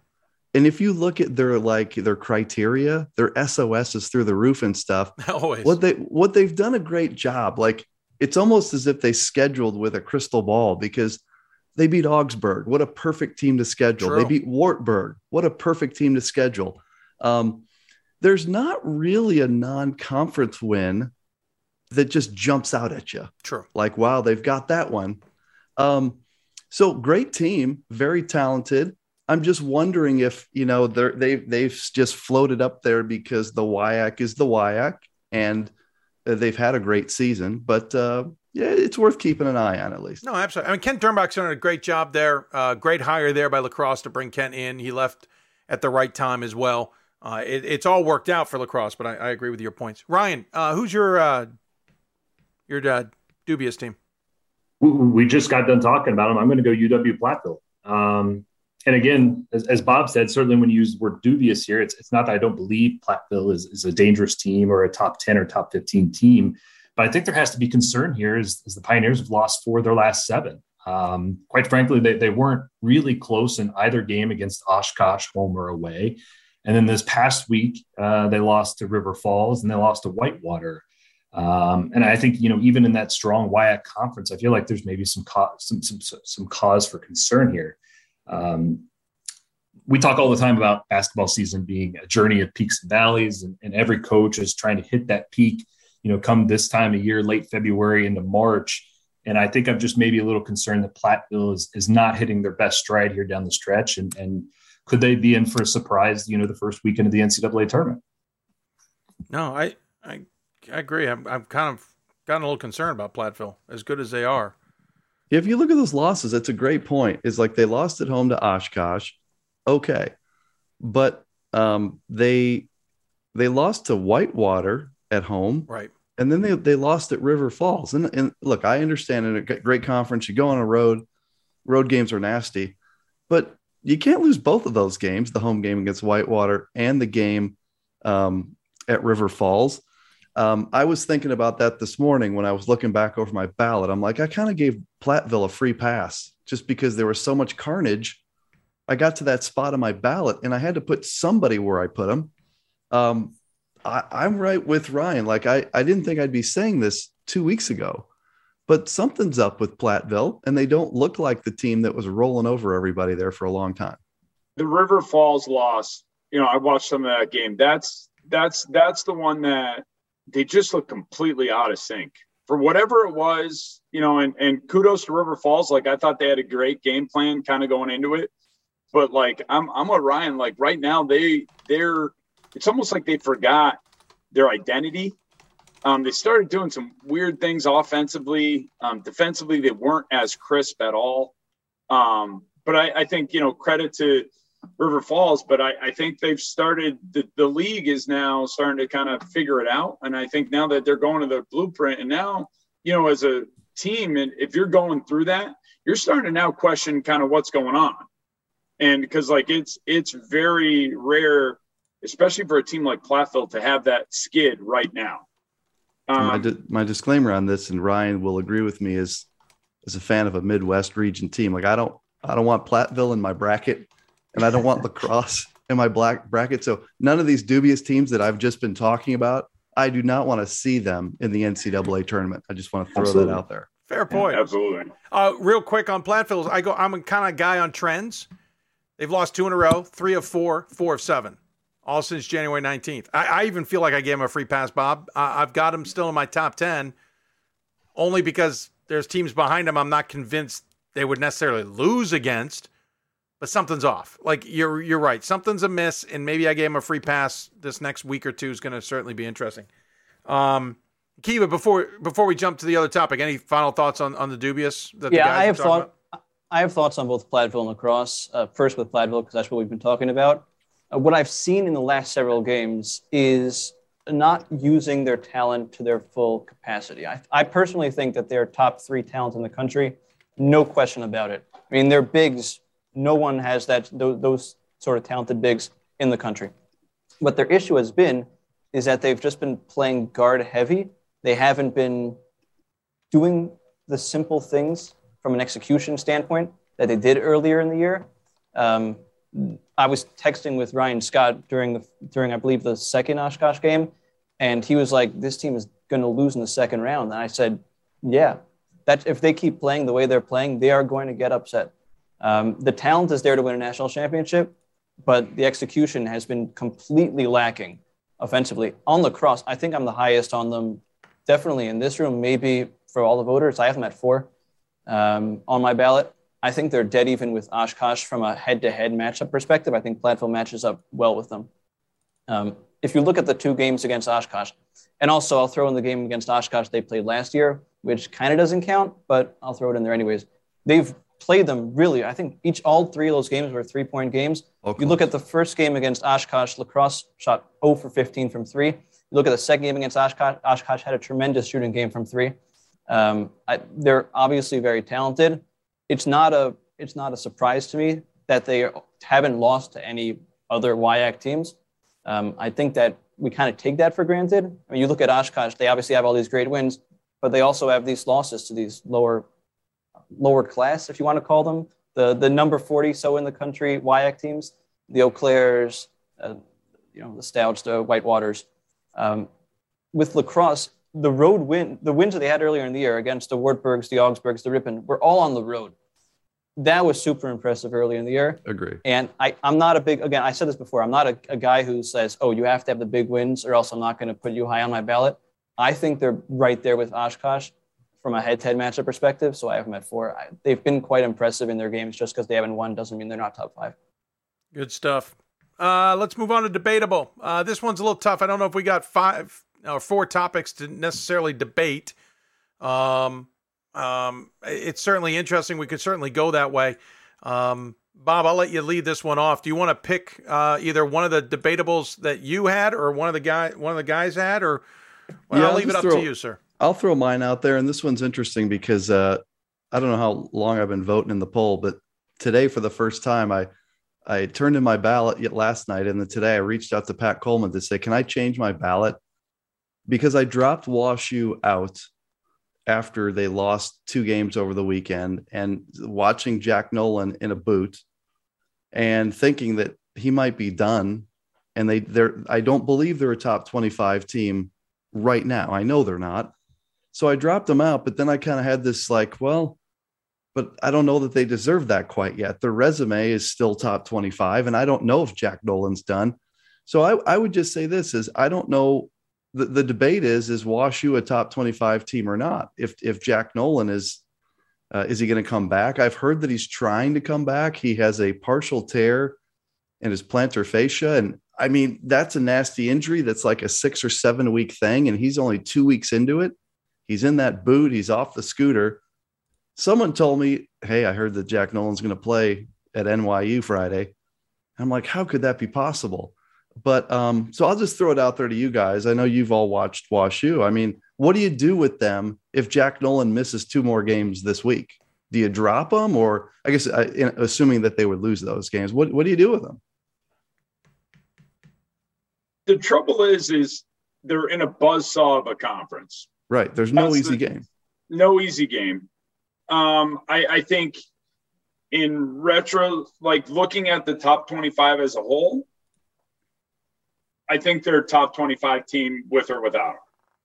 And if you look at their like their criteria, their SOS is through the roof and stuff. Always. What they what they've done a great job. Like it's almost as if they scheduled with a crystal ball because they beat Augsburg. What a perfect team to schedule. True. They beat Wartburg. What a perfect team to schedule. Um, there's not really a non-conference win that just jumps out at you. True. Like, wow, they've got that one. Um, so great team, very talented. I'm just wondering if you know they're they've they've just floated up there because the WIAC is the WIAC and they've had a great season. But uh, yeah, it's worth keeping an eye on at least. No, absolutely. I mean, Kent Dernbach's done a great job there. Uh, great hire there by La Crosse to bring Kent in. He left at the right time as well. Uh, it, it's all worked out for La Crosse, but I, I agree with your points. Ryan, uh, who's your uh, your uh, dubious team? We just got done talking about them. I'm going to go UW Platteville. Um, and again, as, as, Bob said, certainly when you use the word dubious here, it's, it's not that I don't believe Platteville is, is a dangerous team or a top 10 or top 15 team, but I think there has to be concern here as, the Pioneers have lost four of their last seven. Um, quite frankly, they, they weren't really close in either game against Oshkosh, home or away. And then this past week, uh, they lost to River Falls and they lost to Whitewater. Um, and I think you know even in that strong WIAC conference, I feel like there's maybe some cause, some, some some cause for concern here. Um, we talk all the time about basketball season being a journey of peaks and valleys, and, and, every coach is trying to hit that peak. You know, come this time of year, late February into March. And I think I'm just maybe a little concerned that Platteville is is not hitting their best stride here down the stretch, and and could they be in for a surprise? You know, the first weekend of the NCAA tournament. No, I I, I agree. I'm I'm kind of gotten a little concerned about Platteville, as good as they are. If you look at those losses, that's a great point. It's like they lost at home to Oshkosh, okay, but um, they they lost to Whitewater at home, right? And then they they lost at River Falls. And and look, I understand in a great conference, you go on a road. road games are nasty, but you can't lose both of those games the home game against Whitewater and the game um, at River Falls. Um, I was thinking about that this morning when I was looking back over my ballot. I'm like, I kind of gave Platteville a free pass just because there was so much carnage. I got to that spot on my ballot and I had to put somebody where I put them. Um, I, am right with Ryan. Like, I, I didn't think I'd be saying this two weeks ago, but something's up with Platteville and they don't look like the team that was rolling over everybody there for a long time. The River Falls loss, you know, I watched some of that game. That's, that's, that's the one that they just look completely out of sync for whatever it was, you know, and, and kudos to River Falls. Like I thought they had a great game plan kind of going into it. But like I'm I'm with Ryan, like right now they they're it's almost like they forgot their identity. Um, they started doing some weird things offensively. Um, defensively, they weren't as crisp at all. Um, but I, I think, you know, credit to River Falls, but I, I think they've started the, the league is now starting to kind of figure it out. And I think now that they're going to the blueprint and now, you know, as a team, and if you're going through that, you're starting to now question kind of what's going on. And because like it's it's very rare, especially for a team like Platteville to have that skid right now. Um, my, di- my disclaimer on this, and Ryan will agree with me, is as a fan of a Midwest region team, like I don't I don't want Platteville in my bracket and I don't want La Crosse in my black bracket. So none of these dubious teams that I've just been talking about, I do not want to see them in the NCAA tournament. I just want to throw Absolutely. that out there. Fair point. Yeah, absolutely. Uh, real quick on Platteville, I go. I'm a kind of a guy on trends. They've lost two in a row, three of four, four of seven, all since January 19th. I, I even feel like I gave him a free pass, Bob. Uh, I've got him still in my top 10, only because there's teams behind him I'm not convinced they would necessarily lose against but something's off. Like you're you're right. Something's amiss, and maybe I gave him a free pass this next week or two is going to certainly be interesting. Um, Kiva, before before we jump to the other topic, any final thoughts on, on the dubious that yeah, I have thought. About? I have thoughts on both Platteville and La Crosse. Uh, first with Platteville because that's what we've been talking about. Uh, what I've seen in the last several games is not using their talent to their full capacity. I, I personally think that they're top three talents in the country, no question about it. I mean, their bigs no one has that those, those sort of talented bigs in the country. What their issue has been is that they've just been playing guard heavy. They haven't been doing the simple things from an execution standpoint that they did earlier in the year. Um, I was texting with Ryan Scott during the during I believe the second Oshkosh game, and he was like, "This team is going to lose in the second round." And I said, "Yeah, that if they keep playing the way they're playing, they are going to get upset." Um, the talent is there to win a national championship, but the execution has been completely lacking offensively. On La Crosse, I think I'm the highest on them, definitely in this room, maybe for all the voters. I have them at four um, on my ballot. I think they're dead even with Oshkosh from a head to head matchup perspective. I think Platteville matches up well with them. Um, if you look at the two games against Oshkosh, and also I'll throw in the game against Oshkosh they played last year, which kind of doesn't count, but I'll throw it in there anyways. They've played them really. I think each all three of those games were three point games. Okay. You look at the first game against Oshkosh, La Crosse shot 0 for 15 from three. You look at the second game against Oshkosh, Oshkosh had a tremendous shooting game from three. Um, I, they're obviously very talented. It's not a it's not a surprise to me that they haven't lost to any other WIAC teams. Um, I think that we kind of take that for granted. I mean, you look at Oshkosh; they obviously have all these great wins, but they also have these losses to these lower lower class, if you want to call them, the the number 40 so in the country WIAC teams, the Eau Claires, uh, you know, the Stouts, the Whitewaters. Um, with La Crosse, the road win, the wins that they had earlier in the year against the Wartburgs, the Augsburgs, the Ripon, were all on the road. That was super impressive early in the year. Agree. And I, I'm not a big, again, I said this before, I'm not a, a guy who says, oh, you have to have the big wins or else I'm not going to put you high on my ballot. I think they're right there with Oshkosh from a head-to-head matchup perspective. So I have them at four. I, they've been quite impressive in their games. Just because they haven't won doesn't mean they're not top five. Good stuff. Uh, let's move on to debatable. Uh, this one's a little tough. I don't know if we got five or four topics to necessarily debate. Um, um, it's certainly interesting. We could certainly go that way. Um, Bob, I'll let you lead this one off. Do you want to pick uh, either one of the debatables that you had, or one of the guy, one of the guys had, or well, yeah, I'll leave it up throw, to you, sir. I'll throw mine out there, and this one's interesting because uh, I don't know how long I've been voting in the poll, but today for the first time, I I turned in my ballot yet last night, and then today I reached out to Pat Coleman to say, "Can I change my ballot?" Because I dropped WashU out after they lost two games over the weekend, and watching Jack Nolan in a boot, and thinking that he might be done, and they they're I don't believe they're a top twenty five team right now. I know they're not, so I dropped them out. But then I kind of had this like, well but I don't know that they deserve that quite yet. Their resume is still top 25, and I don't know if Jack Nolan's done. So I, I would just say this is I don't know. The, the debate is is WashU a top 25 team or not? If if Jack Nolan is uh, is he going to come back? I've heard that he's trying to come back. He has a partial tear in his plantar fascia, and I mean that's a nasty injury. That's like a six or seven week thing, and he's only two weeks into it. He's in that boot. He's off the scooter someone told me, Hey, I heard that Jack Nolan's going to play at NYU Friday. I'm like, how could that be possible? But um, so I'll just throw it out there to you guys. I know you've all watched WashU. I mean, what do you do with them if Jack Nolan misses two more games this week? Do you drop them, or I guess uh, assuming that they would lose those games, what what do you do with them? The trouble is, is they're in a buzzsaw of a conference. Right. There's no That's easy the, game. No easy game. Um, I, I think in retro, like looking at the top 25 as a whole, I think they're top 25 team with or without.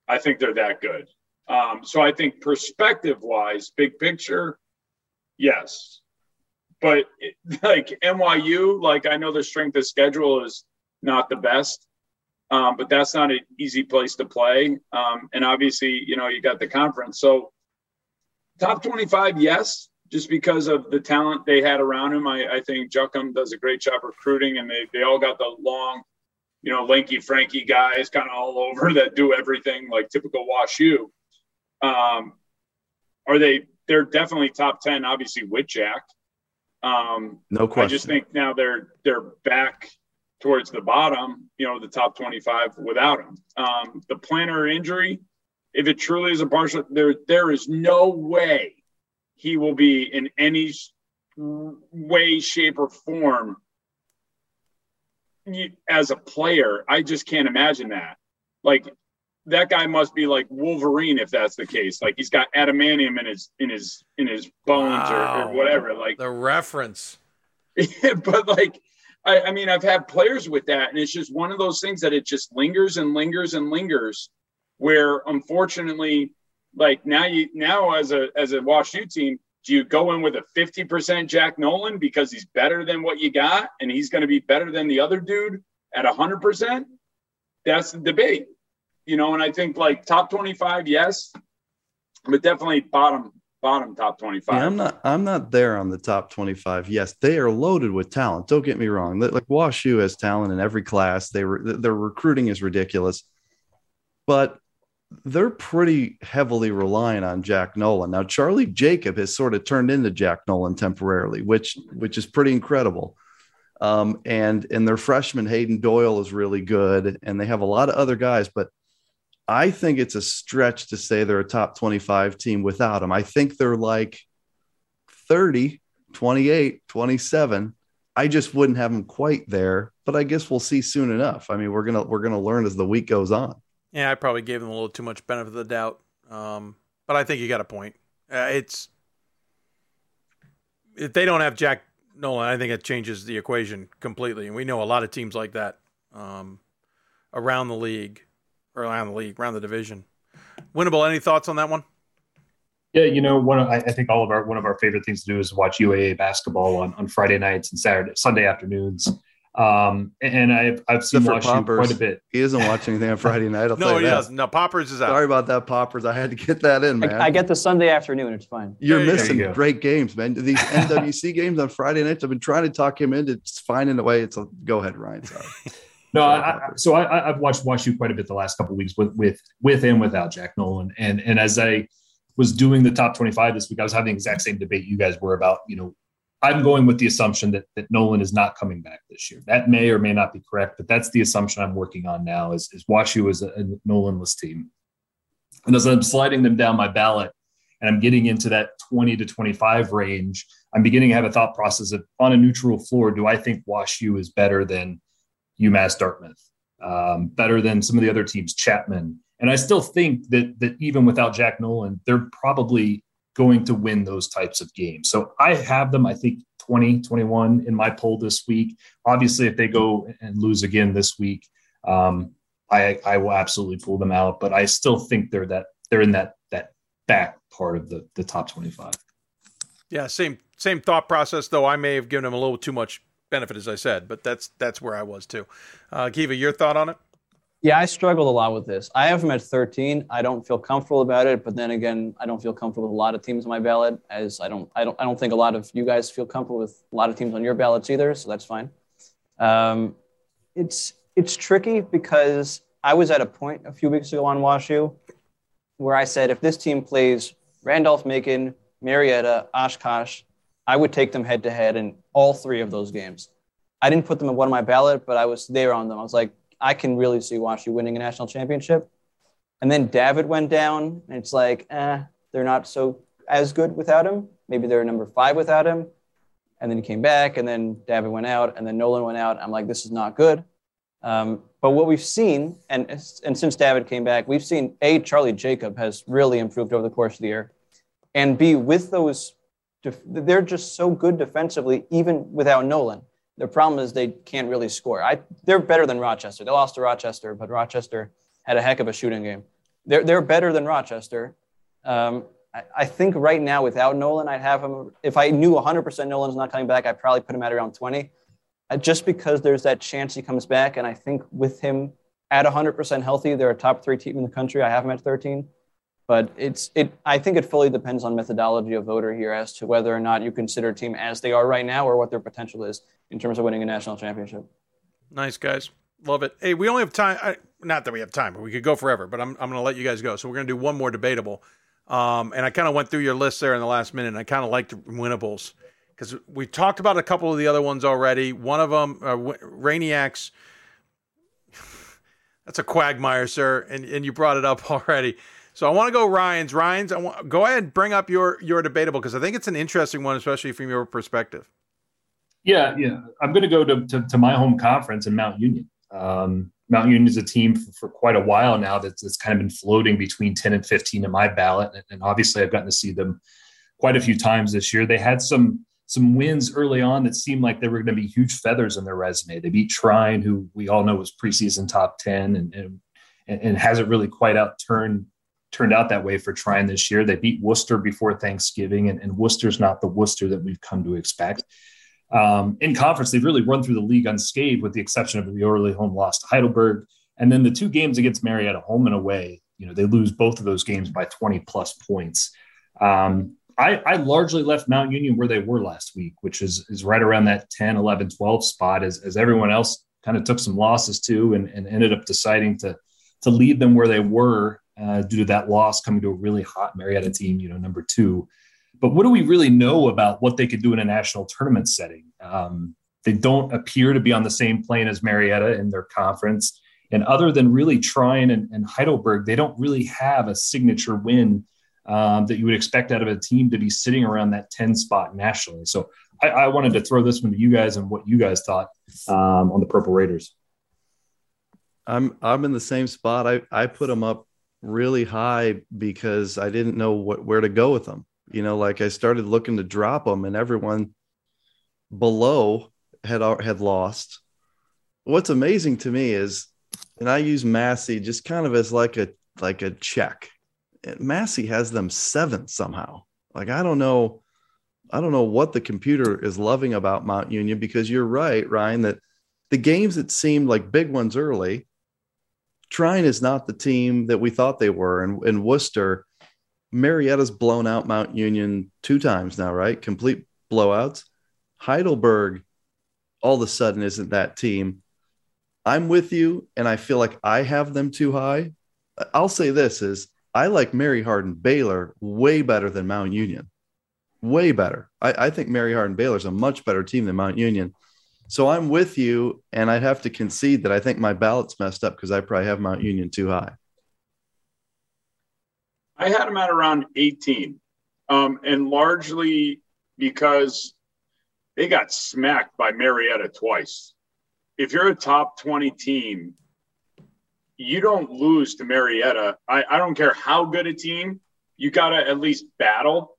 I think they're that good. Um, so I think perspective wise, big picture, yes. But like NYU, like I know the strength of schedule is not the best, um, but that's not an easy place to play. Um, and obviously, you know, you got the conference. So top 25, yes, just because of the talent they had around him. I, I think Juckem does a great job recruiting, and they, they all got the long, you know, lanky Frankie guys kind of all over that do everything like typical WashU. Um, are they? They're definitely top 10, obviously, with Jack. Um, no question. I just think now they're they're back towards the bottom, you know, the top 25 without him. Um, the plantar injury, if it truly is a partial, there there is no way he will be in any way, shape, or form as a player. I just can't imagine that. Like that guy must be like Wolverine if that's the case. Like he's got adamantium in his in his in his bones wow. or, or, whatever. Like the reference. but like I, I mean, I've had players with that, and it's just one of those things that it just lingers and lingers and lingers where unfortunately, like now you now as a as a WashU team, do you go in with a 50% Jack Nolan because he's better than what you got and he's going to be better than the other dude at 100%? That's the debate. You know, and I think like top 25, yes, but definitely bottom bottom top 25. Yeah, I'm not I'm not there on the top 25. Yes, they are loaded with talent. Don't get me wrong. Like WashU has talent in every class. They were their recruiting is ridiculous. But they're pretty heavily relying on Jack Nolan. Now Charlie Jacob has sort of turned into Jack Nolan temporarily, which which is pretty incredible. Um, and and their freshman Hayden Doyle is really good, and they have a lot of other guys, but I think it's a stretch to say they're a top 25 team without him. I think they're like 30, 28, 27. I just wouldn't have them quite there, but I guess we'll see soon enough. I mean, we're gonna we're gonna learn as the week goes on. Yeah, I probably gave them a little too much benefit of the doubt. Um, but I think you got a point. Uh, it's if they don't have Jack Nolan, I think it changes the equation completely. And we know a lot of teams like that um, around the league, or around the league, around the division. Winnable, any thoughts on that one? Yeah, you know, one of, I, think all of our one of our favorite things to do is watch UAA basketball on, on Friday nights and Saturday, Sunday afternoons. Um, and I've I've seen WashU quite a bit. He doesn't watch anything on Friday night. I'll no, he that. doesn't. No, Poppers is out. Sorry about that, Poppers. I had to get that in, man. I, I get the Sunday afternoon. It's fine. You're missing you great games, man. These NWC games on Friday nights. I've been trying to talk him into finding a way. It's a go ahead, Ryan. Sorry. no, I, so I, have watched WashU quite a bit the last couple weeks with with with and without Jack Nolan, and and as I was doing the top 25 this week, I was having the exact same debate you guys were about, you know, I'm going with the assumption that, that Nolan is not coming back this year. That may or may not be correct, but that's the assumption I'm working on now is, is WashU is a, a Nolanless team. And as I'm sliding them down my ballot, and I'm getting into that 20 to 25 range, I'm beginning to have a thought process of on a neutral floor, do I think Wash U is better than UMass Dartmouth, um, better than some of the other teams, Chapman? And I still think that that even without Jack Nolan, they're probably going to win those types of games. So I have them, I think 20, 21 in my poll this week. Obviously, if they go and lose again this week, um, I, I will absolutely pull them out. But I still think they're that they're in that that back part of the the top 25. Yeah, same same thought process. Though I may have given them a little too much benefit, as I said, but that's that's where I was too. Uh, Kiva, your thought on it? Yeah, I struggled a lot with this. I have them at 13. I don't feel comfortable about it, but then again, I don't feel comfortable with a lot of teams on my ballot, as I don't, I don't, I don't think a lot of you guys feel comfortable with a lot of teams on your ballots either. So that's fine. Um, it's it's tricky because I was at a point a few weeks ago on WashU where I said if this team plays Randolph Macon, Marietta, Oshkosh, I would take them head to head in all three of those games. I didn't put them in one of my ballot, but I was there on them. I was like, I can really see WashU winning a national championship. And then David went down, and it's like, eh, they're not so as good without him. Maybe they're number five without him. And then he came back, and then David went out, and then Nolan went out. I'm like, this is not good. Um, but what we've seen, and, and since David came back, we've seen A, Charlie Jacob has really improved over the course of the year. And B, with those, they're just so good defensively, even without Nolan. The problem is they can't really score. I, they're better than Rochester. They lost to Rochester, but Rochester had a heck of a shooting game. They're, they're better than Rochester. Um, I, I, think right now, without Nolan, I'd have him. If I knew 100% Nolan's not coming back, I'd probably put him at around 20. Uh, just because there's that chance he comes back. And I think with him at 100% healthy, they're a top three team in the country. I have him at 13. But it's it. I think it fully depends on methodology of voter here as to whether or not you consider a team as they are right now or what their potential is in terms of winning a national championship. Nice guys, love it. Hey, we only have time. I, not that we have time, but we could go forever. But I'm I'm going to let you guys go. So we're going to do one more debatable. Um, and I kind of went through your list there in the last minute. and I kind of liked winnables because we talked about a couple of the other ones already. One of them, uh, Rainiak's. That's a quagmire, sir, and and you brought it up already. So I want to go Ryan's. Ryan's. I want go ahead and bring up your your debatable because I think it's an interesting one, especially from your perspective. Yeah, yeah. I'm going to go to, to, to my home conference in Mount Union. Um, Mount Union is a team for, for, quite a while now that's, that's kind of been floating between 10 and 15 in my ballot, and, and obviously I've gotten to see them quite a few times this year. They had some some wins early on that seemed like they were going to be huge feathers in their resume. They beat Trine, who we all know was preseason top 10 and, and, and hasn't really quite out turned out that way for Trine this year. They beat Worcester before Thanksgiving, and, and Worcester's not the Worcester that we've come to expect. Um, in conference, they've really run through the league unscathed, with the exception of the early home loss to Heidelberg. And then the two games against Marietta, home and away, you know, they lose both of those games by 20 plus points. Um, I, I, largely left Mount Union where they were last week, which is, is right around that 10, 11, 12 spot as, as everyone else kind of took some losses too and, and ended up deciding to, to leave them where they were uh, due to that loss coming to a really hot Marietta team, you know, number two. But what do we really know about what they could do in a national tournament setting? Um, they don't appear to be on the same plane as Marietta in their conference. And other than really Trine and, and Heidelberg, they don't really have a signature win um, that you would expect out of a team to be sitting around that 10 spot nationally. So I, I wanted to throw this one to you guys and what you guys thought um, on the Purple Raiders. I'm I'm in the same spot. I, I put them up really high because I didn't know what where to go with them. You know, like I started looking to drop them, and everyone below had had lost. What's amazing to me is, and I use Massey just kind of as like a like a check. Massey has them seventh somehow. Like I don't know, I don't know what the computer is loving about Mount Union because you're right, Ryan, that the games that seemed like big ones early Trine is not the team that we thought they were. And in Worcester, Marietta's blown out Mount Union two times now, right? Complete blowouts. Heidelberg, all of a sudden, isn't that team. I'm with you, and I feel like I have them too high. I'll say this is I like Mary Hardin Baylor way better than Mount Union. Way better. I, I think Mary Hardin Baylor is a much better team than Mount Union. So I'm with you, and I'd have to concede that I think my ballot's messed up because I probably have Mount Union too high. I had them at around 18. um, and largely because they got smacked by Marietta twice. If you're a top 20 team, you don't lose to Marietta. I, I don't care how good a team, you got to at least battle.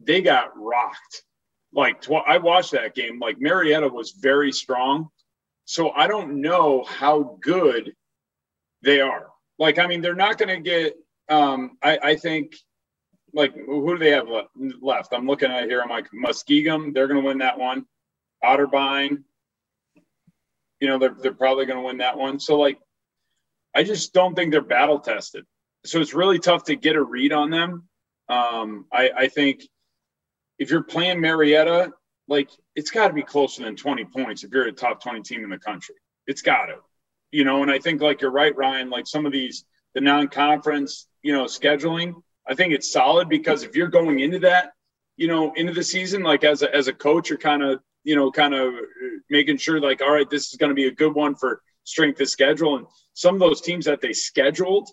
They got rocked. Like, tw- I watched that game. Like, Marietta was very strong. So I don't know how good they are. Like, I mean, they're not going to get, um, I, I think, like, who do they have left? I'm looking at here. I'm like, Muskingum, they're going to win that one. Otterbein, you know, they're, they're probably going to win that one. So, like, I just don't think they're battle tested. So it's really tough to get a read on them. Um, I, I think if you're playing Marietta, like it's got to be closer than 20 points if you're a top 20 team in the country. It's got to, you know. And I think like you're right, Ryan. Like some of these the non-conference, you know, scheduling. I think it's solid because if you're going into that, you know, into the season, like as a, as a coach, you're kind of, you know, kind of making sure like, all right, this is going to be a good one for strength of schedule. And some of those teams that they scheduled,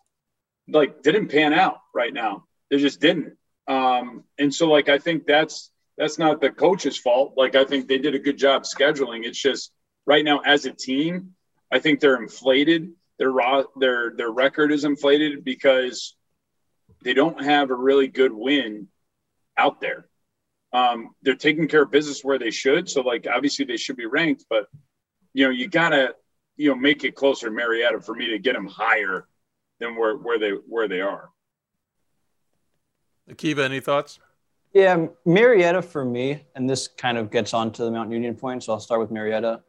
like, didn't pan out right now. They just didn't. Um, and so, like, I think that's that's not the coach's fault. Like, I think they did a good job scheduling. It's just right now as a team, I think they're inflated. Their raw, their their record is inflated because they don't have a really good win out there. Um, they're taking care of business where they should. So, like, obviously they should be ranked, but you know, you gotta you know make it closer to Marietta for me to get them higher than where where they where they are. Akiva, any thoughts? Yeah, Marietta for me, and this kind of gets on to the Mount Union point, so I'll start with Marietta.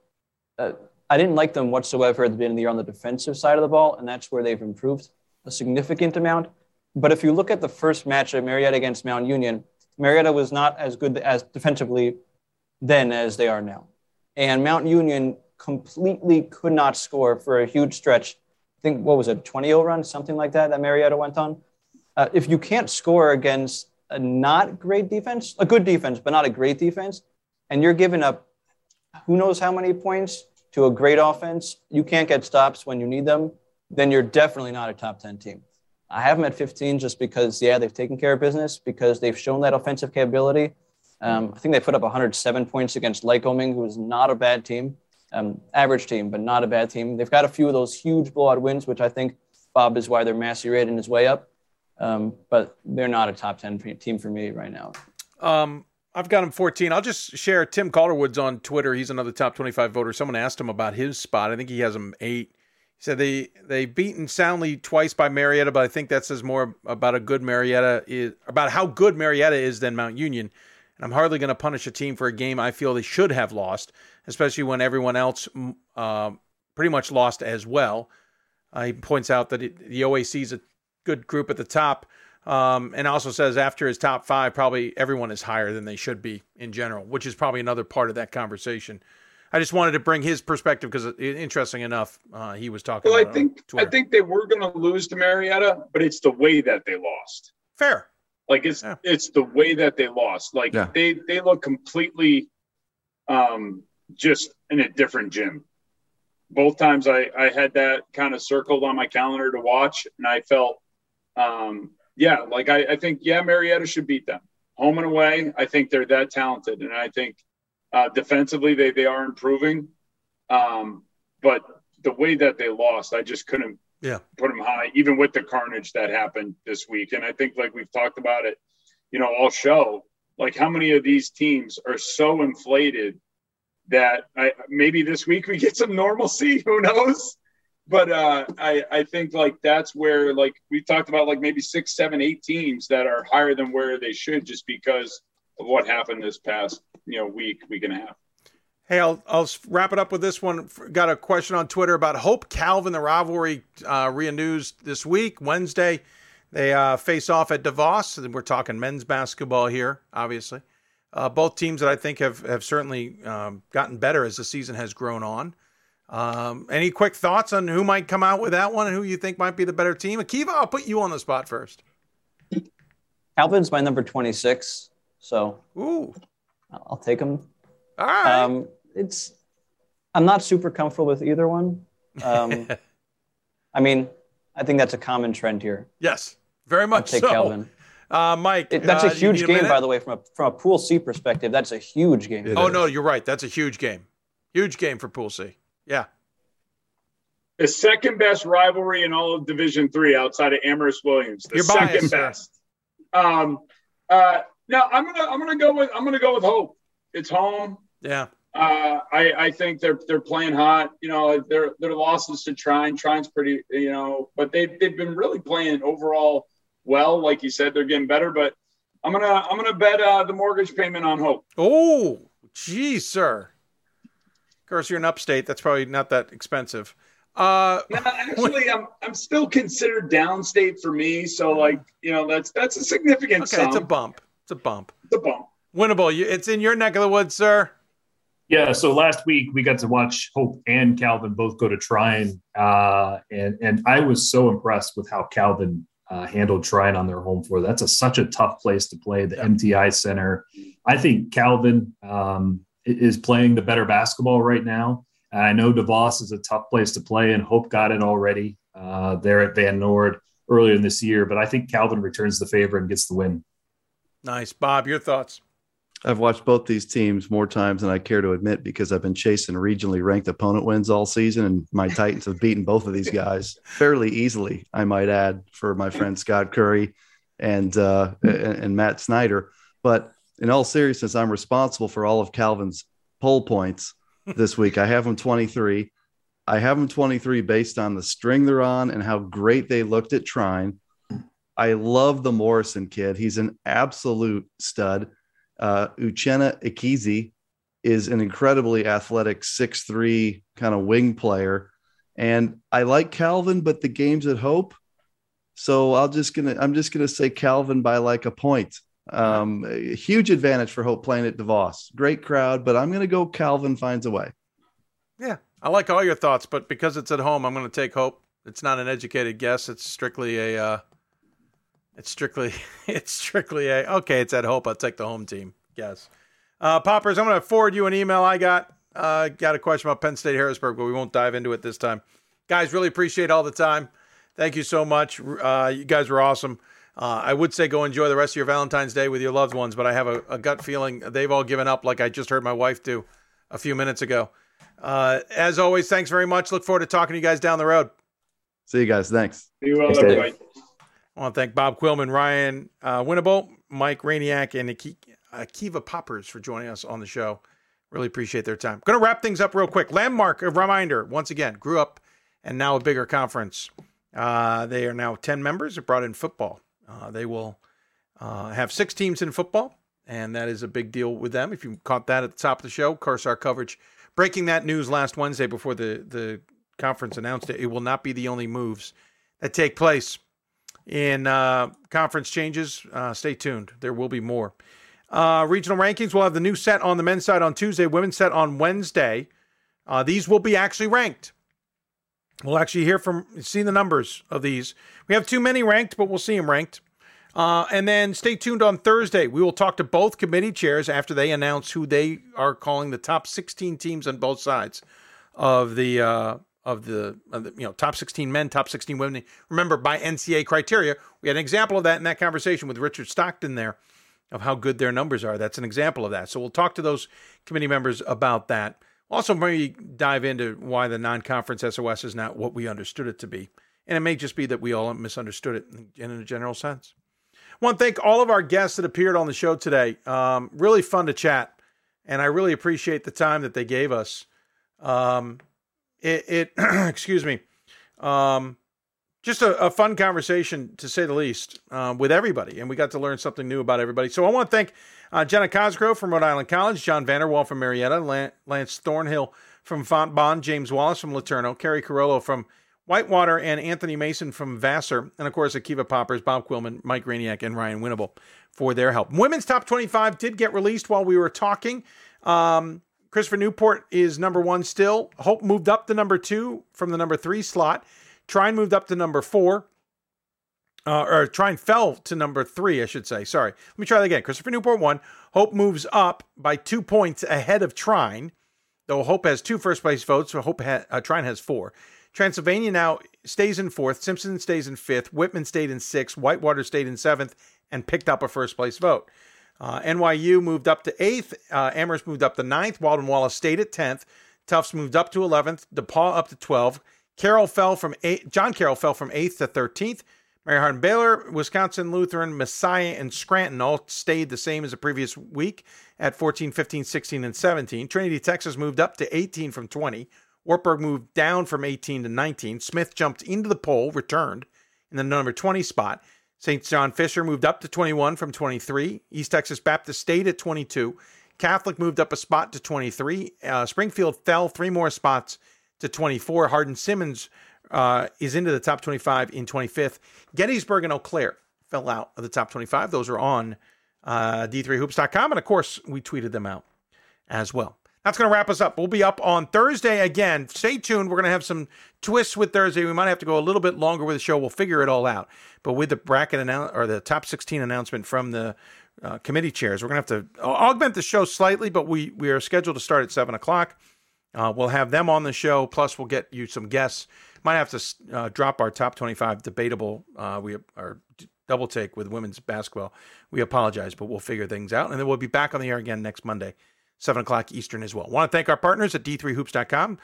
Uh, I didn't like them whatsoever at the beginning of the year on the defensive side of the ball, and that's where they've improved a significant amount. But if you look at the first match of Marietta against Mount Union, Marietta was not as good as defensively then as they are now. And Mount Union completely could not score for a huge stretch. I think, what was it, 20 0 run, something like that, that Marietta went on? Uh, if you can't score against a not great defense, a good defense, but not a great defense, and you're giving up who knows how many points to a great offense, you can't get stops when you need them, then you're definitely not a top 10 team. I have them at 15 just because, yeah, they've taken care of business because they've shown that offensive capability. Um, I think they put up 107 points against Lycoming, who is not a bad team um, average team, but not a bad team. They've got a few of those huge blowout wins, which I think Bob is why they're Massey rating his way up. Um, but they're not a top 10 team for me right now. Um, I've got him 14. I'll just share Tim Calderwood's on Twitter. He's another top 25 voter. Someone asked him about his spot. I think he has him eight. He said they they beaten soundly twice by Marietta, but I think that says more about a good Marietta is about how good Marietta is than Mount Union. And I'm hardly going to punish a team for a game I feel they should have lost especially when everyone else uh, pretty much lost as well. Uh, he points out that it, the OAC is a good group at the top, um, and also says after his top five, probably everyone is higher than they should be in general, which is probably another part of that conversation. I just wanted to bring his perspective because, interesting enough, uh, he was talking. Well, I think I think they were going to lose to Marietta, but it's the way that they lost. Fair. Like it's yeah. it's the way that they lost. Like yeah. they they look completely um, just in a different gym. Both times I, I had that kind of circled on my calendar to watch, and I felt, um, yeah, like I, I think, yeah, Marietta should beat them home and away. I think they're that talented, and I think uh, defensively they they are improving. Um, but the way that they lost, I just couldn't yeah. put them high, even with the carnage that happened this week. And I think, like we've talked about it, you know, all show, like how many of these teams are so inflated that I, maybe this week we get some normalcy. Who knows? But uh, I I think like that's where like we talked about like maybe six, seven, eight teams that are higher than where they should just because of what happened this past you know week, week and a half. Hey, I'll, I'll wrap it up with this one. Got a question on Twitter about Hope Calvin. The rivalry uh, renews this week, Wednesday. They uh, face off at DeVos. And we're talking men's basketball here, obviously. Uh, both teams that I think have have certainly um, gotten better as the season has grown on. Um, any quick thoughts on who might come out with that one and who you think might be the better team? Akiva, I'll put you on the spot first. Calvin's my number 26, so Ooh. I'll take him. All right. Um, it's I'm not super comfortable with either one. Um, I mean, I think that's a common trend here. Yes, very much I'll take so. Calvin. Uh, Mike, It- that's uh, a you huge need a game, minute? by the way, from a from a Pool C perspective. That's a huge game. oh no, you're right. That's a huge game. Huge game for Pool C. Yeah. The second best rivalry in all of Division Three outside of Amherst Williams. The You're second biased, best. Um, uh, no, I'm gonna I'm gonna go with I'm gonna go with Hope. It's home. Yeah. Uh, I, I think they're they're playing hot. You know, their their losses to Trine. Trine's pretty. You know, but they've they've been really playing overall well. Like you said, they're getting better. But I'm gonna I'm gonna bet uh, the mortgage payment on Hope. Oh, geez, sir. Of course, you're in upstate. That's probably not that expensive. Uh, No, actually, I'm I'm still considered downstate for me. So like you know that's that's a significant. okay, it's a bump. It's a bump. It's a bump. Winnable. You, it's in your neck of the woods, sir. Yeah, so last week we got to watch Hope and Calvin both go to Trine, uh, and and I was so impressed with how Calvin uh, handled Trine on their home floor. That's a, such a tough place to play, the MTI Center. I think Calvin um, i- is playing the better basketball right now. I know DeVos is a tough place to play, and Hope got it already uh, there at Van Noord earlier in this year. But I think Calvin returns the favor and gets the win. Nice, Bob. Your thoughts? I've watched both these teams more times than I care to admit because I've been chasing regionally ranked opponent wins all season, and my Titans have beaten both of these guys fairly easily. I might add for my friend Scott Curry and uh, and, and Matt Snyder. But in all seriousness, I'm responsible for all of Calvin's poll points this week. I have them 23. I have them 23 based on the string they're on and how great they looked at Trine. I love the Morrison kid. He's an absolute stud. Uh, Uchenna Ikizi is an incredibly athletic six-three kind of wing player. And I like Calvin, but the game's at Hope. So I'll just gonna I'm just gonna say Calvin by like a point. Um, a huge advantage for Hope playing at DeVos. Great crowd, but I'm gonna go Calvin finds a way. Yeah, I like all your thoughts, but because it's at home, I'm going to take Hope. It's not an educated guess. It's strictly a. Uh, it's strictly. It's strictly a. Okay, it's at Hope. I'll take the home team. Guess. Uh, Poppers, I'm going to forward you an email I got. Uh, got a question about Penn State Harrisburg, but we won't dive into it this time. Guys, really appreciate all the time. Thank you so much. Uh, you guys were awesome. Uh, I would say go enjoy the rest of your Valentine's Day with your loved ones, but I have a, a gut feeling they've all given up, like I just heard my wife do a few minutes ago. Uh, as always, thanks very much. Look forward to talking to you guys down the road. See you guys. Thanks. Be well, Thanks, everybody. I want to thank Bob Quillman, Ryan uh, Winnable, Mike Rainiak, and Aki- Akiva Poppers for joining us on the show. Really appreciate their time. Going to wrap things up real quick. Landmark, a reminder, once again, grew up and now a bigger conference. Uh, they are now 10 members. It brought in football. Uh, they will uh, have six teams in football, and that is a big deal with them. If you caught that at the top of the show, of course, our coverage breaking that news last Wednesday before the, the conference announced it. It will not be the only moves that take place in uh, conference changes. Uh, stay tuned. There will be more. Uh, regional rankings. We'll have the new set on the men's side on Tuesday, women's set on Wednesday. Uh, these will be actually ranked. We'll actually hear from, see the numbers of these. We have too many ranked, but we'll see them ranked. Uh, and then stay tuned on Thursday. We will talk to both committee chairs after they announce who they are calling the top 16 teams on both sides of the uh, of the, of the you know top 16 men, top 16 women. Remember by NCA criteria, we had an example of that in that conversation with Richard Stockton there of how good their numbers are. That's an example of that. So we'll talk to those committee members about that. Also, maybe dive into why the non-conference SOS is not what we understood it to be, and it may just be that we all misunderstood it in a general sense. I want to thank all of our guests that appeared on the show today. Um, really fun to chat, and I really appreciate the time that they gave us. Um, it, it excuse me, um, just a, a, fun conversation to say the least uh, with everybody, and we got to learn something new about everybody. So I want to thank uh, Jenna Cosgrove from Rhode Island College, John Vander Wal from Marietta, Lance Thornhill from Fontbonne, James Wallace from LeTourneau, Keri Carollo from Whitewater, and Anthony Mason from Vassar, and of course Akiva Poppers, Bob Quillman, Mike Rainiak, and Ryan Winnable for their help. Women's top 25 did get released while we were talking. Um, Christopher Newport is number one still. Hope moved up to number two from the number three slot. Trine moved up to number four. Uh, or Trine fell to number three, I should say. Sorry. Let me try that again. Christopher Newport one. Hope moves up by two points ahead of Trine, though Hope has two first place votes. So Hope ha- uh, Trine has four. Transylvania now stays in fourth. Simpson stays in fifth. Whitman stayed in sixth. Whitewater stayed in seventh and picked up a first place vote. Uh, NYU moved up to eighth. Uh, Amherst moved up to ninth. Baldwin Wallace stayed at 10th. Tufts moved up to 11th. DePauw up to 12. Carroll fell from eight. John Carroll fell from 8th to 13th. Mary Hardin Baylor, Wisconsin Lutheran, Messiah, and Scranton all stayed the same as the previous week at 14, 15, 16, and 17. Trinity, Texas moved up to 18 from 20. Wartburg moved down from 18 to 19. Smith jumped into the poll, returned in the number 20 spot. St. John Fisher moved up to 21 from 23. East Texas Baptist stayed at 22. Catholic moved up a spot to 23. Uh, Springfield fell three more spots to 24. Hardin Simmons uh, is into the top 25 in 25th. Gettysburg and Eau Claire fell out of the top 25. Those are on uh, d3hoops.com. And of course, we tweeted them out as well. That's going to wrap us up. We'll be up on Thursday again. Stay tuned. We're going to have some twists with Thursday. We might have to go a little bit longer with the show. We'll figure it all out. But with the bracket announce or the top 16 announcement from the uh, committee chairs, we're going to have to augment the show slightly. But we we are scheduled to start at seven o'clock. Uh, we'll have them on the show. Plus, we'll get you some guests. Might have to uh, drop our top 25 debatable. Uh, we are double take with women's basketball. We apologize, but we'll figure things out, and then we'll be back on the air again next Monday. 7 o'clock Eastern as well. Want to thank our partners at D3Hoops.com,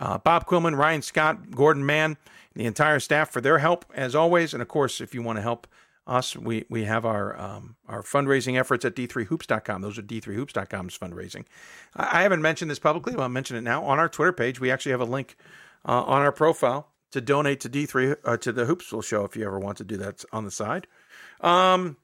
uh, Bob Quillman, Ryan Scott, Gordon Mann, the entire staff for their help as always. And of course, if you want to help us, we we have our um, our fundraising efforts at D3Hoops.com. Those are D3Hoops.com's fundraising. I, I haven't mentioned this publicly, but I'll mention it now. On our Twitter page, we actually have a link uh, on our profile to donate to D3 uh, to the Hoopsville show if you ever want to do that on the side. Um,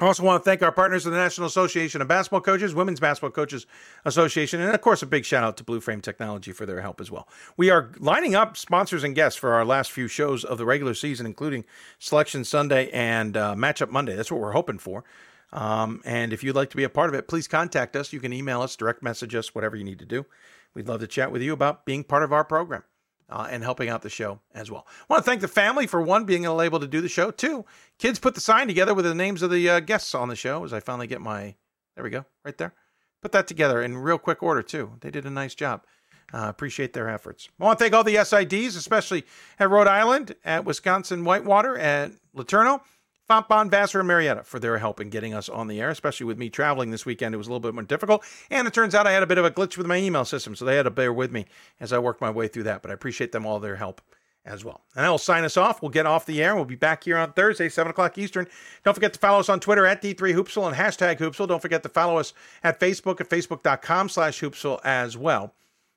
I also want to thank our partners of the National Association of Basketball Coaches, Women's Basketball Coaches Association, and of course, a big shout out to Blue Frame Technology for their help as well. We are lining up sponsors and guests for our last few shows of the regular season, including Selection Sunday and uh, Matchup Monday. That's what we're hoping for. Um, and if you'd like to be a part of it, please contact us. You can email us, direct message us, whatever you need to do. We'd love to chat with you about being part of our program uh, and helping out the show as well. I want to thank the family for one being able to do the show. Two, kids put the sign together with the names of the uh, guests on the show. As I finally get my, there we go, right there. Put that together in real quick order too. They did a nice job. Uh, appreciate their efforts. I want to thank all the SIDs, especially at Rhode Island, at Wisconsin Whitewater, at LeTourneau, Fontbonne, Vassar, and Marietta for their help in getting us on the air, especially with me traveling this weekend. It was a little bit more difficult. And it turns out I had a bit of a glitch with my email system, so they had to bear with me as I worked my way through that. But I appreciate them all their help as well. And I will sign us off. We'll get off the air. We'll be back here on Thursday, 7 o'clock Eastern. Don't forget to follow us on Twitter at D3Hoopsville and hashtag Hoopsville. Don't forget to follow us at Facebook at facebook.com slash Hoopsville as well.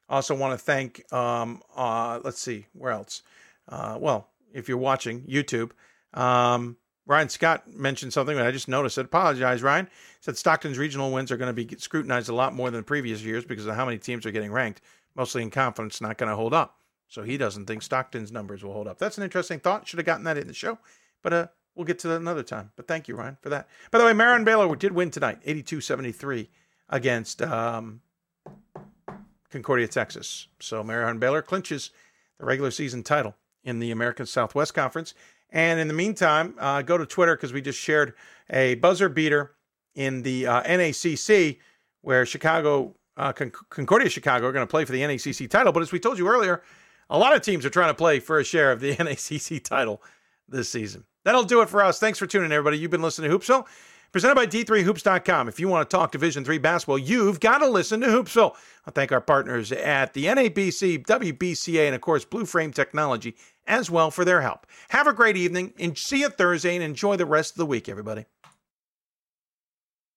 Also want to thank, um, uh, let's see, where else? Uh, well, if you're watching YouTube, um, Ryan Scott mentioned something, I just noticed it. Apologize, Ryan. He said Stockton's regional wins are going to be scrutinized a lot more than previous years because of how many teams are getting ranked, mostly in conference, not going to hold up. So he doesn't think Stockton's numbers will hold up. That's an interesting thought. Should have gotten that in the show, but uh, we'll get to that another time. But thank you, Ryan, for that. By the way, Marion Baylor did win tonight, 82-73 against um, Concordia, Texas. So Marion Baylor clinches the regular season title in the American Southwest Conference. And in the meantime, uh, go to Twitter because we just shared a buzzer beater in the uh, NACC where Chicago, uh, Con- Concordia Chicago are going to play for the NACC title. But as we told you earlier, a lot of teams are trying to play for a share of the NACC title this season. That'll do it for us. Thanks for tuning in, everybody. You've been listening to Hoopsville, presented by D3Hoops.com. If you want to talk Division Three basketball, you've got to listen to Hoopsville. I thank our partners at the NABC, WBCA, and of course, Blue Frame Technology as well for their help. Have a great evening and see you Thursday and enjoy the rest of the week, everybody.